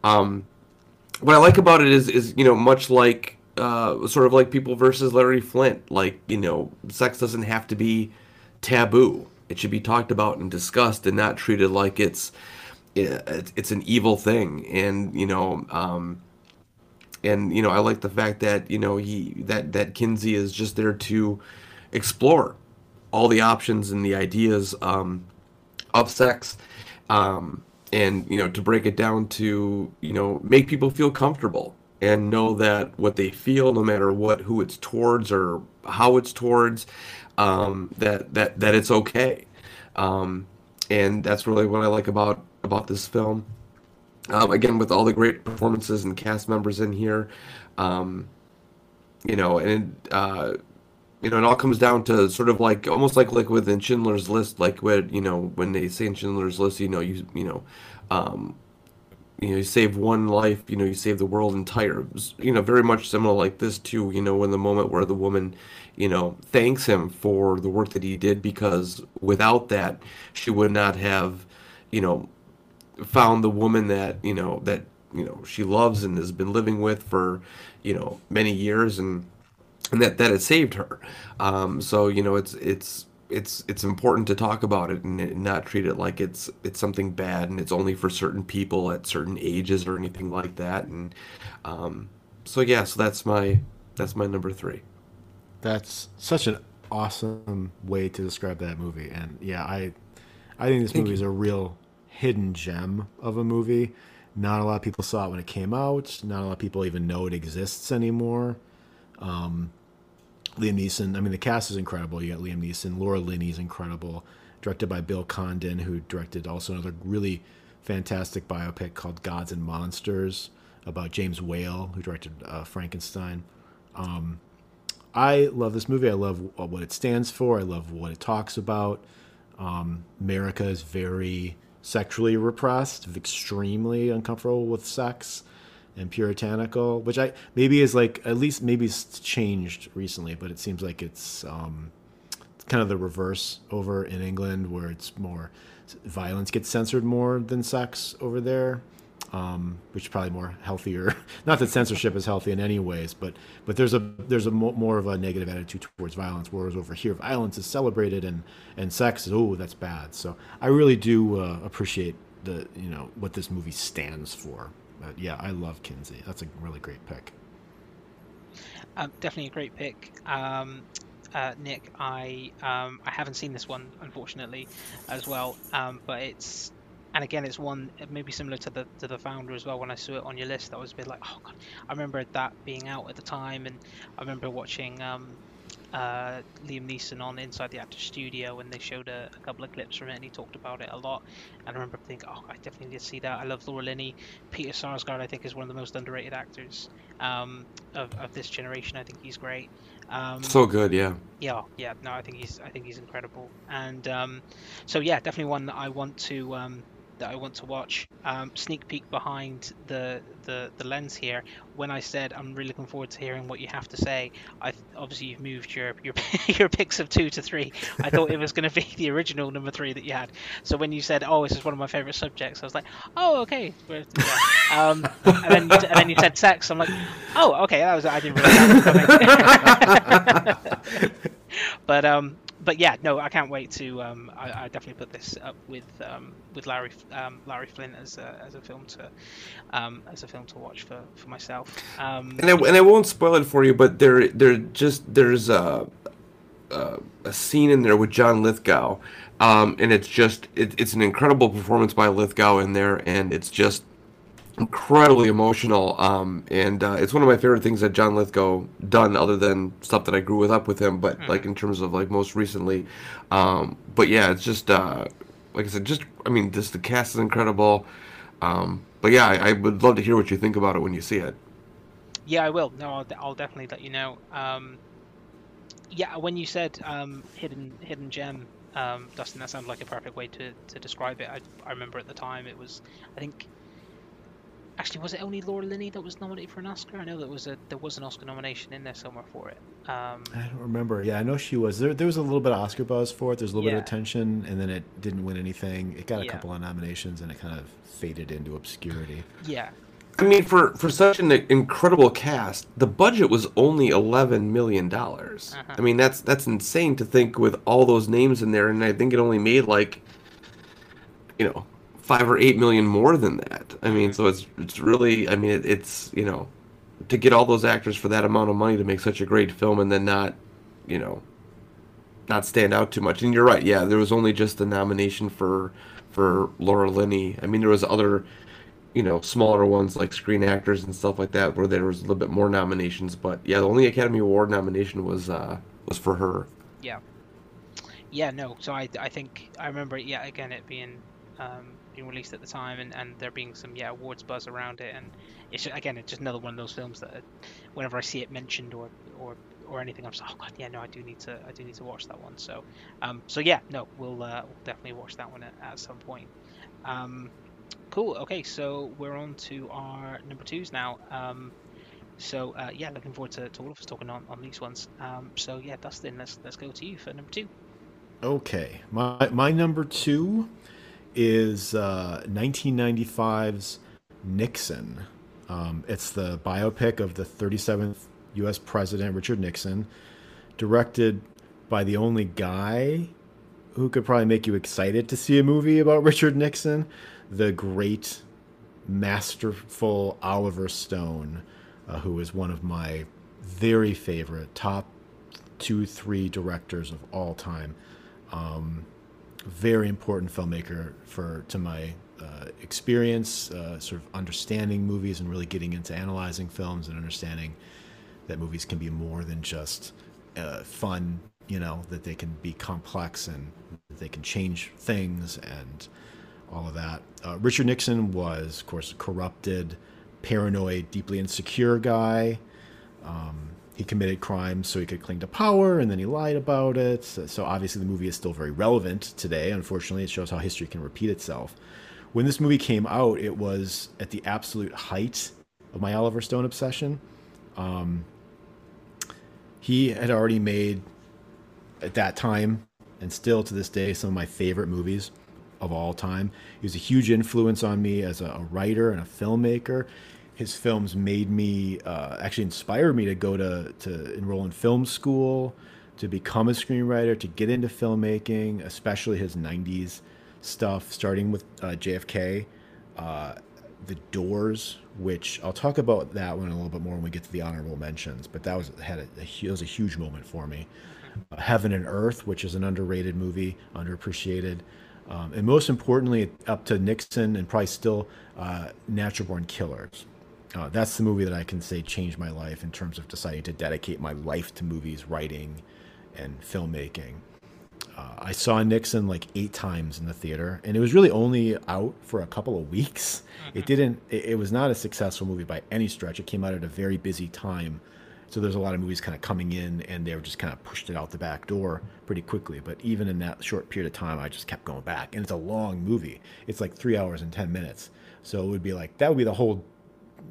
um, what I like about it is, is you know, much like uh, sort of like People versus Larry Flynt. Like, you know, sex doesn't have to be taboo. It should be talked about and discussed, and not treated like it's it's it's an evil thing. And you know, um, and you know, I like the fact that you know he that that Kinsey is just there to explore all the options and the ideas um, of sex. Um, and you know to break it down to you know make people feel comfortable and know that what they feel no matter what who it's towards or how it's towards um, that that that it's okay um, and that's really what I like about about this film. Um, again, with all the great performances and cast members in here, um, you know, and uh, you know, it all comes down to sort of like almost like like within Schindler's List, like when you know when they say in Schindler's List, you know, you you know, um, you know, you save one life, you know, you save the world entire. You know, very much similar like this too. You know, in the moment where the woman, you know, thanks him for the work that he did because without that, she would not have, you know, found the woman that you know that you know she loves and has been living with for you know many years and and that that it saved her. Um, so you know, it's it's it's it's important to talk about it and not treat it like it's it's something bad and it's only for certain people at certain ages or anything like that. And um, so yeah, so that's my that's my number three. That's such an awesome way to describe that movie. And yeah, I I think this Thank movie you. is a real hidden gem of a movie. Not a lot of people saw it when it came out. Not a lot of people even know it exists anymore. Um, Liam Neeson. I mean, the cast is incredible. You got Liam Neeson. Laura Linney's incredible. Directed by Bill Condon, who directed also another really fantastic biopic called Gods and Monsters about James Whale, who directed uh, Frankenstein. Um, I love this movie. I love what it stands for. I love what it talks about. Um, America is very sexually repressed, extremely uncomfortable with sex and puritanical, which I maybe is like at least maybe it's changed recently, but it seems like it's um, kind of the reverse over in England, where it's more violence gets censored more than sex over there, um, which is probably more healthier. [laughs] Not that censorship is healthy in any ways, but but there's a there's a mo- more of a negative attitude towards violence, whereas over here violence is celebrated and and sex is oh that's bad. So I really do uh, appreciate the you know what this movie stands for. Yeah, I love Kinsey. That's a really great pick. Um, definitely a great pick. Um, uh, Nick, I um, I haven't seen this one unfortunately, as well. Um, but it's and again, it's one maybe similar to the to the founder as well. When I saw it on your list, I was a bit like, oh god. I remember that being out at the time, and I remember watching um, uh, Liam Neeson on Inside the Actor Studio when they showed a, a, couple of clips from it and he talked about it a lot. And I remember thinking, oh, I definitely need to see that. I love Laura Linney. Peter Sarsgaard, I think, is one of the most underrated actors um, of, of this generation. I think he's great. Um, so good, yeah. Yeah, yeah. No, I think he's I think he's incredible. And um, so yeah, definitely one that I want to um, that I want to watch. Um, sneak peek behind the, the the lens here. When I said I'm really looking forward to hearing what you have to say, I obviously you've moved your your [laughs] your picks of two to three. I thought it was going to be the original number three that you had. So when you said, "Oh, this is one of my favorite subjects," I was like, "Oh, okay." Um, and then and then you said sex. I'm like, "Oh, okay." That was I didn't really. [laughs] but um, but yeah, no, I can't wait to. Um, I, I, definitely put this up with um, with Larry um, Larry Flynt as a, as a film to um, as a film to watch for, for myself. Um, and I, and I won't spoil it for you, but there there just there's a, a, a scene in there with John Lithgow, and it's just it, it's an incredible performance by Lithgow in there, and it's just incredibly emotional. Um, and uh, it's one of my favorite things that John Lithgow done, other than stuff that I grew up with him. But mm-hmm. like in terms of like most recently, um, but yeah, it's just uh, like I said, just I mean, just the cast is incredible. Um, but yeah, I, I, would love to hear what you think about it when you see it. Yeah, I will. No, I'll, I'll definitely let you know. Um, yeah, when you said um, hidden hidden gem, um, Dustin, that sounded like a perfect way to, to describe it. I, I remember at the time it was, I think Actually, was it only Laura Linney that was nominated for an Oscar? I know that was a there was an Oscar nomination in there somewhere for it. Um, I don't remember. Yeah, I know she was. There, there was a little bit of Oscar buzz for it. There's a little yeah. bit of attention, and then it didn't win anything. It got a yeah. couple of nominations, and it kind of faded into obscurity. Yeah. I mean, for for such an incredible cast, the budget was only eleven million dollars. Uh-huh. I mean, that's that's insane to think with all those names in there, and I think it only made like, you know, five or eight million more than that. I mean, so it's it's really, I mean, it, it's you know, to get all those actors for that amount of money to make such a great film and then not, you know, not stand out too much. And you're right, yeah, there was only just the nomination for for Laura Linney. I mean, there was other, you know, smaller ones like Screen Actors and stuff like that where there was a little bit more nominations. But yeah, the only Academy Award nomination was uh was for her. Yeah. yeah, no. So I, I think I remember yeah again it being um, being released at the time and, and there being some yeah awards buzz around it and it's just, again it's just another one of those films that whenever I see it mentioned or or or anything I'm just oh god yeah no I do need to I do need to watch that one. So um so yeah no we'll uh, definitely watch that one at, at some point. Um cool okay so we're on to our number twos now. Um so uh, yeah looking forward to, to all of us talking on, on these ones. Um so yeah Dustin let's let's go to you for number two. Okay, my my number two is uh, 1995's Nixon. Um, it's the biopic of the 37th U.S. President Richard Nixon, directed by the only guy who could probably make you excited to see a movie about [laughs] Richard Nixon, the great, masterful Oliver Stone, uh, who is one of my very favorite top two, three directors of all time. Um, very important filmmaker for to my uh, experience, uh, sort of understanding movies and really getting into analyzing films and understanding that movies can be more than just uh, fun. You know that they can be complex and they can change things and all of that. Uh, Richard Nixon was, of course, a corrupted, paranoid, deeply insecure guy. Um, he committed crimes so he could cling to power and then he lied about it. So obviously the movie is still very relevant today. Unfortunately it shows how history can repeat itself. When this movie came out it was at the absolute height of my oliver stone obsession. Um, he had already made at that time and still to this day some of my favorite movies of all time. He was a huge influence on me as a, a writer and a filmmaker his films made me uh, actually inspired me to go to to enroll in film school, to become a screenwriter, to get into filmmaking, especially his '90s stuff, starting with uh, JFK, uh, The Doors, which I'll talk about that one a little bit more when we get to the honorable mentions. But that was had a, a was a huge moment for me. Uh, Heaven and Earth, which is an underrated movie, underappreciated. Um, and most importantly, up to Nixon and probably still uh, Natural Born Killers uh, that's the movie that I can say changed my life in terms of deciding to dedicate my life to movies, writing, and filmmaking. Uh, I saw Nixon like eight times in the theater, and it was really only out for a couple of weeks. Mm-hmm. It didn't. It, it, was not a successful movie by any stretch. It came out at a very busy time, so there's a lot of movies kind of coming in, and they were just kind of pushed it out the back door pretty quickly. But even in that short period of time, I just kept going back, and it's a long movie. It's like three hours and ten minutes, so it would be like that would be the whole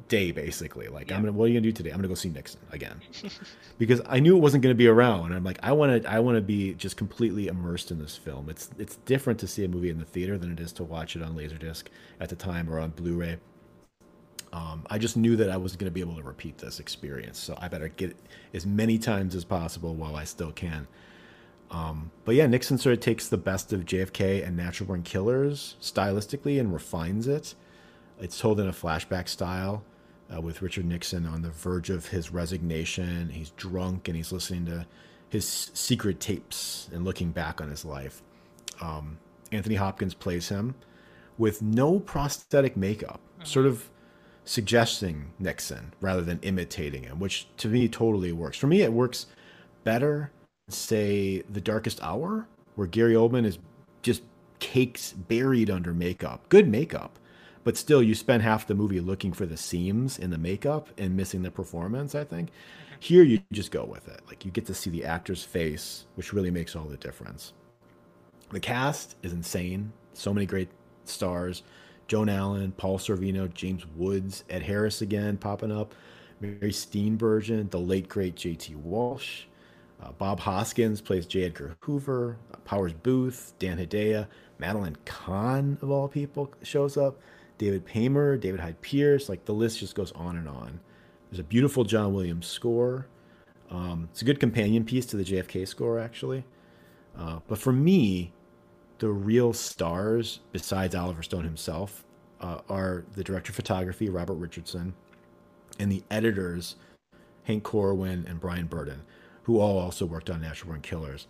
day basically. Like yeah. I'm gonna what are you gonna do today? I'm gonna go see Nixon again. [laughs] because I knew it wasn't gonna be around. I'm like, I wanna I wanna be just completely immersed in this film. It's it's different to see a movie in the theater than it is to watch it on Laserdisc at the time or on Blu-ray. Um, I just knew that I wasn't going to be able to repeat this experience, so I better get as many times as possible while I still can. Um, but yeah, Nixon sort of takes the best of JFK and Natural Born Killers stylistically and refines it. It's told in a flashback style uh, with Richard Nixon on the verge of his resignation. He's drunk and he's listening to his secret tapes and looking back on his life. Um, Anthony Hopkins plays him with no prosthetic makeup, mm-hmm. sort of suggesting Nixon rather than imitating him, which to me totally works. For me, it works better, say, The Darkest Hour, where Gary Oldman is just cakes buried under makeup. Good makeup, but still you spend half the movie looking for the seams in the makeup and missing the performance i think. Here you just go with it. Like you get to see the actor's face which really makes all the difference. The cast is insane. So many great stars. Joan allen paul sorvino james woods ed harris again popping up. Mary steenburgen the late great jt walsh. Uh, bob hoskins plays j. Edgar hoover. Uh, powers boothe dan hedaya. Madeline kahn of all people shows up David Paymer, David Hyde Pierce, like the list just goes on and on. There's a beautiful John Williams score. Um, it's a good companion piece to the JFK score, actually. Uh, but for me, the real stars, besides Oliver Stone himself, uh, are the director of photography, Robert Richardson, and the editors, Hank Corwin and Brian Berdan, who all also worked on Natural Born Killers.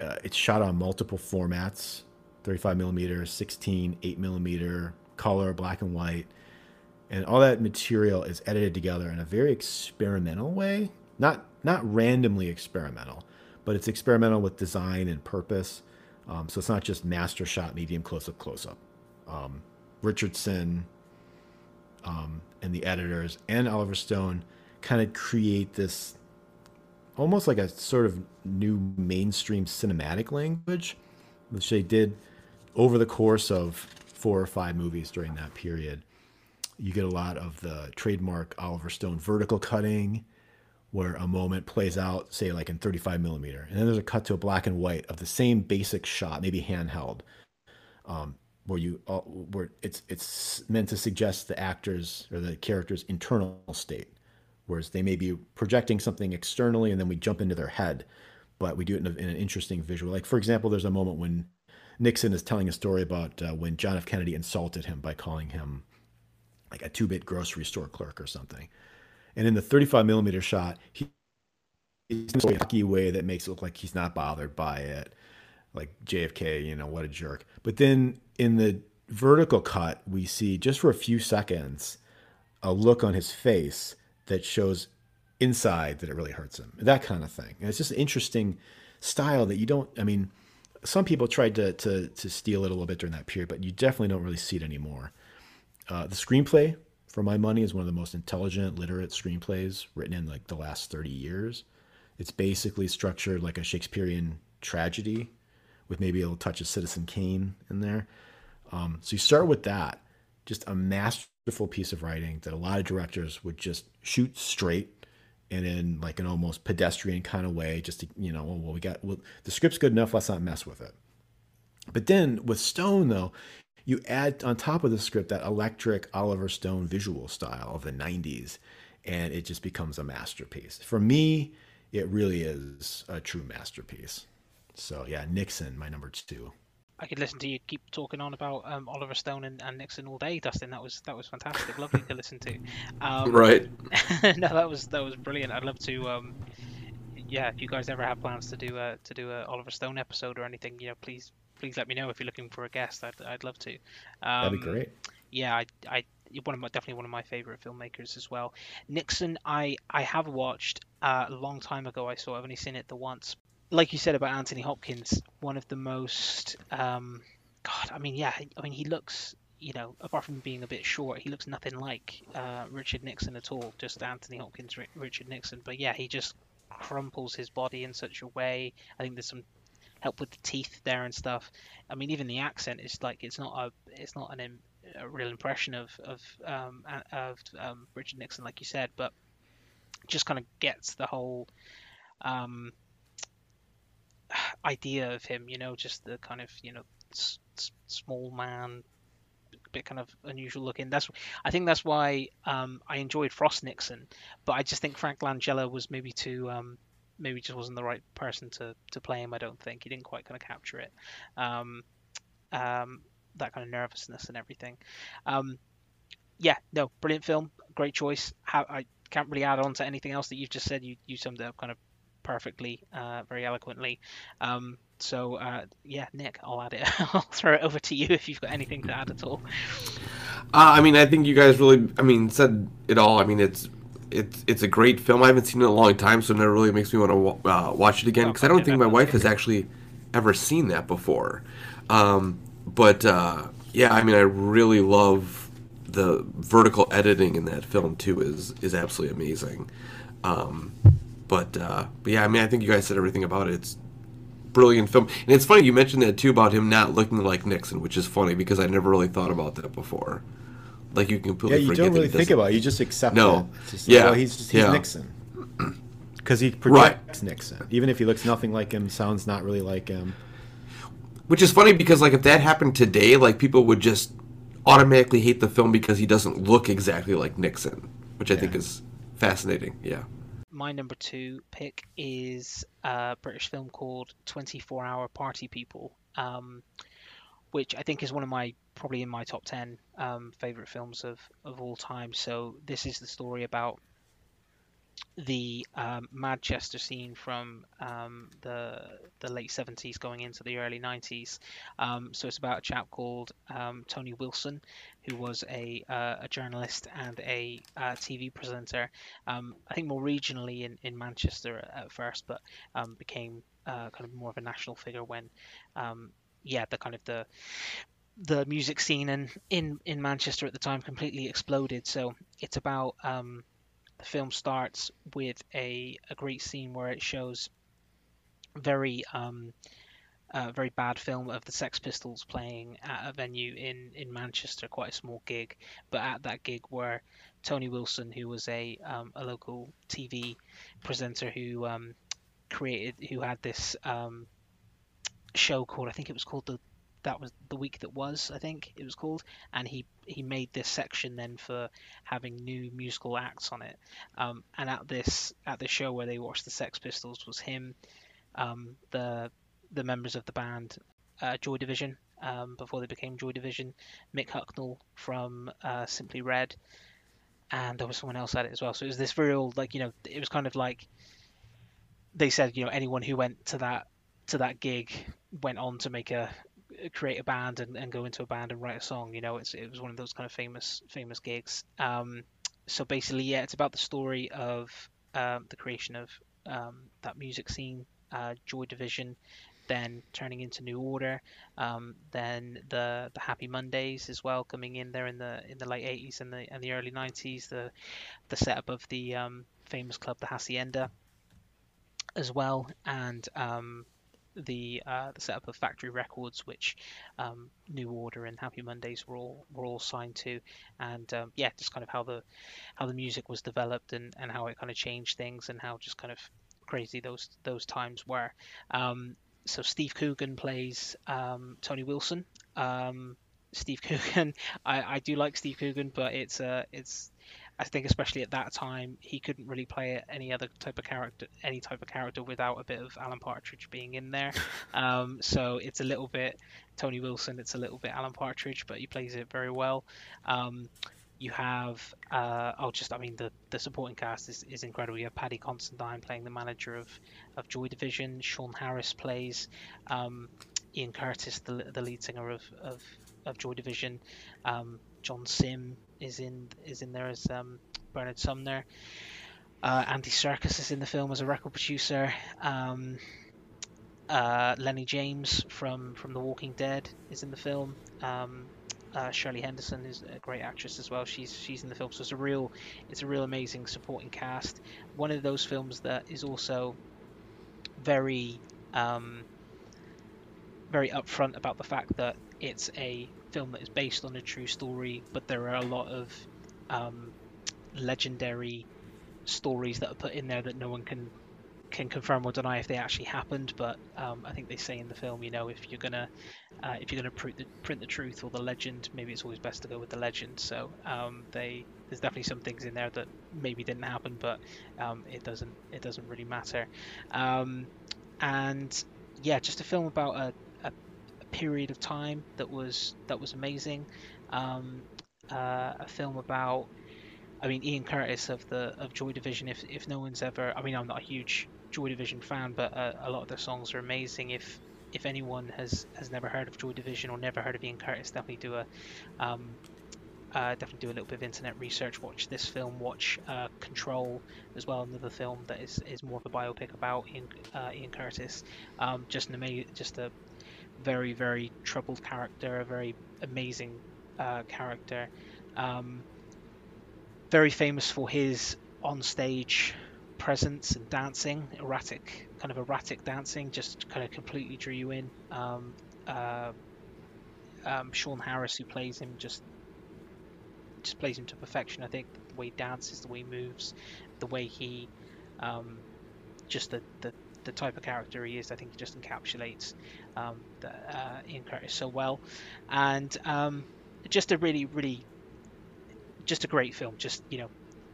Uh, it's shot on multiple formats 35 millimeter, 16, 8 millimeter, color, black and white, and all that material is edited together in a very experimental way. Not not randomly experimental, but it's experimental with design and purpose. Um, so it's not just master shot, medium close up, close up. Um, Richardson um, and the editors and Oliver Stone kind of create this almost like a sort of new mainstream cinematic language, which they did over the course of four or five movies during that period. You get a lot of the trademark Oliver Stone vertical cutting, where a moment plays out, say like in 35 millimeter, and then there's a cut to a black and white of the same basic shot, maybe handheld, um, where you uh, where it's it's meant to suggest the actors or the character's internal state, whereas they may be projecting something externally, and then we jump into their head, but we do it in, a, in an interesting visual. Like for example, there's a moment when Nixon is telling a story about uh, when John F. Kennedy insulted him by calling him like a two-bit grocery store clerk or something and in the 35 millimeter shot, he, he's in a hockey way that makes it look like he's not bothered by it. Like JFK, you know, what a jerk. But then in the vertical cut, we see just for a few seconds a look on his face that shows inside that it really hurts him. That kind of thing. And it's just an interesting style that you don't, I mean, some people tried to, to, to steal it a little bit during that period, but you definitely don't really see it anymore. Uh, the screenplay for my money, is one of the most intelligent, literate screenplays written in like the last 30 years. It's basically structured like a Shakespearean tragedy with maybe a little touch of Citizen Kane in there. Um, so you start with that, just a masterful piece of writing that a lot of directors would just shoot straight and in like an almost pedestrian kind of way, just to, you know, well, we got, well, the script's good enough, let's not mess with it. But then with Stone, though, you add on top of the script that electric Oliver Stone visual style of the 90s, and it just becomes a masterpiece. For me, it really is a true masterpiece. So, yeah, Nixon, my number two. I could listen to you keep talking on about um, Oliver Stone and, and, Nixon all day, Dustin. That was that was fantastic, lovely to listen to. Um, [laughs] [laughs] right. no, that was that was brilliant. I'd love to. Um, yeah, if you guys ever have plans to do a to do a Oliver Stone episode or anything, you know, please please let me know if you're looking for a guest. I'd, I'd love to. Um, That'd be um, great. Yeah, I, I one of my, definitely one of my favorite filmmakers as well. Nixon, I I have watched uh, a long time ago. I saw. I've only seen it the once. Like you said about Anthony Hopkins, one of the most. Um, God, I mean, yeah, I mean, he looks. You know, apart from being a bit short, he looks nothing like uh, Richard Nixon at all. Just Anthony Hopkins, Richard Nixon. But yeah, he just crumples his body in such a way. I think there's some help with the teeth there and stuff. I mean, even the accent is like it's not a it's not an a real impression of of um, of um, Richard Nixon, like you said, but just kind of gets the whole um, idea of him. You know, just the kind of you know s- s- small man, bit kind of unusual looking. That's I think that's why um, I enjoyed Frost Nixon, but I just think Frank Langella was maybe too um, maybe just wasn't the right person to to play him. I don't think he didn't quite kind of capture it. Um, um, that kind of nervousness and everything. Um, yeah, no, brilliant film, great choice. How, I can't really add on to anything else that you've just said. You you summed it up kind of perfectly, uh, very eloquently. Um, so uh, yeah, Nick, I'll add it. [laughs] I'll throw it over to you if you've got anything to add at all. Uh, I mean, I think you guys really, I mean, said it all. I mean, it's it's it's a great film. I haven't seen it in a long time, so it never really makes me want to uh, watch it again because I don't think my wife has actually ever seen that before. Um, but uh, yeah, I mean, I really love the vertical editing in that film too. is is absolutely amazing. Um, but uh, but yeah, I mean, I think you guys said everything about it. It's brilliant film, and it's funny you mentioned that too about him not looking like Nixon, which is funny because I never really thought about that before. Like you can completely yeah, you don't really think about it. You just accept no. it. Just, yeah, well, he's just, he's yeah. Nixon [clears throat] because he projects right. Nixon, even if he looks nothing like him, sounds not really like him. Which is funny because like if that happened today, like people would just automatically hate the film because he doesn't look exactly like Nixon, which I yeah. think is fascinating. Yeah. My number two pick is a British film called 24 Hour Party People, um, which I think is one of my probably in my top 10 um, favorite films of, of all time. So this is the story about the um, Manchester scene from um, the the late 70s going into the early 90s. Um, so it's about a chap called um, Tony Wilson, who was a, uh, a journalist and a uh, TV presenter. Um, I think more regionally in, in Manchester at first, but um, became uh, kind of more of a national figure when, yeah, the kind of the the music scene in, in in Manchester at the time completely exploded. So it's about um, the film starts with a, a great scene where it shows very um, a very bad film of the Sex Pistols playing at a venue in, in Manchester, quite a small gig. But at that gig were Tony Wilson, who was a um, a local TV presenter who um, created, who had this um, show called, I think it was called the that was the week that was, I think it was called, and he he made this section then for having new musical acts on it. Um, and at this at the show where they watched the Sex Pistols was him, um, the the members of the band uh, Joy Division um, before they became Joy Division, Mick Hucknall from uh, Simply Red, and there was someone else at it as well. So it was this real like you know it was kind of like they said you know anyone who went to that to that gig went on to make a create a band and, and go into a band and write a song. You know, it's it was one of those kind of famous famous gigs. Um, so basically, yeah, it's about the story of um, the creation of um, that music scene, uh, Joy Division, then turning into New Order, um, then the the Happy Mondays as well coming in there in the in the late 80s and the and the early 90s. The the setup of the um, famous club, the Hacienda, as well, and um, the uh, the setup of Factory Records, which um, New Order and Happy Mondays were all were all signed to, and um, yeah, just kind of how the how the music was developed and, and how it kind of changed things and how just kind of crazy those those times were. Um, so Steve Coogan plays um, Tony Wilson. Um, Steve [laughs] Coogan, I, I do like Steve Coogan, but it's uh, it's I think especially at that time he couldn't really play any other type of character, any type of character without a bit of Alan Partridge being in there. [laughs] Um, so it's a little bit Tony Wilson, it's a little bit Alan Partridge, but he plays it very well. Um, you have uh, oh just I mean the the supporting cast is, is incredible. You have Paddy Considine playing the manager of, of Joy Division. Sean Harris plays um, Ian Curtis, the, the lead singer of, of, of Joy Division. Um, John Simm is in is in there as um, Bernard Sumner. Uh, Andy Serkis is in the film as a record producer. Um, uh, Lenny James from from The Walking Dead is in the film. Um, uh, Shirley Henderson is a great actress as well. She's she's in the film, so it's a real it's a real amazing supporting cast. One of those films that is also very um, very upfront about the fact that it's a film that is based on a true story, but there are a lot of um, legendary stories that are put in there that no one can can confirm or deny if they actually happened. But um, I think they say in the film, you know, if you're gonna uh, if you're gonna print the, print the truth or the legend, maybe it's always best to go with the legend. So um, they there's definitely some things in there that maybe didn't happen, but um, it doesn't it doesn't really matter. Um, and yeah, just a film about a, period of time that was that was amazing. Um, uh, a film about, I mean, Ian Curtis of the of Joy Division. If if no one's ever, I mean, I'm not a huge Joy Division fan, but uh, a lot of their songs are amazing. If if anyone has has never heard of Joy Division or never heard of Ian Curtis, definitely do a um, uh, definitely do a little bit of internet research. Watch this film. Watch uh, Control as well, another film that is, is more of a biopic about Ian, uh, Ian Curtis. Um, just an amazing, just a very very troubled character, a very amazing uh, character. Um, very famous for his on-stage presence and dancing, erratic kind of erratic dancing, just kind of completely drew you in. Um, uh, um, Sean Harris, who plays him, just just plays him to perfection. I think the way he dances, the way he moves, the way he um, just the, the the type of character he is, I think he just encapsulates um, the, uh, Ian Curtis so well, and um, just a really, really, just a great film. Just you know,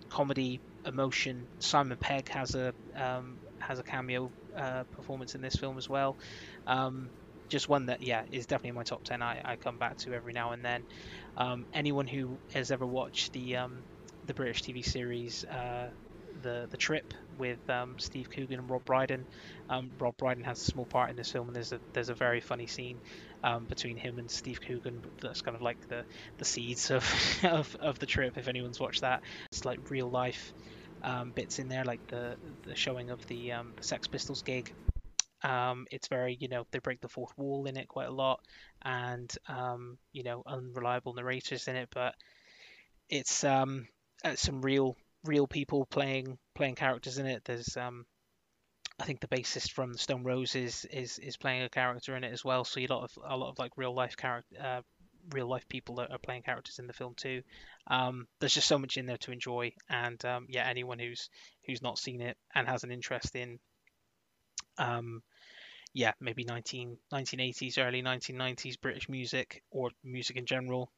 comedy, emotion. Simon Pegg has a um, has a cameo uh, performance in this film as well. Um, just one that yeah is definitely in my top 10 I, I come back to every now and then um, anyone who has ever watched the um, the British TV series uh, the the trip with um, Steve Coogan and Rob Brydon. Um, Rob Brydon has a small part in this film, and there's a there's a very funny scene um, between him and Steve Coogan. That's kind of like the the seeds of, [laughs] of of the trip. If anyone's watched that, it's like real life um, bits in there, like the the showing of the, um, Sex Pistols gig. Um, it's very, you know, they break the fourth wall in it quite a lot, and you know, unreliable narrators in it, but it's um, uh, some real real people playing playing characters in it. There's um, I think the bassist from the Stone Roses is is playing a character in it as well. So a lot of a lot of like real life character, uh, real life people that are playing characters in the film too. Um, there's just so much in there to enjoy, and um, yeah, anyone who's who's not seen it and has an interest in, um, yeah, maybe 19 1980s, early 1990s British music or music in general,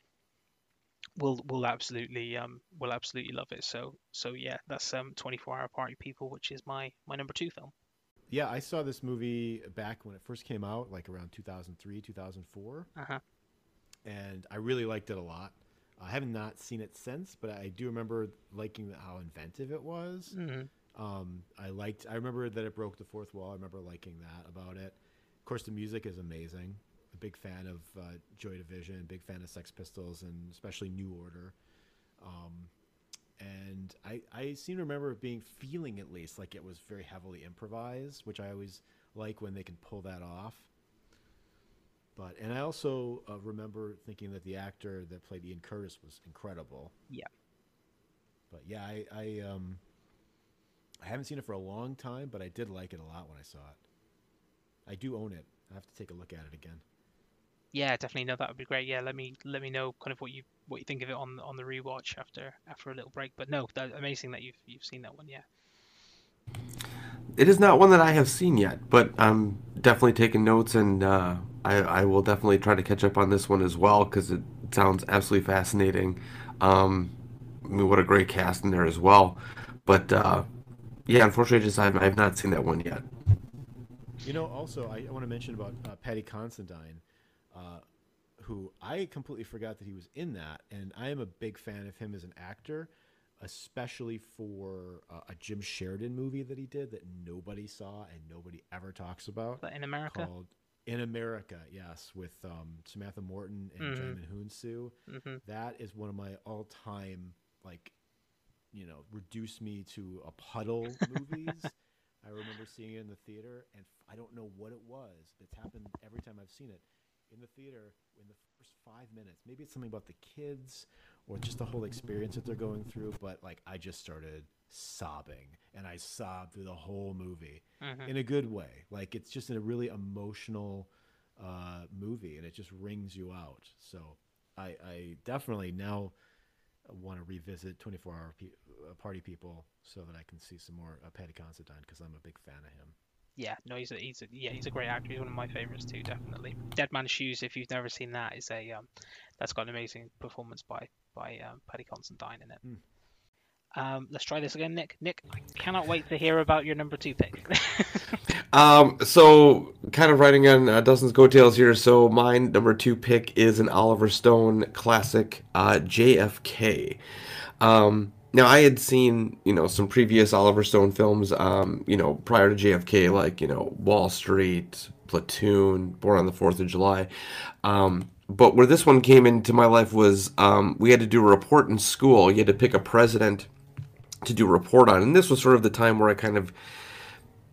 will will absolutely um will absolutely love it. So so yeah, that's um 24 Hour Party People, which is my my number two film. Yeah, I saw this movie back when it first came out, like around 2003, 2004. Uh-huh. And I really liked it a lot. I have not seen it since, but I do remember liking how inventive it was. Mm-hmm. Um, I liked. I remember that it broke the fourth wall. I remember liking that about it. Of course, the music is amazing. Big fan of uh, Joy Division, big fan of Sex Pistols, and especially New Order. Um, and I, I seem to remember being feeling at least like it was very heavily improvised, which I always like when they can pull that off. But and I also uh, remember thinking that the actor that played Ian Curtis was incredible. Yeah. But yeah, I I um I haven't seen it for a long time, but I did like it a lot when I saw it. I do own it. I have to take a look at it again. Yeah, definitely. No, that would be great. Yeah, let me let me know kind of what you what you think of it on on the rewatch after after a little break. But no, that amazing that you've you've seen that one. Yeah. It is not one that I have seen yet, but I'm definitely taking notes, and uh, I, I will definitely try to catch up on this one as well because it sounds absolutely fascinating. Um, I mean, what a great cast in there as well. But uh, yeah, unfortunately, just I've, I've not seen that one yet. You know, also I, I want to mention about uh, Paddy Considine, uh, who I completely forgot that he was in that, and I am a big fan of him as an actor, especially for uh, a Jim Sheridan movie that he did that nobody saw and nobody ever talks about. But in America. Called In America, yes, with um, Samantha Morton and Mhm. Djimon Hounsou. hmm That is one of my all-time like, you know, reduce me to a puddle [laughs] movies. I remember seeing it in the theater, and I don't know what it was. It's happened every time I've seen it in the theater. In the first five minutes, maybe it's something about the kids or just the whole experience that they're going through. But like, I just started sobbing, and I sobbed through the whole movie hmm in a good way. Like, it's just a really emotional uh, movie, and it just wrings you out. So, I, I definitely now want to revisit 24 Hour Pe- uh, Party People so that I can see some more uh, Paddy Considine because I'm a big fan of him. Yeah, no, he's a he's a yeah he's a great actor. He's one of my favorites too, definitely. Dead Man's Shoes. If you've never seen that, is a um, that's got an amazing performance by by um, Paddy Considine in it. Mm. Um, let's try this again, Nick. Nick, I cannot wait to hear about your number two pick. [laughs] Um, so kind of riding on uh, Dustin's coattails here. So my number two pick is an Oliver Stone classic, uh, JFK. Um, now I had seen, you know, some previous Oliver Stone films, um, you know, prior to JFK, like, you know, Wall Street, Platoon, Born on the Fourth of July. Um, but where this one came into my life was um, we had to do a report in school. You had to pick a president to do a report on, and this was sort of the time where I kind of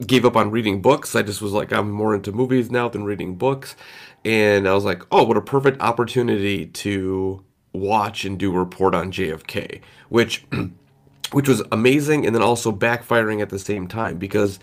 gave up on reading books. I just was like, I'm more into movies now than reading books. And I was like, oh, what a perfect opportunity to watch and do report on JFK, which [clears throat] which was amazing and then also backfiring at the same time because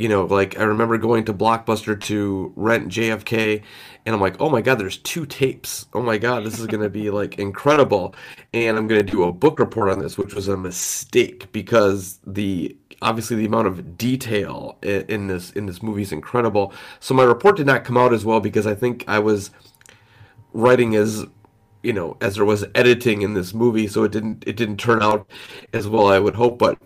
you know, like I remember going to Blockbuster to rent JFK and I'm like, "Oh my god, there's two tapes. Oh my god, this is going to be like incredible." And I'm going to do a book report on this, which was a mistake because the obviously the amount of detail in this in this movie is incredible. So my report did not come out as well because I think I was writing as you know as there was editing in this movie so it didn't it didn't turn out as well I would hope but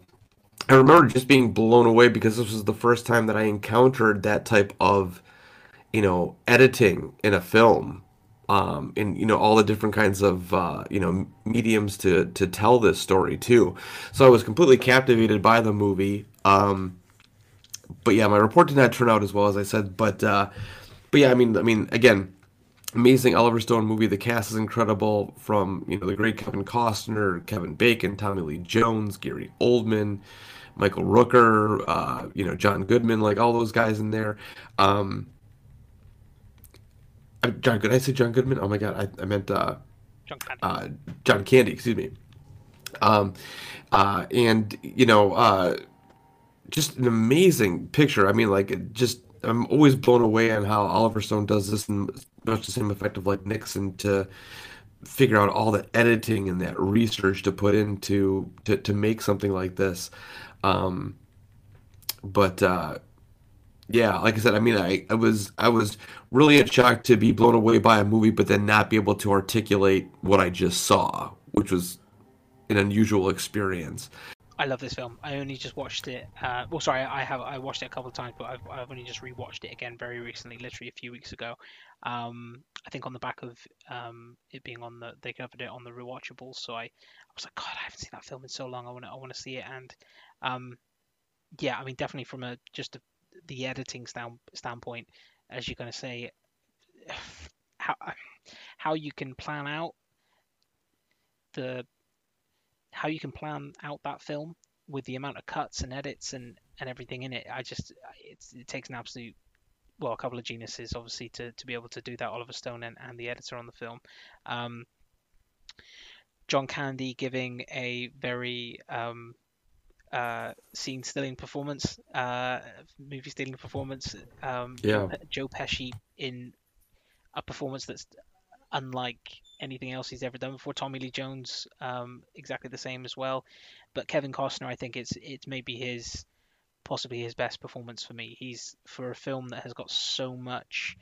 I remember just being blown away because this was the first time that I encountered that type of you know editing in a film um, and you know all the different kinds of uh, you know mediums to to tell this story too. So I was completely captivated by the movie. Um, but yeah, my report did not turn out as well as I said. But uh, but yeah, I mean, I mean, again, amazing Oliver Stone movie. The cast is incredible. From you know the great Kevin Costner, Kevin Bacon, Tommy Lee Jones, Gary Oldman, Michael Rooker, uh, you know John Goodman, like all those guys in there. Um, John Good. I say John Goodman. Oh my God, I, I meant uh, John Candy. uh, John Candy. Excuse me. Um, uh, and you know, uh, just an amazing picture. I mean, like, just I'm always blown away on how Oliver Stone does this in much the same effect of like Nixon to figure out all the editing and that research to put into to, to make something like this. Um, but uh, yeah, like I said, I mean, I, I was I was really in shock to be blown away by a movie, but then not be able to articulate what I just saw, which was an unusual experience. I love this film. I only just watched it. Uh, well, sorry, I have I watched it a couple of times, but I've, I've only just rewatched it again very recently, literally a few weeks ago. Um, I think on the back of um, it being on the they covered it on the rewatchables, so I, I was like, God, I haven't seen that film in so long. I want to I want to see it, and um, yeah, I mean, definitely from a just a, the editing stand, standpoint, as you're going to say, [sighs] how how you can plan out the how you can plan out that film with the amount of cuts and edits and, and everything in it. I just it's, it takes an absolute well a couple of geniuses obviously to, to be able to do that. Oliver Stone and, and the editor on the film. Um, John Candy giving a very um, uh, scene stealing performance, uh, movie stealing performance. Um, Yeah. Joe Pesci in a performance that's unlike anything else he's ever done before. Tommy Lee Jones, um, exactly the same as well. But Kevin Costner, I think it's it's maybe his possibly his best performance for me. He's for a film that has got so much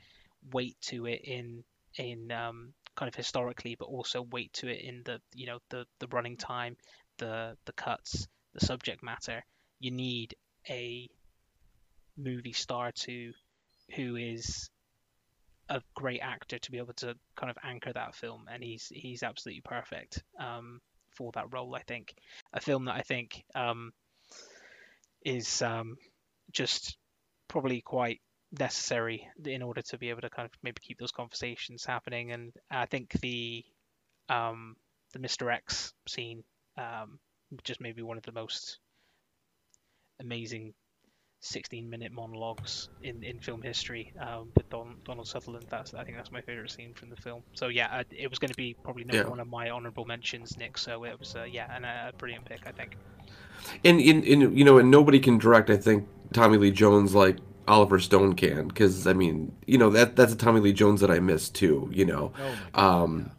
weight to it in in um, kind of historically, but also weight to it in the you know the the running time, the the cuts, the subject matter. You need a movie star to who is a great actor to be able to kind of anchor that film, and he's he's absolutely perfect um, for that role. I think a film that I think um, is um, just probably quite necessary in order to be able to kind of maybe keep those conversations happening. And I think the um, the Mr. X scene um, just maybe one of the most amazing 16 minute monologues in, in film history um, with Don, Donald Sutherland. That's I think that's my favorite scene from the film. So yeah, I, it was going to be probably number Yeah. one of my honorable mentions, Nick. So it was uh, yeah, and a, a brilliant pick, I think. And in, in you know, and nobody can direct. I think Tommy Lee Jones like Oliver Stone can, because I mean, you know, that that's a Tommy Lee Jones that I miss too. You know, Oh um,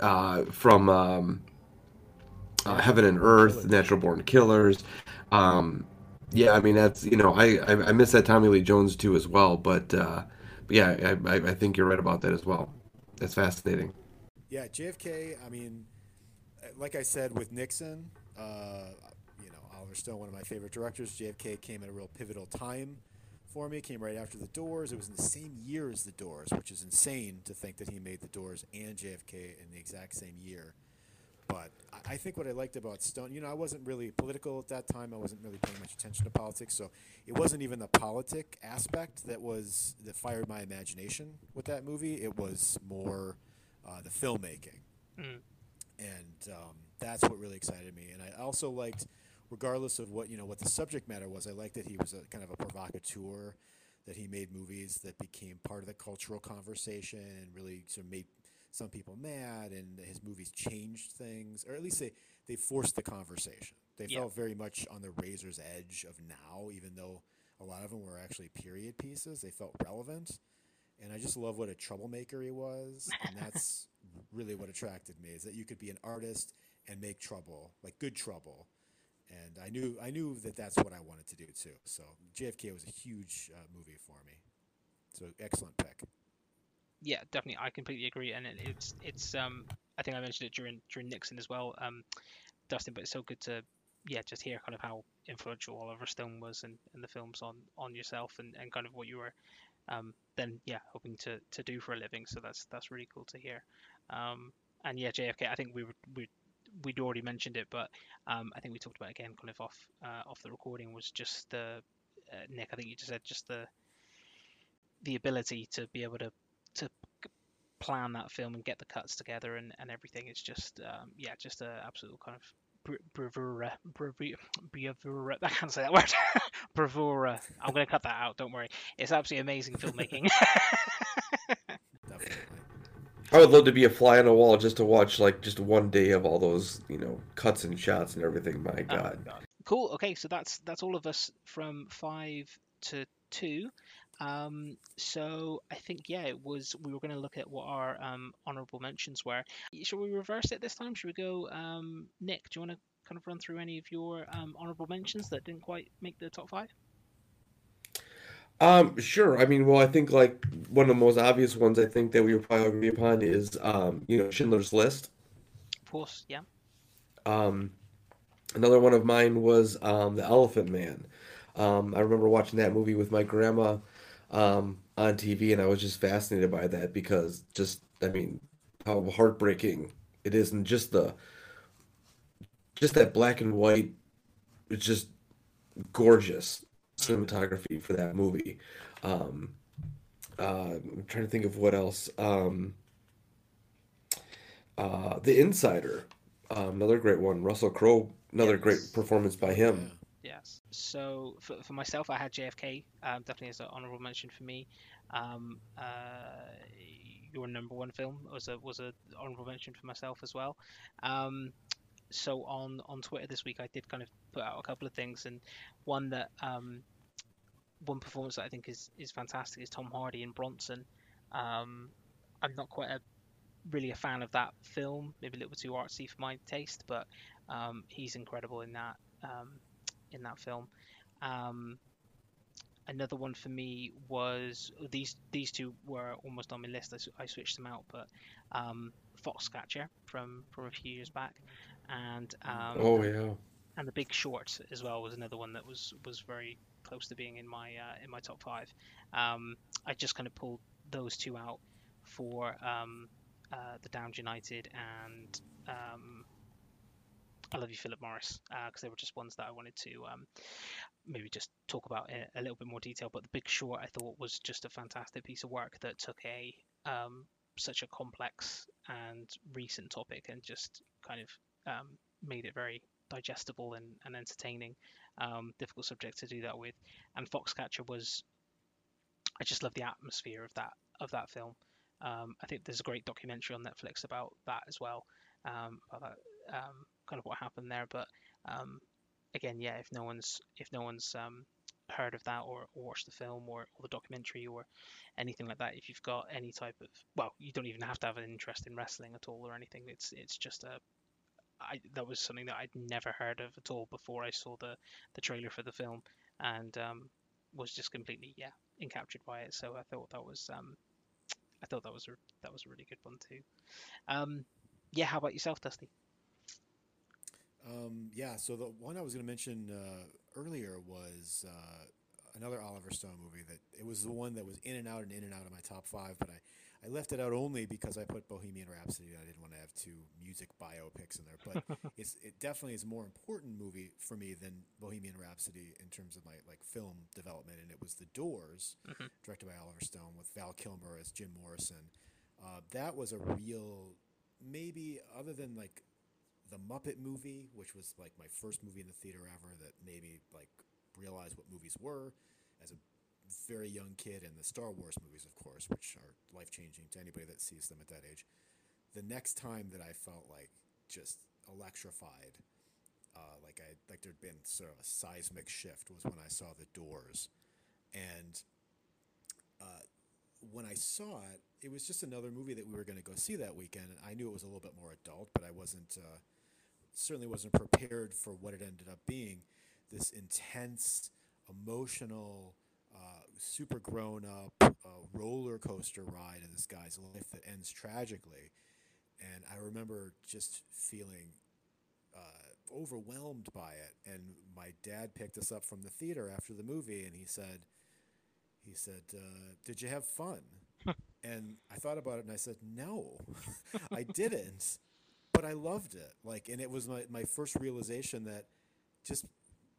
uh, from um, uh, Heaven and Earth, Natural Born Killers. Um, yeah, I mean that's you know I, I I miss that Tommy Lee Jones too as well. But, uh, but yeah, I, I think you're right about that as well. That's fascinating. Yeah, JFK. I mean, like I said with Nixon, uh, you know, Oliver Stone, one of my favorite directors. JFK came at a real pivotal time for me. Came right after The Doors. It was in the same year as The Doors, which is insane to think that he made The Doors and JFK in the exact same year. But I- I think what I liked about Stone, you know, I wasn't really political at that time. I wasn't really paying much attention to politics, so it wasn't even the politic aspect that was that fired my imagination with that movie. It was more uh, the filmmaking, Mm. and um, that's what really excited me. And I also liked, regardless of what you know, what the subject matter was, I liked that he was a kind of a provocateur, that he made movies that became part of the cultural conversation and really sort of made some people mad, and his movies changed things, or at least they they forced the conversation. They Yeah. felt very much on the razor's edge of now, even though a lot of them were actually period pieces. They felt relevant, and I just love what a troublemaker he was, and [laughs] that's really what attracted me is that you could be an artist and make trouble, like good trouble. And I knew I knew that that's what I wanted to do too. So JFK was a huge uh, movie for me. So excellent pick. Yeah, definitely. I completely agree, and it, it's it's um I think I mentioned it during during Nixon as well, um, Dustin. But it's so good to yeah just hear kind of how influential Oliver Stone was in, in the films on on yourself and, and kind of what you were um, then yeah, hoping to to do for a living. So that's that's really cool to hear. Um, and yeah, JFK. I think we were we we'd already mentioned it, but um, I think we talked about again, kind of off uh, off the recording, was just the uh, Nick. I think you just said just the the ability to be able to plan that film and get the cuts together and, and everything. It's just um, yeah, just a absolute kind of bravura, bravura, [laughs] I can't say that word, [laughs] bravura. I'm going to cut that out. Don't worry. It's absolutely amazing filmmaking. [laughs] Definitely. I would love to be a fly on the wall just to watch like just one day of all those you know cuts and shots and everything. My Oh, God. God. Cool. Okay, so that's that's all of us from five to two. Um, so I think yeah, it was we were going to look at what our um, honorable mentions were. Should we reverse it this time? Should we go? Um, Nick, do you want to kind of run through any of your um, honorable mentions that didn't quite make the top five? Um, sure. I mean, well, I think like one of the most obvious ones I think that we would probably agree upon is um, you know, Schindler's List. Of course, yeah. Um, another one of mine was um, The Elephant Man. Um, I remember watching that movie with my grandma um, on TV, and I was just fascinated by that because just, I mean, how heartbreaking it is, and just the, just that black and white, it's just gorgeous cinematography for that movie. Um, uh, I'm trying to think of what else. Um, uh, The Insider, um, another great one. Russell Crowe, another great performance by him. Yes. So for, for myself, I had JFK um, definitely as an honorable mention for me. Um, uh, your number one film was a was a honorable mention for myself as well. Um, so on on Twitter this week, I did kind of put out a couple of things, and one that um, one performance that I think is is fantastic is Tom Hardy in Bronson. Um, I'm not quite a really a fan of that film, maybe a little too artsy for my taste, but um, he's incredible in that um, in that film. Um, another one for me was these these two were almost on my list. I switched them out, but um, Foxcatcher from from a few years back, and um, Oh yeah. and the Big Short as well was another one that was was very close to being in my uh, in my top five. Um, I just kind of pulled those two out for um, uh, the Damned United and um, I Love You, Philip Morris, because they were just ones that I wanted to um, maybe just talk about in a little bit more detail. But the Big Short I thought was just a fantastic piece of work that took a um, such a complex and recent topic and just kind of um, made it very digestible and, and entertaining. Um, difficult subject to do that with. And Foxcatcher was, I just love the atmosphere of that of that film. Um, I think there's a great documentary on Netflix about that as well, um, about that kind of what happened there. But um, again, yeah, if no one's if no one's um, heard of that or, or watched the film or, or the documentary or anything like that, if you've got any type of well, you don't even have to have an interest in wrestling at all or anything. It's it's just a I, that was something that I'd never heard of at all before I saw the the trailer for the film, and um, was just completely yeah encaptured by it. So I thought that was um, I thought that was a that was a really good one too. Um, yeah, how about yourself, Dusty? Um, yeah, so the one I was going to mention uh, earlier was uh, another Oliver Stone movie that it was the one that was in and out and in and out of my top five, but I, I left it out only because I put Bohemian Rhapsody. and I didn't want to have two music biopics in there, but [laughs] it's it definitely is a more important movie for me than Bohemian Rhapsody in terms of my like film development, and it was The Doors, directed by Oliver Stone with Val Kilmer as Jim Morrison. Uh, that was a real, maybe other than like the Muppet movie, which was like my first movie in the theater ever that made me like realize what movies were as a very young kid, and the Star Wars movies, of course, which are life changing to anybody that sees them at that age. The next time that I felt like just electrified, uh, like I like there'd been sort of a seismic shift was when I saw The Doors, and uh, when I saw it, it was just another movie that we were going to go see that weekend. And I knew it was a little bit more adult, but I wasn't uh, certainly wasn't prepared for what it ended up being. This intense, emotional, uh, super grown up uh, roller coaster ride in this guy's life that ends tragically. And I remember just feeling uh, overwhelmed by it. And my dad picked us up from the theater after the movie, and he said, he said, uh, "Did you have fun?" and I thought about it, and I said, "No, [laughs] I didn't." But I loved it. Like, and it was my, my first realization that just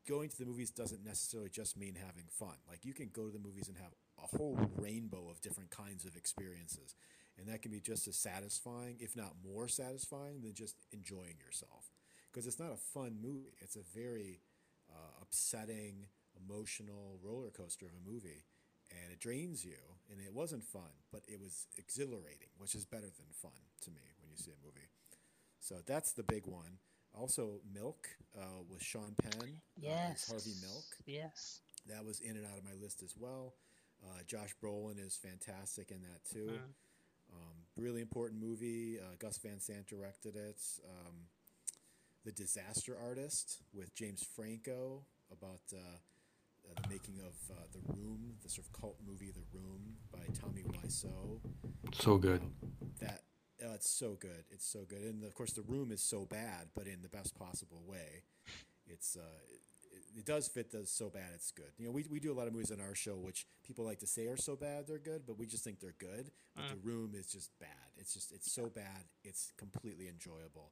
going to the movies doesn't necessarily just mean having fun. Like, you can go to the movies and have a whole rainbow of different kinds of experiences, and that can be just as satisfying, if not more satisfying, than just enjoying yourself. Because it's not a fun movie; it's a very uh, upsetting, emotional roller coaster of a movie and it drains you and it wasn't fun but it was exhilarating which is better than fun to me when you see a movie so that's the big one also milk uh, with sean penn Yes. uh, harvey milk Yes. that was in and out of my list as well uh, josh brolin is fantastic in that too Mm. um, really important movie uh, gus van sant directed it um, the disaster artist with james franco about uh, uh, the making of uh, The Room, the sort of cult movie The Room by Tommy Wiseau. So good. That uh, it's so good. It's so good. And of course, The Room is so bad, but in the best possible way. It's uh, it, it does fit the so bad it's good. You know, we, we do a lot of movies on our show which people like to say are so bad they're good, but we just think they're good. But The Room is just bad. It's just it's so bad it's completely enjoyable.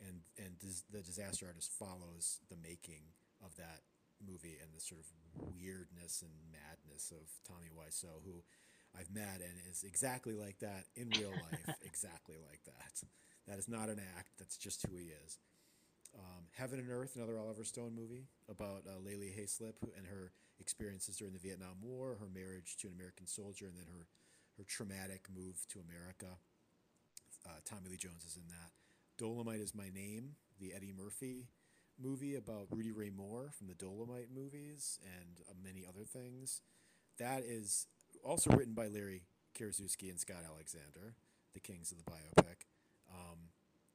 And and dis- the disaster artist follows the making of that movie and the sort of weirdness and madness of Tommy Wiseau, who I've met and is exactly like that in real [laughs] life, exactly like that. That is not an act. That's just who he is. Um, Heaven and Earth, another Oliver Stone movie about uh, Le Ly Hayslip and her experiences during the Vietnam War, her marriage to an American soldier, and then her her traumatic move to America. Uh, Tommy Lee Jones is in that. Dolomite is My Name, the Eddie Murphy movie about Rudy Ray Moore from the Dolomite movies and uh, many other things. That is also written by Larry Karaszewski and Scott Alexander, the kings of the biopic. Um,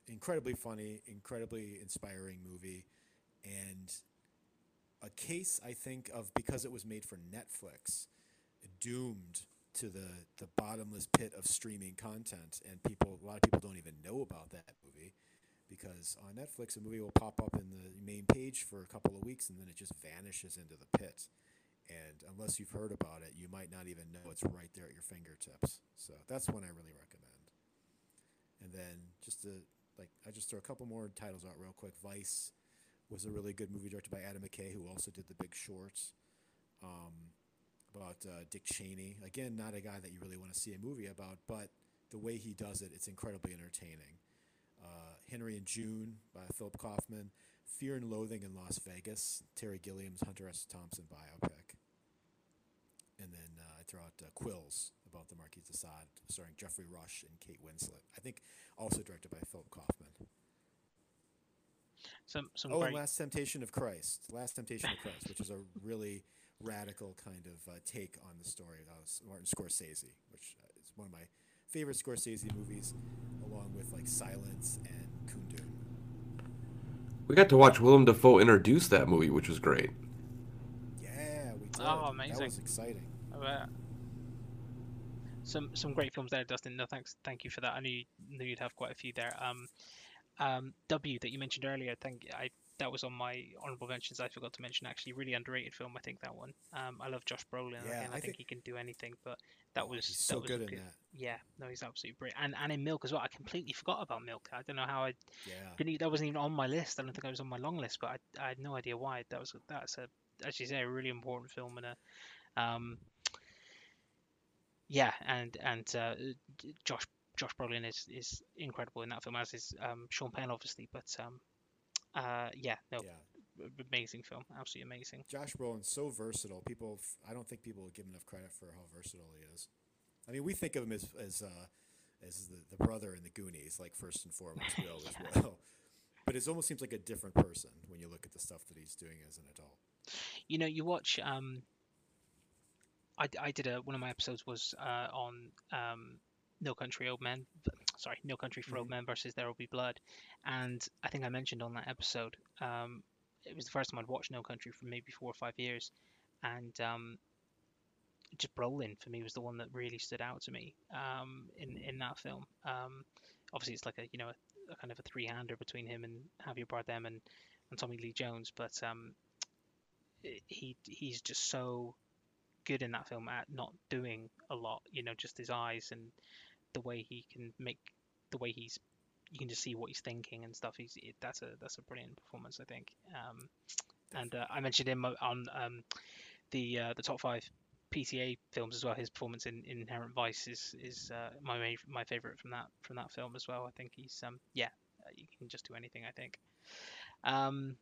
incredibly funny, incredibly inspiring movie, and a case I think of because it was made for Netflix, doomed to the the bottomless pit of streaming content, and people a lot of people don't even know about that movie because on Netflix a movie will pop up in the main page for a couple of weeks and then it just vanishes into the pit. And unless you've heard about it, you might not even know it's right there at your fingertips. So that's one I really recommend. And then just to like, I just throw a couple more titles out real quick. Vice was a really good movie directed by Adam McKay, who also did The Big Short. Um, about uh, Dick Cheney. Again, not a guy that you really want to see a movie about, but the way he does it, it's incredibly entertaining. Uh, Henry and June by Philip Kaufman. Fear and Loathing in Las Vegas, Terry Gilliam's Hunter S. Thompson biopic. And then uh, I throw out uh, Quills about the Marquis de Sade, starring Geoffrey Rush and Kate Winslet. I think also directed by Philip Kaufman. Some some Oh, great. and Last Temptation of Christ. Last Temptation of Christ, which is a really radical kind of uh, take on the story of Martin Scorsese, which uh, is one of my favorite Scorsese movies, along with like Silence and Kundun. We got to watch Willem Dafoe introduce that movie, which was great. Yeah, we did. Oh, amazing! That was exciting. Uh, some some great films there, Dustin. No, thanks, thank you for that. I knew you, knew you'd have quite a few there. Um, um, W that you mentioned earlier. I think I that was on my honorable mentions. I forgot to mention actually, really underrated film. I think that one. Um, I love Josh Brolin. Yeah, again, I, I think, think- he can do anything, but that was He's that so was good in that. Yeah, no, he's absolutely brilliant. And and in Milk as well. I completely forgot about Milk. I don't know how I Yeah. didn't. That wasn't even on my list. I don't think I was on my long list, but I, I had no idea why. That was that's a as you say a really important film and a um yeah and and uh, Josh Josh Brolin is is incredible in that film as is um, Sean Penn obviously, but um uh yeah no Yeah. amazing film absolutely amazing. Josh Brolin's so versatile. People, I don't think people give him enough credit for how versatile he is. I mean, we think of him as as uh, as the, the brother in the Goonies, like first and foremost, we [laughs] always will. But it almost seems like a different person when you look at the stuff that he's doing as an adult. You know, you watch. Um, I, I did a one of my episodes was uh, on um, No Country Old Men. Sorry, No Country for Old Men versus There Will Be Blood, and I think I mentioned on that episode. Um, it was the first time I'd watched No Country for maybe four or five years, and um, just Brolin for me was the one that really stood out to me um, in in that film. Um, obviously, it's like a you know a, a kind of a three hander between him and Javier Bardem and, and Tommy Lee Jones, but um, he he's just so good in that film at not doing a lot. You know, just his eyes and the way he can make the way he's you can just see what he's thinking and stuff. He's it, that's a that's a brilliant performance, I think. Um, and uh, I mentioned him on um, the uh, the top five PTA films as well. His performance in, in Inherent Vice is is uh, my my favorite from that from that film as well. I think he's um yeah, uh, you can just do anything. I think. Um,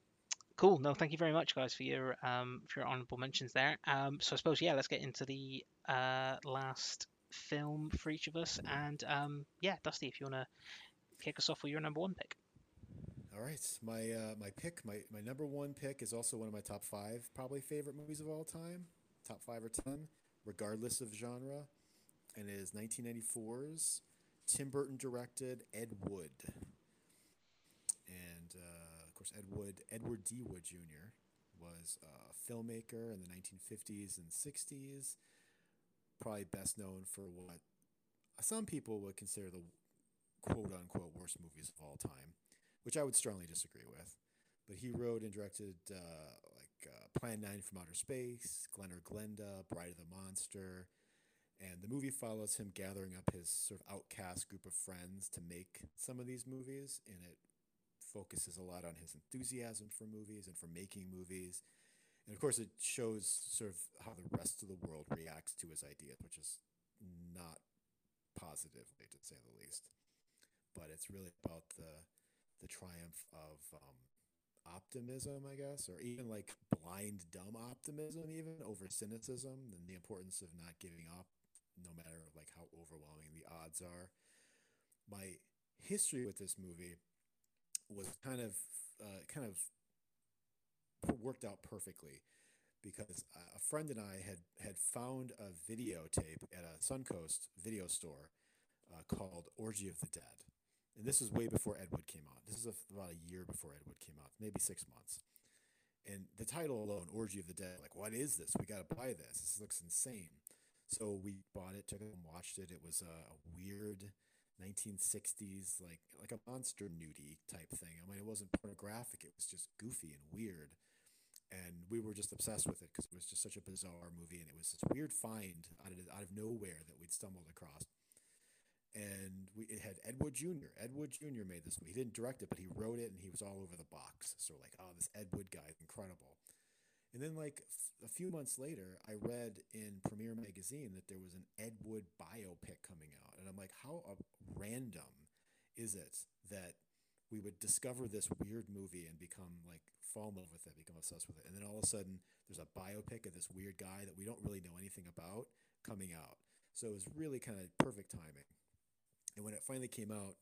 cool. No, thank you very much, guys, for your um for your honourable mentions there. Um, so I suppose yeah, let's get into the uh last film for each of us, and um yeah, Dusty, if you wanna kick us off with your number one pick. All right, my uh, my pick, my my number one pick is also one of my top five probably favorite movies of all time, top five or ten, regardless of genre, and it is 1994's Tim Burton directed Ed Wood, course Edward D. Wood Jr. was a filmmaker in the 1950s and 60s, probably best known for what some people would consider the quote unquote worst movies of all time, which I would strongly disagree with. But he wrote and directed uh, like uh, Plan 9 from Outer Space, Glen or Glenda, Bride of the Monster. And the movie follows him gathering up his sort of outcast group of friends to make some of these movies. And it focuses a lot on his enthusiasm for movies and for making movies. And of course, it shows sort of how the rest of the world reacts to his ideas, which is not positively, to say the least but it's really about the the triumph of um, optimism, I guess, or even like blind, dumb optimism, even over cynicism, and the importance of not giving up, no matter like how overwhelming the odds are. My history with this movie was kind of uh, kind of worked out perfectly because a friend and I had had found a videotape at a Suncoast video store uh, called Orgy of the Dead and this is way before Ed Wood came out. This is a, about a year before Ed Wood came out, maybe six months. And the title alone, Orgy of the Dead, like, what is this? We got to buy this. This looks insane. So we bought it, took it and watched it. It was a, a weird 1960s, like like a monster nudie type thing. I mean, it wasn't pornographic. It was just goofy and weird. And we were just obsessed with it because it was just such a bizarre movie, and it was this weird find out of out of nowhere that we'd stumbled across and we it had Ed Wood Jr. Ed Wood Jr. made this movie. He didn't direct it, but he wrote it, and he was all over the box. So like, oh, this Ed Wood guy, is incredible. And then like a few months later, I read in Premiere magazine that there was an Ed Wood biopic coming out, and I'm like, how random is it that we would discover this weird movie and become like fall in love with it, become obsessed with it, and then all of a sudden there's a biopic of this weird guy that we don't really know anything about coming out. So it was really kind of perfect timing. And when it finally came out,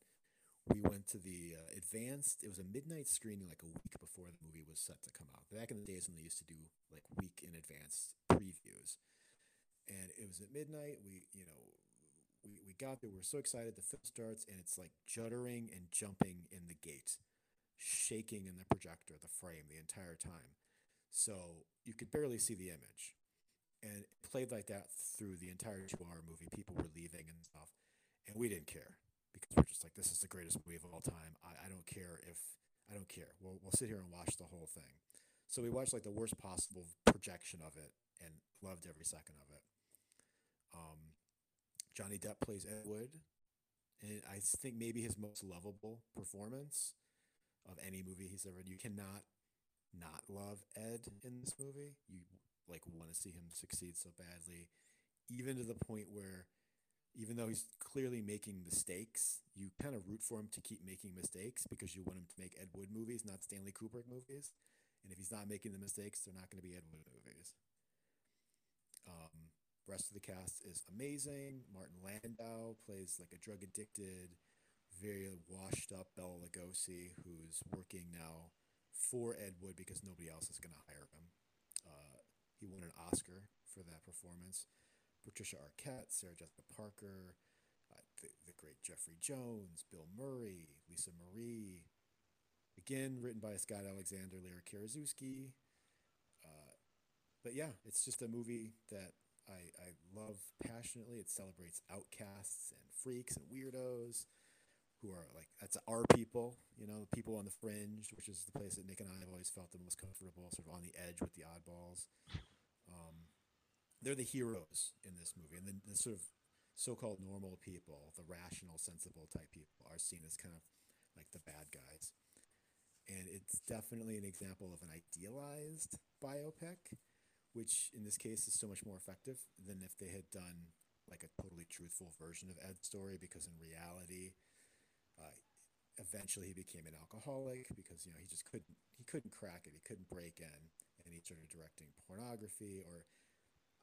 we went to the uh, advanced. It was a midnight screening, like a week before the movie was set to come out. Back in the days when they used to do like week in advance previews, and it was at midnight. We, you know, we, we got there. We are so excited. The film starts, and it's like juddering and jumping in the gate, shaking in the projector, the frame, the entire time. So you could barely see the image, and it played like that through the entire two-hour movie. People were leaving and stuff and we didn't care because we're just like, this is the greatest movie of all time. I, I don't care if I don't care. We'll we'll sit here and watch the whole thing. So we watched like the worst possible projection of it and loved every second of it. Um, Johnny Depp plays Ed Wood, and I think maybe his most lovable performance of any movie he's ever. You cannot not love Ed in this movie. You like want to see him succeed so badly, even to the point where even though he's clearly making mistakes, you kind of root for him to keep making mistakes because you want him to make Ed Wood movies, not Stanley Kubrick movies. And if he's not making the mistakes, they're not going to be Ed Wood movies. Um, rest of the cast is amazing. Martin Landau plays like a drug addicted, very washed up Bela Lugosi who's working now for Ed Wood because nobody else is going to hire him. Uh, he won an Oscar for that performance. Patricia Arquette, Sarah Jessica Parker, uh, the, the great Jeffrey Jones, Bill Murray, Lisa Marie. Again, written by Scott Alexander, Larry Karaszewski. Uh, but yeah, it's just a movie that I, I love passionately. It celebrates outcasts and freaks and weirdos who are like, that's our people, you know, the people on the fringe, which is the place that Nick and I have always felt the most comfortable, sort of on the edge with the oddballs. They're the heroes in this movie, and then the sort of so-called normal people, the rational, sensible type people, are seen as kind of like the bad guys. And it's definitely an example of an idealized biopic, which in this case is so much more effective than if they had done like a totally truthful version of Ed's story. Because in reality, uh, eventually he became an alcoholic because you know he just couldn't he couldn't crack it. He couldn't break in, and he started directing pornography or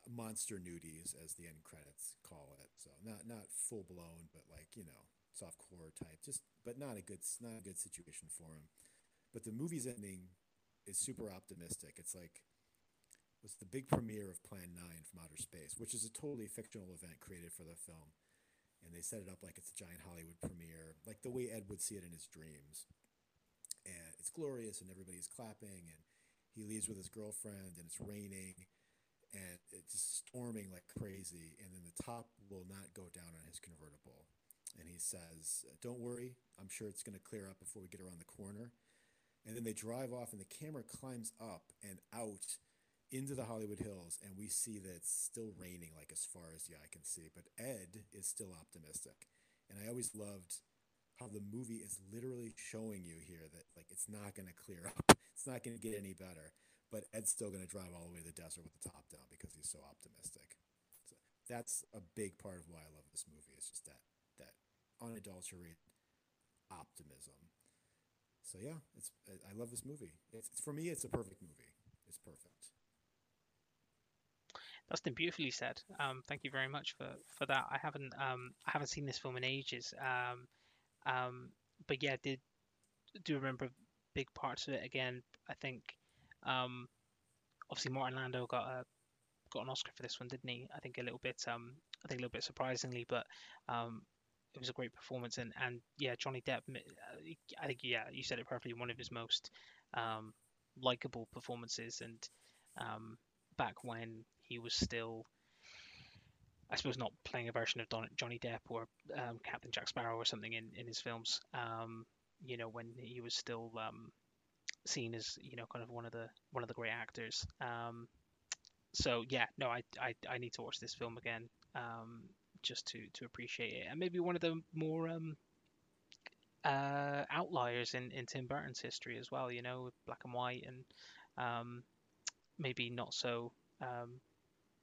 monster nudies, as the end credits call it. So not not full blown, but like you know soft core type. Just but not a good not a good situation for him. But the movie's ending is super optimistic. It's like was the big premiere of Plan 9 from Outer Space, which is a totally fictional event created for the film. And they set it up like it's a giant Hollywood premiere, like the way Ed would see it in his dreams. And it's glorious, and everybody's clapping, and he leaves with his girlfriend, and it's raining, and it's storming like crazy. And then the top will not go down on his convertible. And he says, Don't worry, I'm sure it's going to clear up before we get around the corner. And then they drive off, and the camera climbs up and out into the Hollywood Hills, and we see that it's still raining, like as far as the eye can see. But Ed is still optimistic. And I always loved how the movie is literally showing you here that like it's not going to clear up, [laughs] it's not going to get any better but Ed's still going to drive all the way to the desert with the top down because he's so optimistic. So that's a big part of why I love this movie. It's just that that unadulterated optimism. So yeah, it's I love this movie. It's, for me, it's a perfect movie. It's perfect. Dustin, beautifully said. Um, thank you very much for, for that. I haven't um, I haven't seen this film in ages. Um, um, but yeah, did do remember big parts of it. Again, I think um, obviously, Martin Landau got a got an Oscar for this one, didn't he? I think a little bit, um, I think a little bit surprisingly, but um, it was a great performance. And and yeah, Johnny Depp, uh, I think yeah, you said it perfectly. One of his most um, likable performances, and um, back when he was still. I suppose not playing a version of Don, Johnny Depp or um, Captain Jack Sparrow or something in, in his films. Um, you know, when he was still um, seen as you know kind of one of the one of the great actors. Um, so yeah, no, I, I I need to watch this film again um, just to to appreciate it, and maybe one of the more um, uh, outliers in, in Tim Burton's history as well. You know, black and white and um, maybe not so um,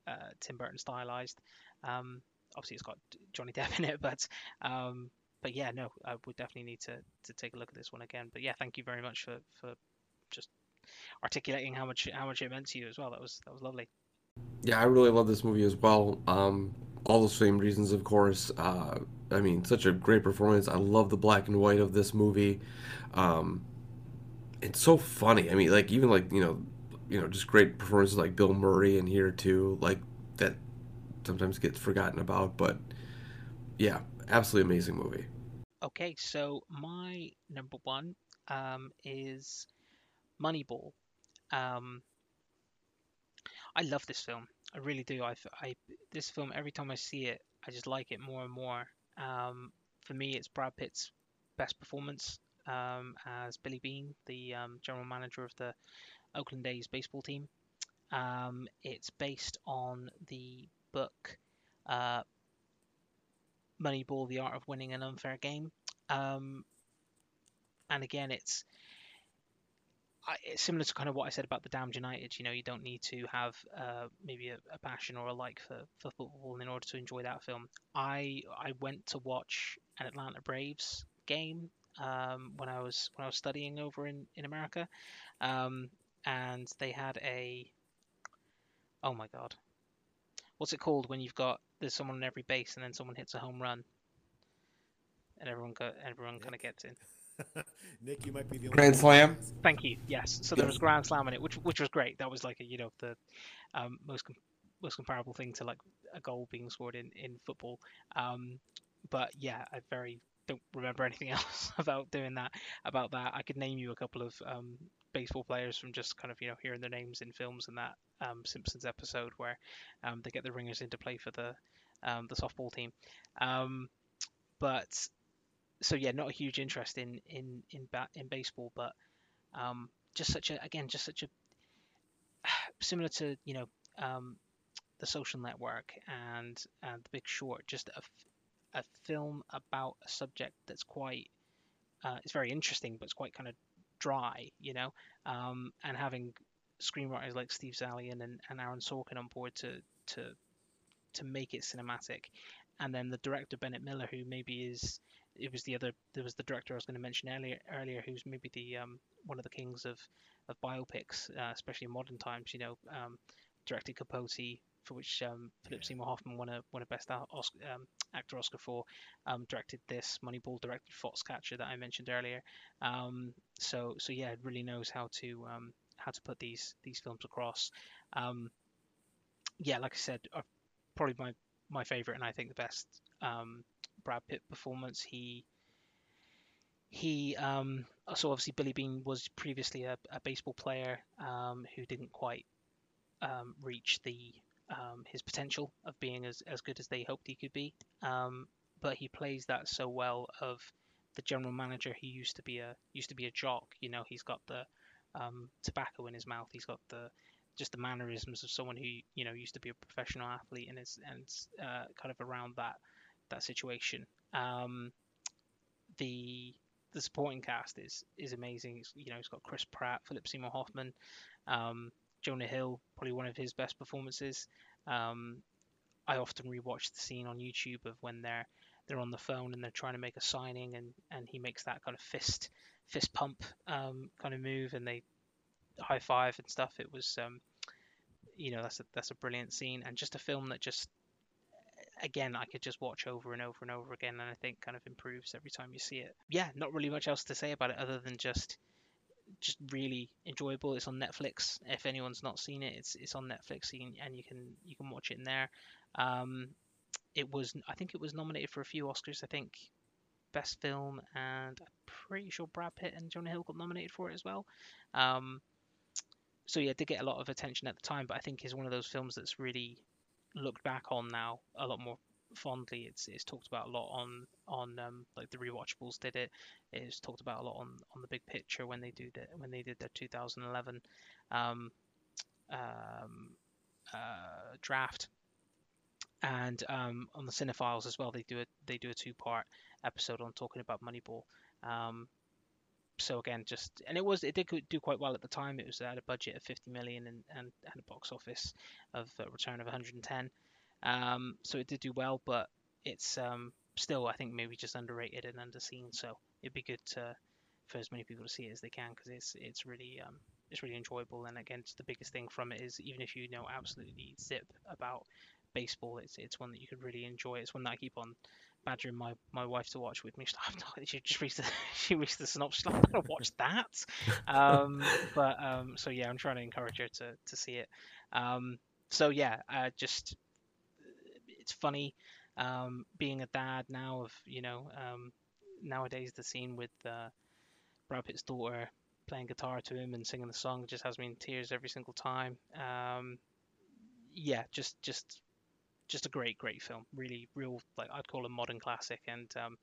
uh, Tim Burton stylized. Um, obviously, it's got Johnny [laughs] Depp in it, but um, but yeah, no, I would definitely need to, to take a look at this one again. But yeah, thank you very much for, for just articulating how much how much it meant to you as well. That was that was lovely. Yeah, I really love this movie as well. Um, all the same reasons, of course. Uh, I mean, such a great performance. I love the black and white of this movie. Um, it's so funny. I mean, like even like you know, you know, just great performances like Bill Murray in here too. Like that sometimes gets forgotten about, but yeah, absolutely amazing movie. Okay, so my number one um, is Moneyball. Um, I love this film. I really do. I, I this film every time I see it, I just like it more and more. Um, for me, it's Brad Pitt's best performance um, as Billy Beane, the um, general manager of the Oakland A's baseball team. Um, it's based on the book uh, Moneyball: The Art of Winning an Unfair Game. Um, and again, it's I, similar to kind of what I said about the Damned United. You know, you don't need to have uh, maybe a, a, passion or a like for, for football in order to enjoy that film. I I went to watch an Atlanta Braves game um, when I was when I was studying over in in America, um, and they had a oh my god, what's it called when you've got there's someone on every base and then someone hits a home run, and everyone go everyone kind of gets in. [laughs] Nick, you might be the only Grand Slam. Thank you. Yes. So there was Grand Slam in it, which which was great. That was like a, you know the um, most com- most comparable thing to like a goal being scored in in football. Um, but yeah, I very don't remember [laughs] anything else about doing that. About that, I could name you a couple of um, baseball players from just kind of you know hearing their names in films and that um, Simpsons episode where um, they get the ringers into play for the um, the softball team. Um, but so yeah, not a huge interest in in in ba- in baseball, but um, just such a again just such a [sighs] similar to you know um, The Social Network and and The Big Short, just a, a film about a subject that's quite uh, it's very interesting, but it's quite kind of dry, you know. Um, and having screenwriters like Steve Zaillian and, and Aaron Sorkin on board to to to make it cinematic, and then the director Bennett Miller, who maybe is it was the other there was the director I was going to mention earlier earlier, who's maybe the um, one of the kings of of biopics, uh, especially in modern times. You know, um, directed Capote, for which um, Philip Seymour Hoffman won a won a Best Oscar, um, Actor Oscar for. Um, directed this Moneyball, directed Foxcatcher that I mentioned earlier. Um, so so yeah, it really knows how to um, how to put these these films across. Um, yeah, like I said, uh, probably my my favorite and I think the best Brad Pitt performance. He he um, so obviously Billy Beane was previously a, a baseball player um, who didn't quite um, reach the um, his potential of being as, as good as they hoped he could be. Um, but he plays that so well of the general manager. He used to be a used to be a jock. You know, he's got the um, tobacco in his mouth. He's got the just the mannerisms of someone who you know used to be a professional athlete and is and uh, kind of around that that situation. Um, the the supporting cast is is amazing. It's, you know, it's got Chris Pratt, Philip Seymour Hoffman, um, Jonah Hill, probably one of his best performances. Um, I often rewatch the scene on YouTube of when they're they're on the phone and they're trying to make a signing, and and he makes that kind of fist fist pump um, kind of move, and they high five and stuff. It was, um, you know, that's a that's a brilliant scene, and just a film that just again I could just watch over and over and over again, and I think kind of improves every time you see it. Yeah, not really much else to say about it other than just just really enjoyable. It's on Netflix. If anyone's not seen it, it's it's on Netflix, and you can you can watch it in there. Um, it was I think it was nominated for a few Oscars. I think best film, and I'm pretty sure Brad Pitt and Jonah Hill got nominated for it as well. Um, so yeah, it did get a lot of attention at the time, but I think is one of those films that's really looked back on now a lot more fondly. It's it's talked about a lot on on um, like the rewatchables did it. It's talked about a lot on on the big picture when they do the, when they did their 2011 um, um, uh, draft. And um, on the Cinephiles as well, they do a they do a two part episode on talking about Moneyball. Um, so again, just and it was it did do quite well at the time. It was at a budget of 50 million and and had a box office of a return of 110. Um, so it did do well, but it's um, still I think maybe just underrated and underseen. So it'd be good to for as many people to see it as they can because it's it's really um, it's really enjoyable. And again, the biggest thing from it is even if you know absolutely zip about baseball, it's it's one that you could really enjoy. It's one that I keep on badgering my, my wife to watch with me. She's like, she just reads the [laughs] she reads the synopsis. Like, I'm gonna watch that. Um, [laughs] but um, so yeah, I'm trying to encourage her to to see it. Um, so yeah, uh, just it's funny um, being a dad now. Of you know um, nowadays the scene with uh, Brad Pitt's daughter playing guitar to him and singing the song just has me in tears every single time. Um, yeah, just just just a great, great film. Really, real like I'd call a modern classic, and um,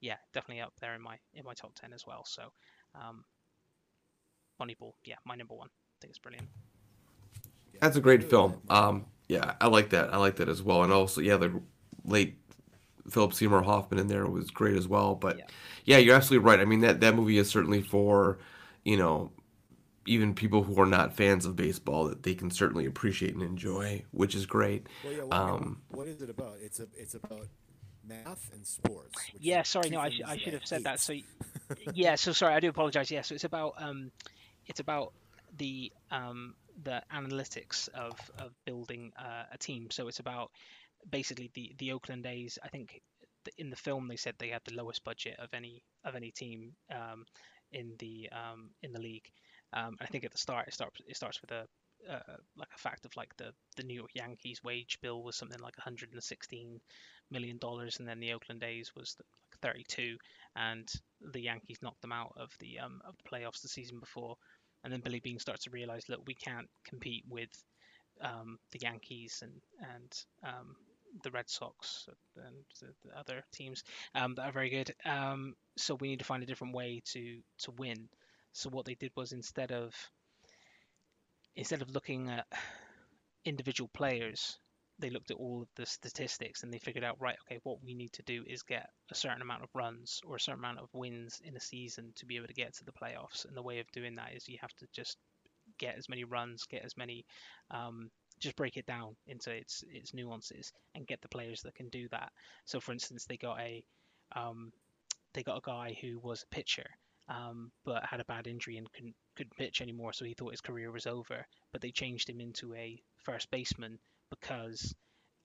yeah, definitely up there in my in my top ten as well. So, um, Moneyball, yeah, my number one. I think it's brilliant. That's a great film. Um, yeah, I like that. I like that as well. And also, yeah, the late Philip Seymour Hoffman in there was great as well. But yeah. yeah, you're absolutely right. I mean, that that movie is certainly for you know even people who are not fans of baseball that they can certainly appreciate and enjoy, which is great. Well, yeah, what, um, what is it about? It's a it's about math and sports. Yeah, sorry, no, I, sh- I should have said that. So [laughs] yeah, so sorry, I do apologize. Yeah, so it's about um, it's about the um the analytics of of building uh, a team. So it's about basically the the Oakland A's. I think in the film they said they had the lowest budget of any of any team um, in the um, in the league. Um, I think at the start it starts it starts with a uh, like a fact of like the the New York Yankees wage bill was something like 116 million dollars, and then the Oakland A's was like 32, and the Yankees knocked them out of the um, of the playoffs the season before, and then Billy Beane starts to realize, look, we can't compete with um, the Yankees and and um, the Red Sox and the, other teams um, that are very good. Um, so we need to find a different way to to win. So what they did was instead of instead of looking at individual players, they looked at all of the statistics and they figured out right okay what we need to do is get a certain amount of runs or a certain amount of wins in a season to be able to get to the playoffs. And the way of doing that is you have to just get as many runs get as many um, just break it down into its its nuances and get the players that can do that. So for instance they got a um, they got a guy who was a pitcher um, but had a bad injury and couldn't couldn't pitch anymore, so he thought his career was over. But they changed him into a first baseman because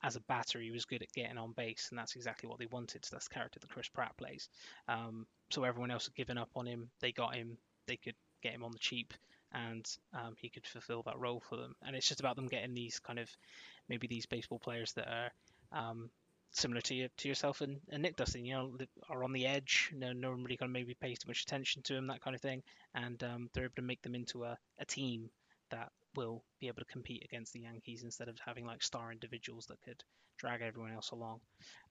as a batter he was good at getting on base, and that's exactly what they wanted. So that's the character that Chris Pratt plays. Um, so everyone else had given up on him. They got him. They could get him on the cheap, and um, he could fulfill that role for them. And it's just about them getting these kind of maybe these baseball players that are um, similar to you, to yourself and, and Nick Dustin, you know, are on the edge. No, no one really kind of maybe pays too much attention to them, that kind of thing, and um, they're able to make them into a, a team that will be able to compete against the Yankees instead of having like star individuals that could drag everyone else along.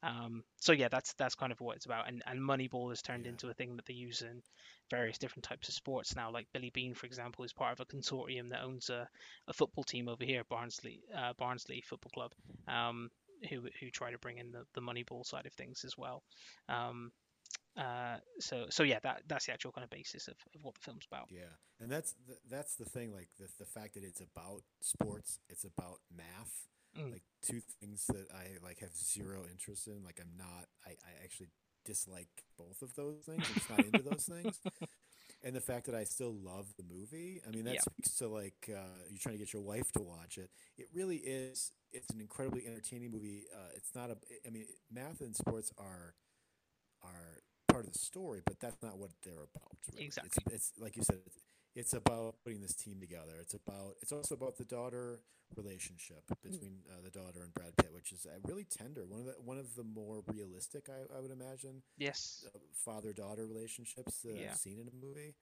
Um, so yeah, that's that's kind of what it's about. And and Moneyball has turned Yeah. into a thing that they use in various different types of sports now. Like Billy Beane, for example, is part of a consortium that owns a, a football team over here, Barnsley uh, Barnsley Football Club. Um, who who try to bring in the, the money ball side of things as well. Um, uh, so so yeah, that that's the actual kind of basis of, of what the film's about. Yeah, and that's the, that's the thing. Like the the fact that it's about sports, it's about math. Mm. Like two things that I like have zero interest in. Like I'm not. I, I actually dislike both of those things. I'm just not into those things. [laughs] And the fact that I still love the movie. I mean, that Yeah. speaks to like uh, you're trying to get your wife to watch it. It really is. It's an incredibly entertaining movie. Uh, it's not a. I mean, math and sports are are part of the story, but that's not what they're about. really. Exactly. It's, it's like you said. It's, it's about putting this team together. It's about. It's also about the daughter relationship between uh, the daughter and Brad Pitt, which is uh, really tender. One of the one of the more realistic, I, I would imagine, Yes. uh, father-daughter relationships that Yeah. I've seen in a movie.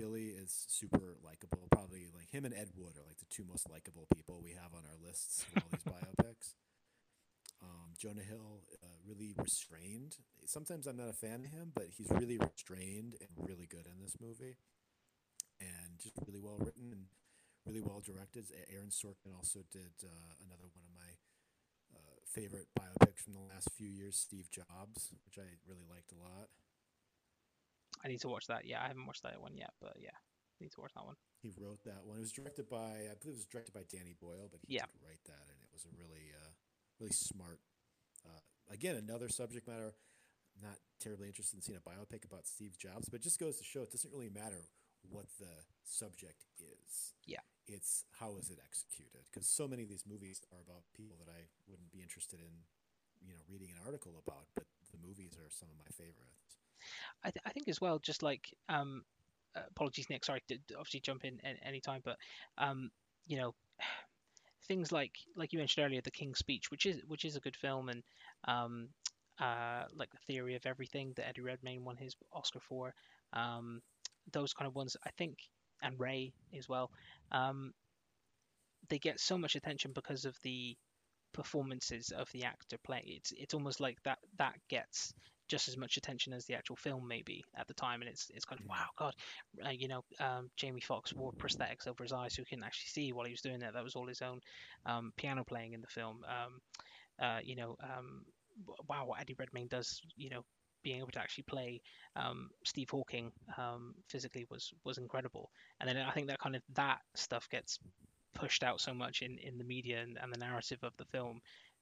Billy is super likable. Probably like him and Ed Wood are like the two most likable people we have on our lists of all these [laughs] biopics. Um, Jonah Hill, uh, really restrained. Sometimes I'm not a fan of him, but he's really restrained and really good in this movie, just really well written and really well directed. Aaron Sorkin also did uh, another one of my uh, favorite biopics from the last few years, Steve Jobs, which I really liked a lot. I need to watch that. Yeah, I haven't watched that one yet, but yeah, need to watch that one. He wrote that one. It was directed by, I believe it was directed by Danny Boyle, but he Yeah. did write that, and it was a really, uh, really smart. Uh, again, another subject matter. Not terribly interested in seeing a biopic about Steve Jobs, but it just goes to show it doesn't really matter what the subject is. Yeah. It's how is it executed? Because so many of these movies are about people that I wouldn't be interested in, you know, reading an article about. But the movies are some of my favorites. I, th- I think as well, just like um, uh, apologies, Nick. Sorry to to obviously jump in at any time, but um, you know, [sighs] things like like you mentioned earlier, The King's Speech, which is which is a good film, and um, uh, like the Theory of Everything that Eddie Redmayne won his Oscar for, um, those kind of ones. I think, and Ray as well. Um, they get so much attention because of the performances of the actor play. It's it's almost like that that gets just as much attention as the actual film maybe at the time and it's it's kind of wow god uh, you know um, Jamie Foxx wore prosthetics over his eyes so he couldn't actually see while he was doing that that was all his own um, piano playing in the film um, uh, you know um, wow what Eddie Redmayne does you know being able to actually play um, Steve Hawking um, physically was was incredible. And then I think that kind of that stuff gets pushed out so much in in the media and, and the narrative of the film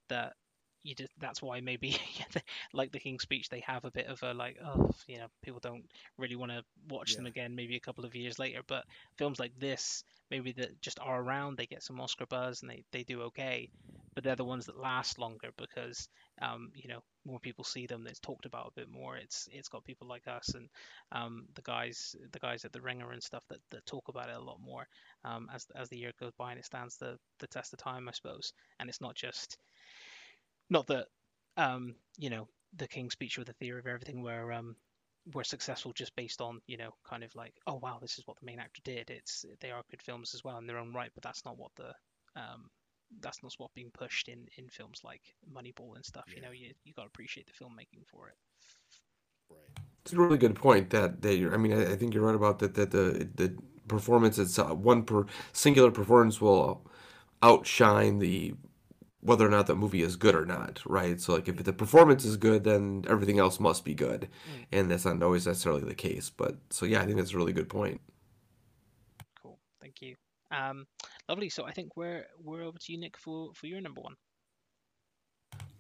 that you just that's why maybe [laughs] like the King's Speech they have a bit of a like oh you know people don't really want to watch them again maybe a couple of years later but films like this maybe that just are around they get some Oscar buzz and they, they do okay but they're the ones that last longer because um, you know more people see them it's talked about a bit more it's it's got people like us and um, the guys the guys at the ringer and stuff that, that talk about it a lot more um, as as the year goes by and it stands the the test of time I suppose and it's not just not that um, you know the King's Speech or the Theory of Everything were um, were successful just based on you know kind of like oh wow this is what the main actor did. It's they are good films as well in their own right, but that's not what the um, that's not what's being pushed in in films like Moneyball and stuff. You know you you got to appreciate the filmmaking for it. Right. It's a really good point. That that you're, I mean, I, I think you're right about that. That the the performance, it's uh, one per singular performance will outshine the whether or not that movie is good or not, right? So like if the performance is good, then everything else must be good, and that's not always necessarily the case. But so yeah, I think that's a really good point. Cool. Thank you. Um, lovely. So I think we're we're over to you, Nick, for for your number one.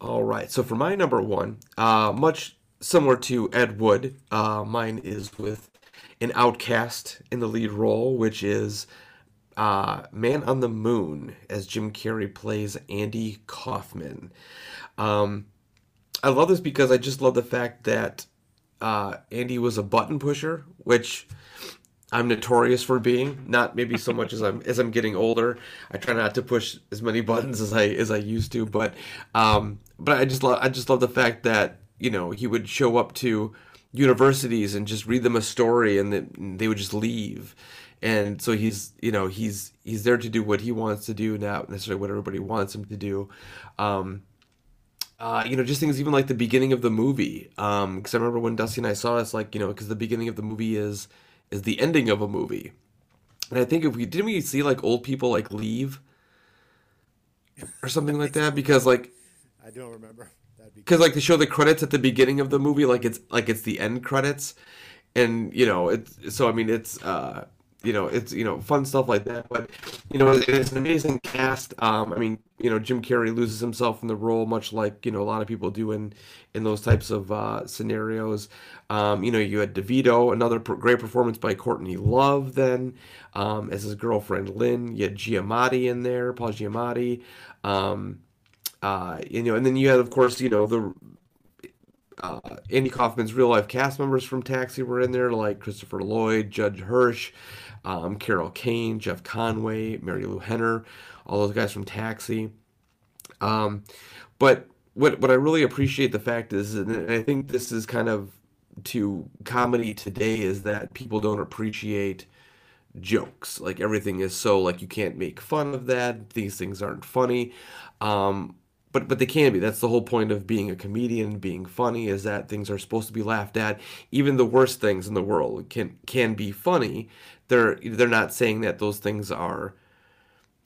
All right. So for my number one, uh, much similar to Ed Wood, uh, mine is with an outcast in the lead role, which is uh, Man on the Moon, as Jim Carrey plays Andy Kaufman. Um, I love this because I just love the fact that uh, Andy was a button pusher, which I'm notorious for being. Not maybe so much as I'm as I'm getting older. I try not to push as many buttons as I as I used to, but um, but I just love I just love the fact that you know he would show up to universities and just read them a story, and they would just leave. And so he's you know he's he's there to do what he wants to do, not necessarily what everybody wants him to do. Um, uh, you know, just things even like the beginning of the movie. Um, because I remember when Dusty and I saw this, like you know, because the beginning of the movie is is the ending of a movie, and I think if we didn't we see like old people like leave or something like that because like I don't remember. Because like they show the credits at the beginning of the movie like it's like it's the end credits and you know it's so i mean it's uh you know it's you know fun stuff like that but you know it's, an amazing cast. Um i mean you know jim carrey loses himself in the role much like you know a lot of people do in in those types of uh scenarios. Um you know you had devito another great performance by courtney love then um as his girlfriend lynn. You had giamatti in there paul giamatti. Um uh, you know, and then you had, of course, you know, the uh, Andy Kaufman's real life cast members from Taxi were in there, like Christopher Lloyd, Judd Hirsch, um, Carol Kane, Jeff Conaway, Mary Lou Henner, all those guys from Taxi. Um, but what what I really appreciate the fact is, and I think this is kind of to comedy today, is that people don't appreciate jokes. Like everything is so like you can't make fun of that. These things aren't funny. Um, but but they can be. That's the whole point of being a comedian, being funny, is that things are supposed to be laughed at. Even the worst things in the world can can be funny. They're they're not saying that those things are.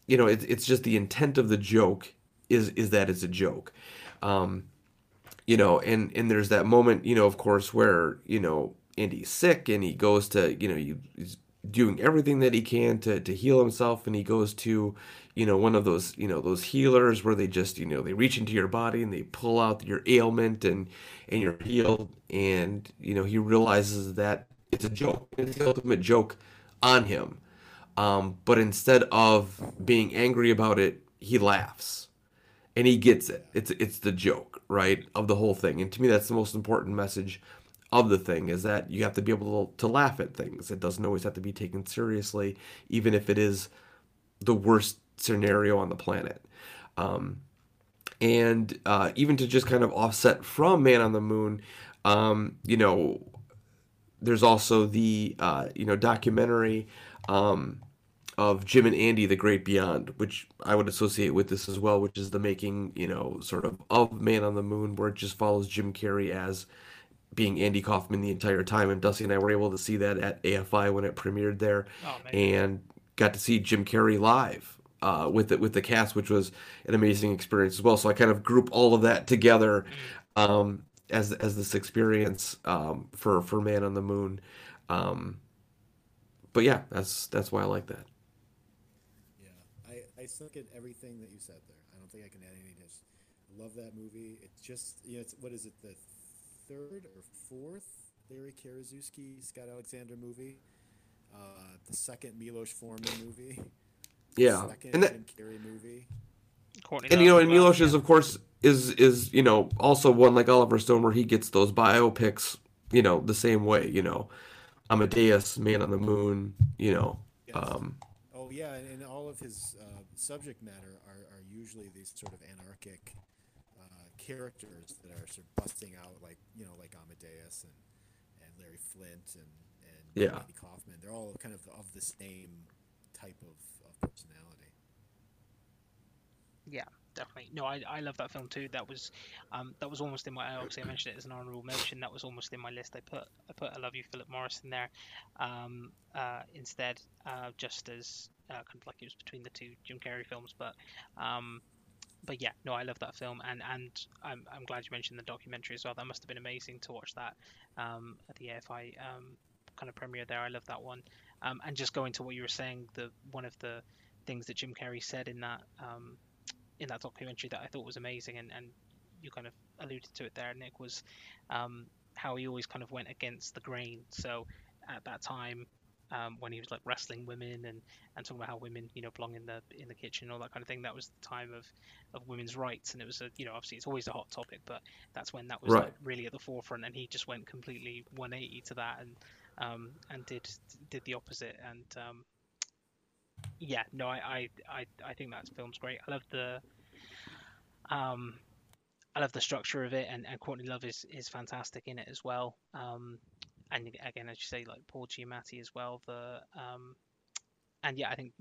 You know, it's it's just the intent of the joke is is that it's a joke. Um, you know, and and there's that moment, you know, of course, where you know Andy's sick and he goes to, you know, he, he's doing everything that he can to to heal himself, and he goes to, you know, one of those, you know, those healers where they just, you know, they reach into your body and they pull out your ailment and and you're healed, and you know, he realizes that it's a joke, it's the ultimate joke on him. Um, but instead of being angry about it, he laughs and he gets it. It's it's the joke, right, of the whole thing. And to me, that's the most important message of the thing is that you have to be able to, to laugh at things. It doesn't always have to be taken seriously, even if it is the worst scenario on the planet. Um, and uh, even to just kind of offset from Man on the Moon, um, you know, there's also the uh, you know documentary um, of Jim and Andy: The Great Beyond, which I would associate with this as well, which is the making you know sort of of Man on the Moon, where it just follows Jim Carrey as being Andy Kaufman the entire time, and Dusty and I were able to see that at AFI when it premiered there, Oh, and got to see Jim Carrey live uh, with it with the cast, which was an amazing experience as well. So I kind of group all of that together um, as as this experience um, for for Man on the Moon. Um, but yeah, that's that's why I like that. Yeah, I, I suck at everything that you said there. I don't think I can add anything. Just I love that movie. It's just you know, it's what is it, the third or fourth Larry Karaszewski, Scott Alexander movie? Uh, the second Milos Forman movie. Yeah, Second and that, Jim Carrey movie. Courtney and you know, and as well, Milos is yeah. of course is is you know also one like Oliver Stone where he gets those biopics you know the same way you know Amadeus, Man on the Moon, you know. Yes. Um, Oh yeah, and, and all of his uh, subject matter are, are usually these sort of anarchic uh, characters that are sort of busting out, like you know, like Amadeus and, and Larry Flynt and and Yeah. Andy Kaufman. They're all kind of of the same type of, of personality. Yeah, definitely. No, I, I love that film too. That was um that was almost in my obviously I mentioned it as an honorable mention. That was almost in my list. I put I put I love you Philip Morris in there um uh instead uh just as uh, kind of like it was between the two Jim Carrey films, but um but yeah, no, I love that film, and and I'm I'm glad you mentioned the documentary as well. That must have been amazing to watch that um, at the AFI um, kind of premiere there. I love that one. Um, and just going to what you were saying, the one of the things that Jim Carrey said in that um, in that documentary that I thought was amazing, and, and you kind of alluded to it there, Nick, was um, how he always kind of went against the grain. So at that time, um, when he was like wrestling women and, and talking about how women you know belong in the in the kitchen and all that kind of thing, that was the time of, of women's rights, and it was a you know obviously it's always a hot topic, but that's when that was Right. like, really at the forefront, and he just went completely 180 to that and um, and did did the opposite, and um, yeah, no, I, I I I think that film's great. I love the um I love the structure of it, and, and Courtney Love is, is fantastic in it as well. Um, and again, as you say, like Paul Giamatti as well. The um, and yeah, I think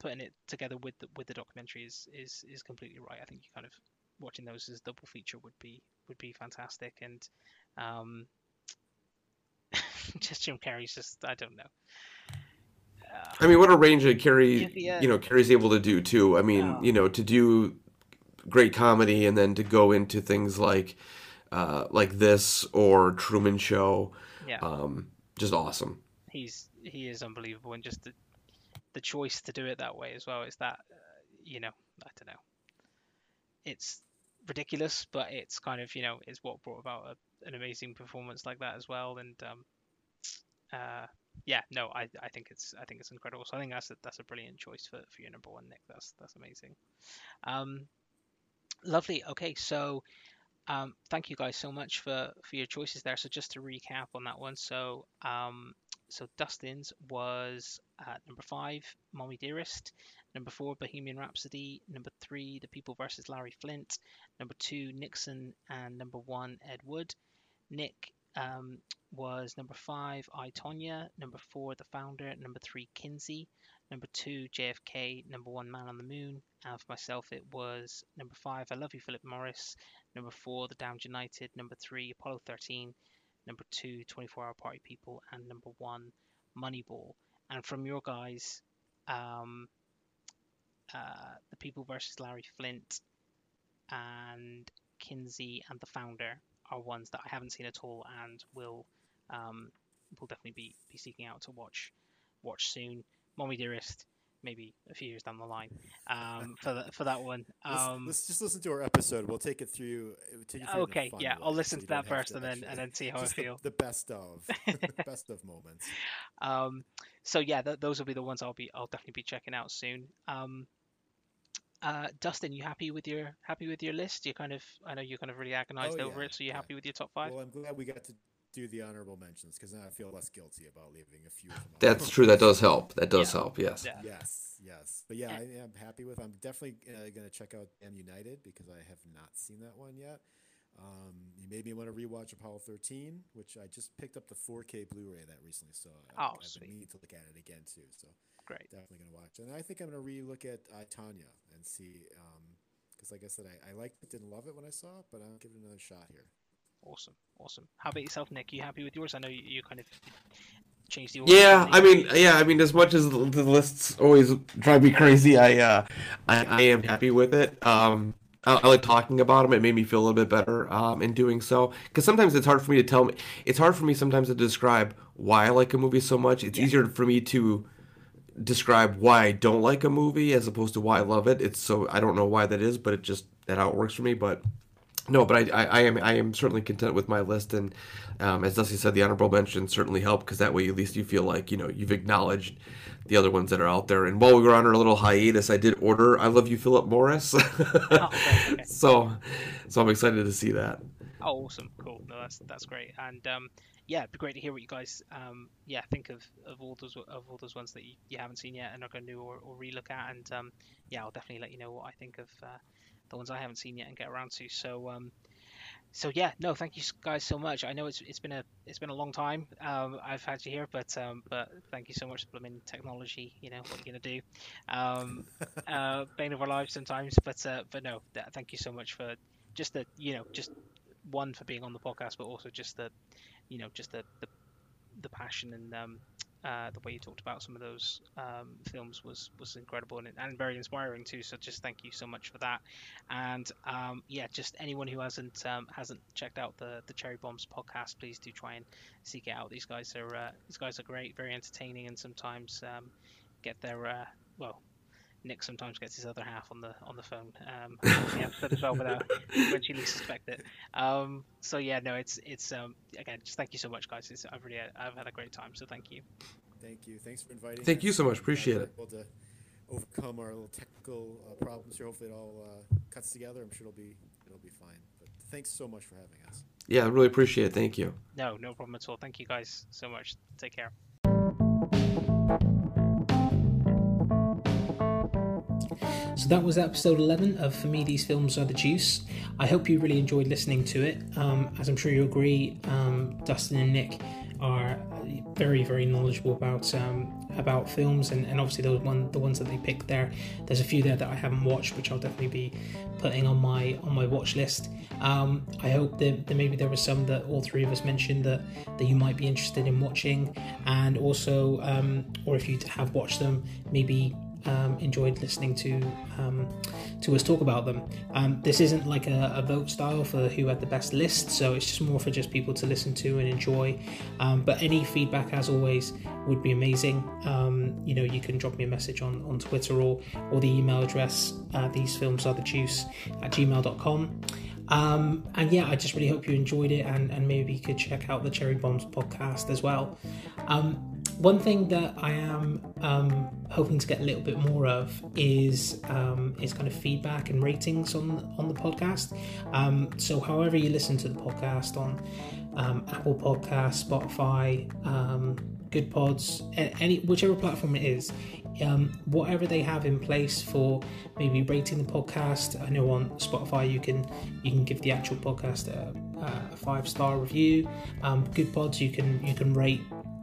putting it together with the, with the documentary is, is is completely right. I think you kind of watching those as a double feature would be would be fantastic, and um, [laughs] just Jim Carrey's just I don't know. Uh, I mean, what a range that Carrey, Yeah, yeah. you know, Carrey's able to do too. I mean, Yeah. you know, to do great comedy and then to go into things like, uh, like this or Truman Show, yeah, um, just awesome. he's he is unbelievable, and just the the choice to do it that way as well is that uh, you know I don't know. It's ridiculous, but it's kind of you know it's what brought about a, an amazing performance like that as well, and um, uh, yeah, no, I, I think it's I think it's incredible. So I think that's a, that's a brilliant choice for, for your number one, Nick. That's that's amazing. Um, lovely. Okay, so um, thank you guys so much for for your choices there. So just to recap on that one, so um, so Dustin's was uh, number five, Mommie Dearest. Number four, Bohemian Rhapsody. Number three, The People versus Larry Flynt. Number two, Nixon, and number one, Ed Wood. Nick um, was number five, I Tonya. Number four, The Founder. Number three, Kinsey. Number two, JFK. Number one, Man on the Moon. And for myself, it was number five, I Love You, Philip Morris. Number four, The Damned United. Number three, Apollo 13. Number two, 24 Hour Party People. And number one, Moneyball. And from your guys, um, uh, The People versus Larry Flynt and Kinsey and The Founder are ones that I haven't seen at all and will um, will definitely be, be seeking out to watch watch soon. Mommie Dearest, maybe a few years down the line um, for that for that one. [laughs] Let's, Um, let's just listen to our episode. We'll take it through. take you through okay, yeah, I'll listen so to that first to and then and then see [laughs] how I just the- feel. The, best of, [laughs] best of moments. Um, so yeah, th- those will be the ones I'll be I'll definitely be checking out soon. Um, uh, Dustin, you happy with your happy with your list? You kind of I know you're kind of really agonized Oh, over yeah, it, so you yeah. happy with your top five? Well, I'm glad we got to do the honorable mentions because now I feel less guilty about leaving a few of them. That's true. That does help. That does Yeah. help. Yes. Yeah. Yes, yes. But yeah, I am happy with. I'm definitely uh, going to check out Damned United because I have not seen that one yet. Um, you made me want to rewatch Apollo 13, which I just picked up the 4K Blu-ray that recently, so I, Oh, I've sweet. been meaning to look at it again too. So Great. definitely going to watch. And I think I'm going to re-look at I Tonya and see because, like I said, I, I liked it, didn't love it when I saw it, but I'll give it another shot here. Awesome, awesome. How about yourself, Nick? You happy with yours? I know you, you kind of changed the order. Yeah. I mean, yeah, I mean, as much as the, the lists always drive me crazy, I, uh, I, I am happy with it. Um, I, I like talking about them. It made me feel a little bit better um, in doing so. Because sometimes it's hard for me to tell me. It's hard for me sometimes to describe why I like a movie so much. It's easier for me to describe why I don't like a movie as opposed to why I love it. It's so I don't know why that is, but it just that how it works for me. But no, but I, I, I am I am certainly content with my list, and um, as Dusty said, the honorable mentions certainly help because that way at least you feel like you know you've acknowledged the other ones that are out there. And while we were on our little hiatus, I did order "I Love You, Philip Morris," okay, okay. [laughs] so so I'm excited to see that. Oh, awesome, cool. No, that's that's great. And um, yeah, it'd be great to hear what you guys um, yeah think of, of all those of all those ones that you, you haven't seen yet and are going to do or, or relook at. And um, yeah, I'll definitely let you know what I think of uh, the ones I haven't seen yet and get around to. So um, so yeah, no, thank you guys so much. I know it's it's been a it's been a long time. Um, I've had you here, but um, but thank you so much for blooming technology. You know what you're gonna do. Um, [laughs] uh, bane of our lives sometimes, but uh, but no, th- thank you so much for just the you know just one for being on the podcast, but also just the you know just the the, the passion and um, uh, the way you talked about some of those um, films was was incredible and, and very inspiring too. So just thank you so much for that. And um, yeah, just anyone who hasn't um, hasn't checked out the the Cherry Bombs podcast, please do try and seek it out. These guys are uh, these guys are great, very entertaining, and sometimes um, get their uh, well. Nick sometimes gets his other half on the on the phone um, the episode as well without [laughs] when you least suspect it. Um, so yeah, no, it's it's um, again just thank you so much, guys. It's, I've really I've had a great time, so thank you. Thank you. Thanks for inviting. Thank us. you so much. Appreciate we're it. Able to overcome our little technical uh, problems here. Hopefully, it all uh, cuts together. I'm sure it'll be it'll be fine. But thanks so much for having us. Yeah, I really appreciate it. Thank you. No, no problem at all. Thank you guys so much. Take care. So that was episode 11 of For Me These Films Are the Juice. I hope you really enjoyed listening to it. Um, as I'm sure you agree, um, Dustin and Nick are very, very knowledgeable about um, about films, and, and obviously those one the ones that they picked there. There's a few there that I haven't watched, which I'll definitely be putting on my on my watch list. Um, I hope that, that maybe there was some that all three of us mentioned that that you might be interested in watching, and also, um, or if you have watched them, maybe um, enjoyed listening to um, to us talk about them. Um, this isn't like a, a, vote style for who had the best list, so it's just more for just people to listen to and enjoy. Um, but any feedback, as always, would be amazing. Um, you know, you can drop me a message on, on Twitter or or the email address. Uh, these films are the juice at gmail.com. Um, and yeah, I just really hope you enjoyed it and, and maybe you could check out the Cherry Bombs podcast as well. Um, one thing that I am um, hoping to get a little bit more of is um, is kind of feedback and ratings on on the podcast. Um, so, however you listen to the podcast on um, Apple Podcast, Spotify, um, Good Pods, any whichever platform it is, um, whatever they have in place for maybe rating the podcast. I know on Spotify you can you can give the actual podcast a, a five star review. Good Pods you can you can rate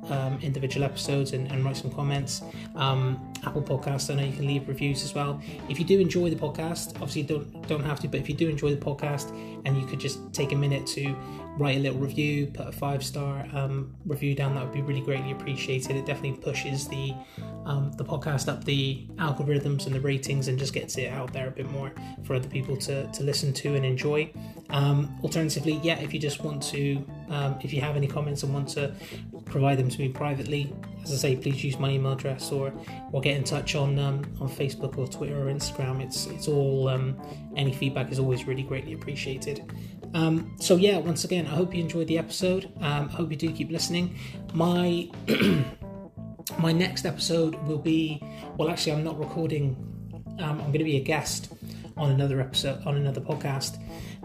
um, individual episodes and, and, write some comments. Um, Apple Podcast, I know you can leave reviews as well. If you do enjoy the podcast, obviously don't don't have to, but if you do enjoy the podcast and you could just take a minute to write a little review, put a five star um, review down, that would be really greatly appreciated. It definitely pushes the um, the podcast up the algorithms and the ratings and just gets it out there a bit more for other people to, to listen to and enjoy. Um, alternatively, yeah, if you just want to, um, if you have any comments and want to provide them to me privately, as I say, please use my email address or or get in touch on um, on Facebook or Twitter or Instagram. It's it's all um, any feedback is always really greatly appreciated. Um, so yeah, once again, I hope you enjoyed the episode. Um, I hope you do keep listening. My [clears throat] my next episode will be well, actually, I'm not recording. Um, I'm going to be a guest on another episode on another podcast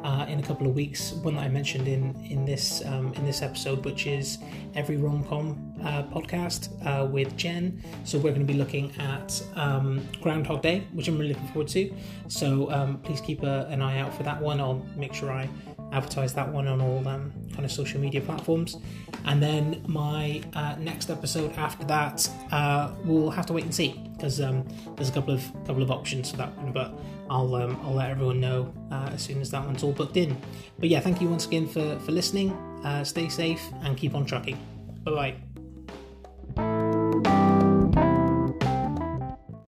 uh, in a couple of weeks. One that I mentioned in in this um, in this episode, which is every rom com uh, podcast uh, with Jen. So we're going to be looking at um, Groundhog Day, which I'm really looking forward to. So um, please keep a, an eye out for that one. I'll make sure I advertise that one on all um, kind of social media platforms. And then my uh, next episode after that, uh, we'll have to wait and see because um, there's a couple of couple of options for that one. But I'll um, I'll let everyone know uh, as soon as that one's all booked in. But yeah, thank you once again for for listening. Uh, stay safe and keep on trucking. Bye bye.